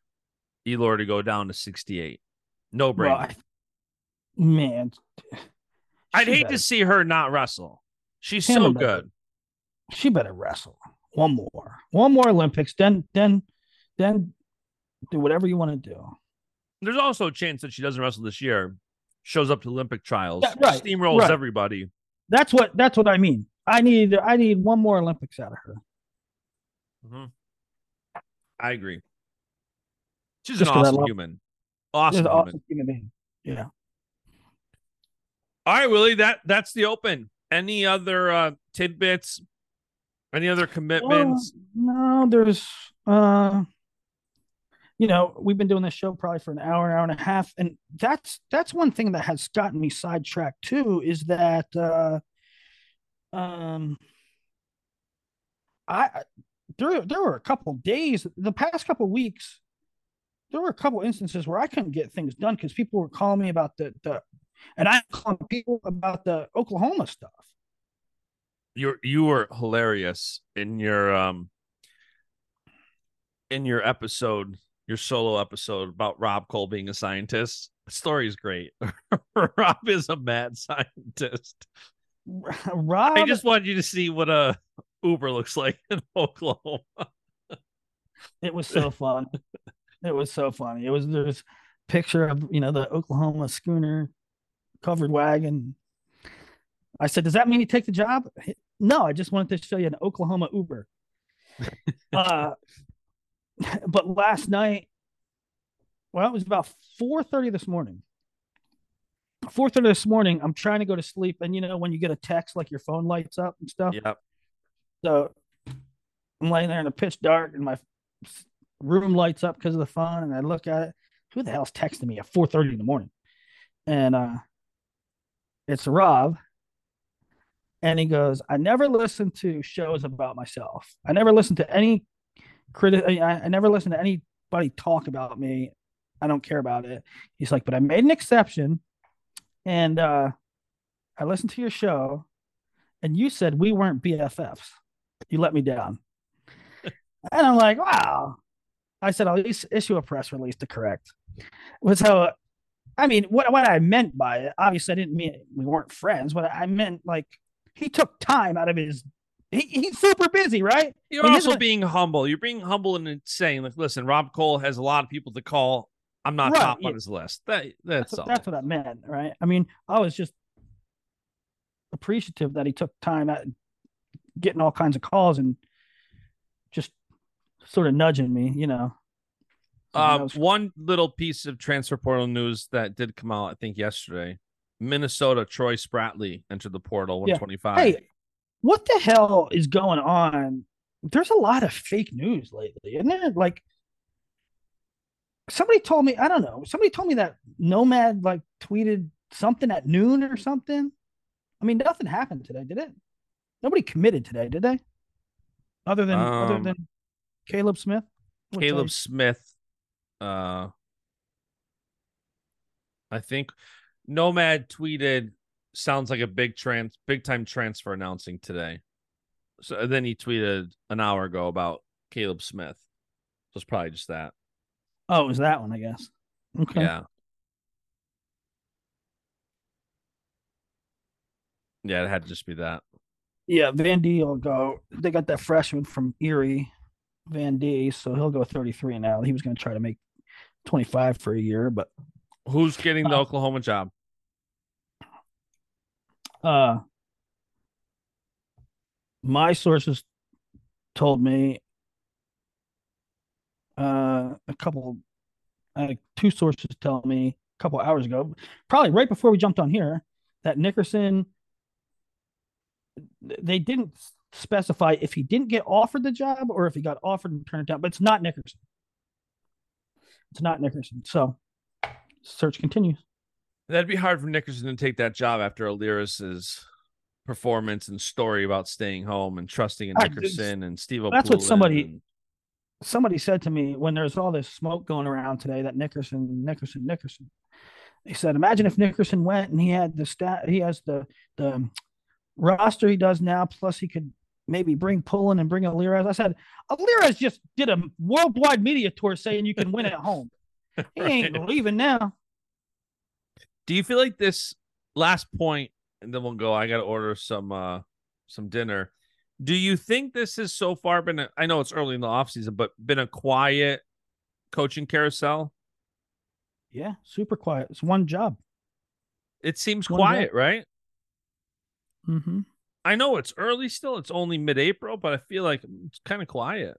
Elor to go down to 68. No brainer. Well, I- man, I'd hate better- to see her not wrestle. She's Hannah so good. She better wrestle one more, one more Olympics. Then, then, then, do whatever you want to do. There's also a chance that she doesn't wrestle this year, shows up to Olympic trials, Yeah, right, steamrolls right. everybody. That's what. That's what I mean. I need. I need one more Olympics out of her. Mhm. I agree. She's Just an awesome human. Awesome an human. awesome human being. Yeah. All right, Willie, that that's the open. Any other uh tidbits? Any other commitments? No, there's uh you know, we've been doing this show probably for an hour, hour and a half, and that's that's one thing that has gotten me sidetracked too, is that uh um I I- there there were a couple days, the past couple weeks, there were a couple instances where I couldn't get things done because people were calling me about the the and I'm calling people about the Oklahoma stuff. You you were hilarious in your um in your episode, your solo episode about Rob Koll being a scientist. The story is great. Rob is a mad scientist. Rob I just wanted you to see what a Uber looks like in Oklahoma. It was so fun. it was so funny. It was there's picture of you know the Oklahoma schooner covered wagon. I said, "Does that mean you take the job?" No, I just wanted to show you an Oklahoma Uber. uh, but last night, well, it was about four thirty this morning. Four thirty this morning. I'm trying to go to sleep, and you know when you get a text, like your phone lights up and stuff. Yep. So I'm laying there in the pitch dark, and my room lights up because of the phone, and I look at it. Who the hell's texting me at 4:30 in the morning? And uh, it's Rob, and he goes, "I never listen to shows about myself. I never listen to any critic. I, I never listen to anybody talk about me. I don't care about it." He's like, "But I made an exception, and uh, I listened to your show, and you said we weren't BFFs. You let me down." And I'm like, wow. I said, I'll at least issue a press release to correct. Was how, I mean, what what I meant by it. Obviously, I didn't mean we weren't friends. What I meant, like, he took time out of his. He, he's super busy, right? You're And also being humble. You're being humble and saying, like, listen, Rob Koll has a lot of people to call. I'm not Right, top yeah. on his list. That that's, That's, that's what I meant, right? I mean, I was just appreciative that he took time at getting all kinds of calls and just sort of nudging me, you know. Uh, was- one little piece of transfer portal news that did come out, I think yesterday. Minnesota Troy Spratley entered the portal Yeah. 125. Hey, what the hell is going on? There's a lot of fake news lately, isn't there? Like somebody told me, I don't know, somebody told me that Nomad like tweeted something at noon or something. I mean, nothing happened today, did it? Nobody committed today, did they? Other than other Um, than Caleb Smith. Caleb Smith. Uh, I think Nomad tweeted sounds like a big trans big time transfer announcing today. So then he tweeted an hour ago about Caleb Smith. So it's probably just that. oh, it was that one, I guess. Okay. Yeah. Yeah, it had to just be that. Yeah, Van Dee will go. They got that freshman from Erie, Van Dee, so he'll go 33 now. He was going to try to make 25 for a year, but Who's getting the Uh, Oklahoma job? Uh my sources told me uh a couple uh, two sources tell me a couple hours ago probably right before we jumped on here that nickerson they didn't specify if he didn't get offered the job or if he got offered and turned it down but it's not nickerson. It's not nickerson. So search continues That'd be hard for Nickerson to take that job after Alirez's performance and story about staying home and trusting in Nickerson and Steve that's what somebody- and- somebody said to me when there's all this smoke going around today that Nickerson, Nickerson, Nickerson. They said, imagine if Nickerson went and he had the stat, he has the the roster he does now, plus he could maybe bring Pullen and bring Alirez. I said Alirez just did a worldwide media tour saying you can win at home. He ain't Right. leaving now. Do you feel like this last point, and then we'll go? I got to order some uh some dinner. Do you think this has so far been? A, I know it's early in the offseason, but been a quiet coaching carousel? Yeah, super quiet. It's one job. It seems One quiet, right? Mm-hmm. I know it's early still. It's only mid-April, but I feel like it's kind of quiet.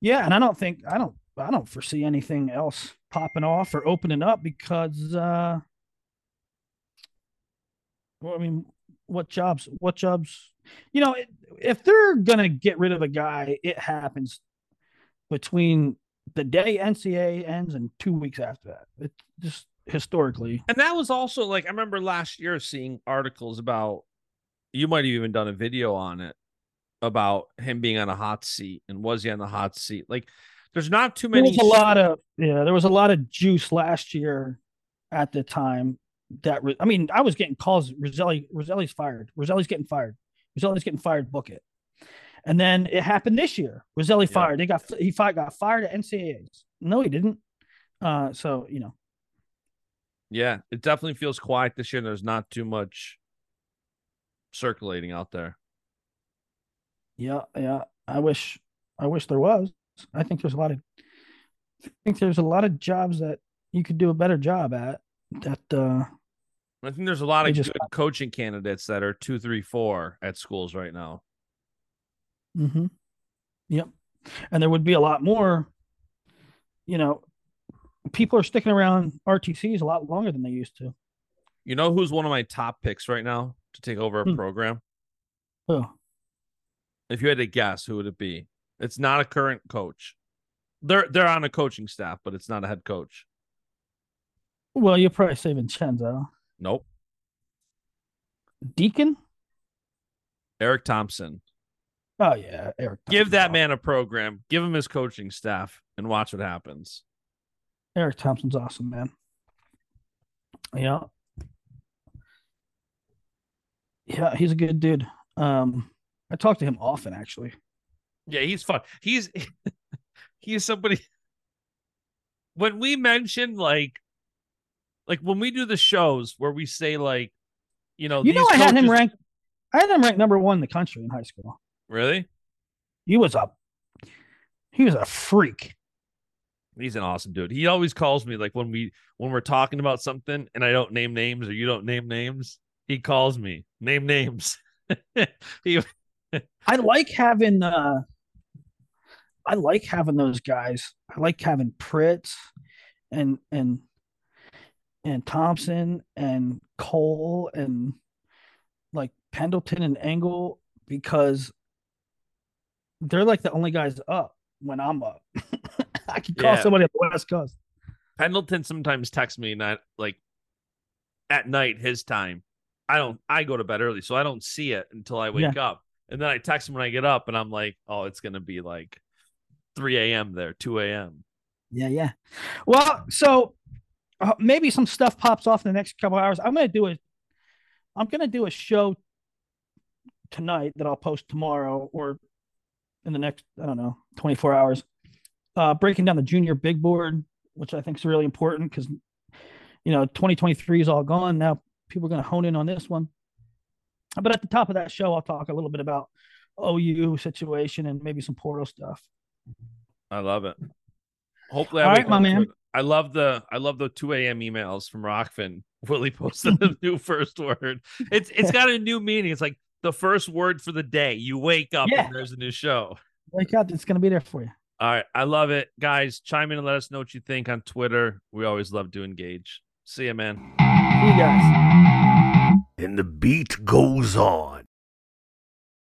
Yeah, and I don't think I don't I don't foresee anything else popping off or opening up because uh well, I mean, what jobs what jobs you know, if they're going to get rid of a guy, it happens between the day NCAA ends and 2 weeks after that. It's just historically. And that was also like I remember last year seeing articles about you might have even done a video on it about him being on a hot seat and was he on the hot seat? Like there's not too There many was a lot of yeah, there was a lot of juice last year at the time that I mean, I was getting calls Rosselli Rosselli's fired. Rosselli's getting fired. Rosselli's getting fired, book it. And then it happened this year. Rosselli Yeah. fired. They got he fired, got fired at NCAAs. No, he didn't. Uh so, you know, Yeah, it definitely feels quiet this year. There's not too much circulating out there. yeah, yeah. I wish I wish there was. I think there's a lot of I think there's a lot of jobs that you could do a better job at that uh I think there's a lot of just good coaching candidates that are two, three, four at schools right now. Mm-hmm. Yep. And there would be a lot more, you know, people are sticking around RTCs a lot longer than they used to. You know who's one of my top picks right now to take over a Hmm. program? Oh, If you had to guess, who would it be? It's not a current coach. They're they're on a coaching staff, but it's not a head coach. Well, you're probably say Vincenzo. Nope. Deacon? Eric Thompson. Oh, yeah. Eric. Give that man a program, give him his coaching staff, and watch what happens. Eric Thompson's awesome, man. Yeah. Yeah, he's a good dude. Um, I talk to him often, actually. Yeah, he's fun. He's he's somebody when we mention like like when we do the shows where we say like you know You know, I had him ranked. I had him ranked number one in the country in high school. really He was a, he was a freak. he's an awesome dude he always calls me like when we when we're talking about something and i don't name names or you don't name names he calls me name names he, I like having uh I like having those guys. I like having Pritz and and and Thompson and Koll and like Pendleton and Engel because they're like the only guys up when I'm up. I can call Yeah. somebody at the West Coast. pendleton sometimes texts me not like at night his time i don't i go to bed early so i don't see it until i wake up and then i text him when i get up and i'm like oh it's gonna be like 3 a.m there 2 a.m Yeah, yeah. Well, so uh, maybe some stuff pops off in the next couple hours. I'm gonna do a, I'm gonna do a show tonight that I'll post tomorrow or in the next I don't know 24 hours, uh, breaking down the junior big board, which I think is really important because you know 2023 is all gone now. People are gonna hone in on this one. But at the top of that show, I'll talk a little bit about OU situation and maybe some portal stuff. i love it hopefully I All wake right, my man. it. i love the i love the 2 a.m emails from Rokfin willie posted the new first word it's it's got a new meaning it's like the first word for the day you wake up Yeah. and there's a new show Wake up, it's gonna be there for you. All right. I love it. Guys, chime in and let us know what you think on Twitter. We always love to engage. See you, man. See you guys. And the beat goes on.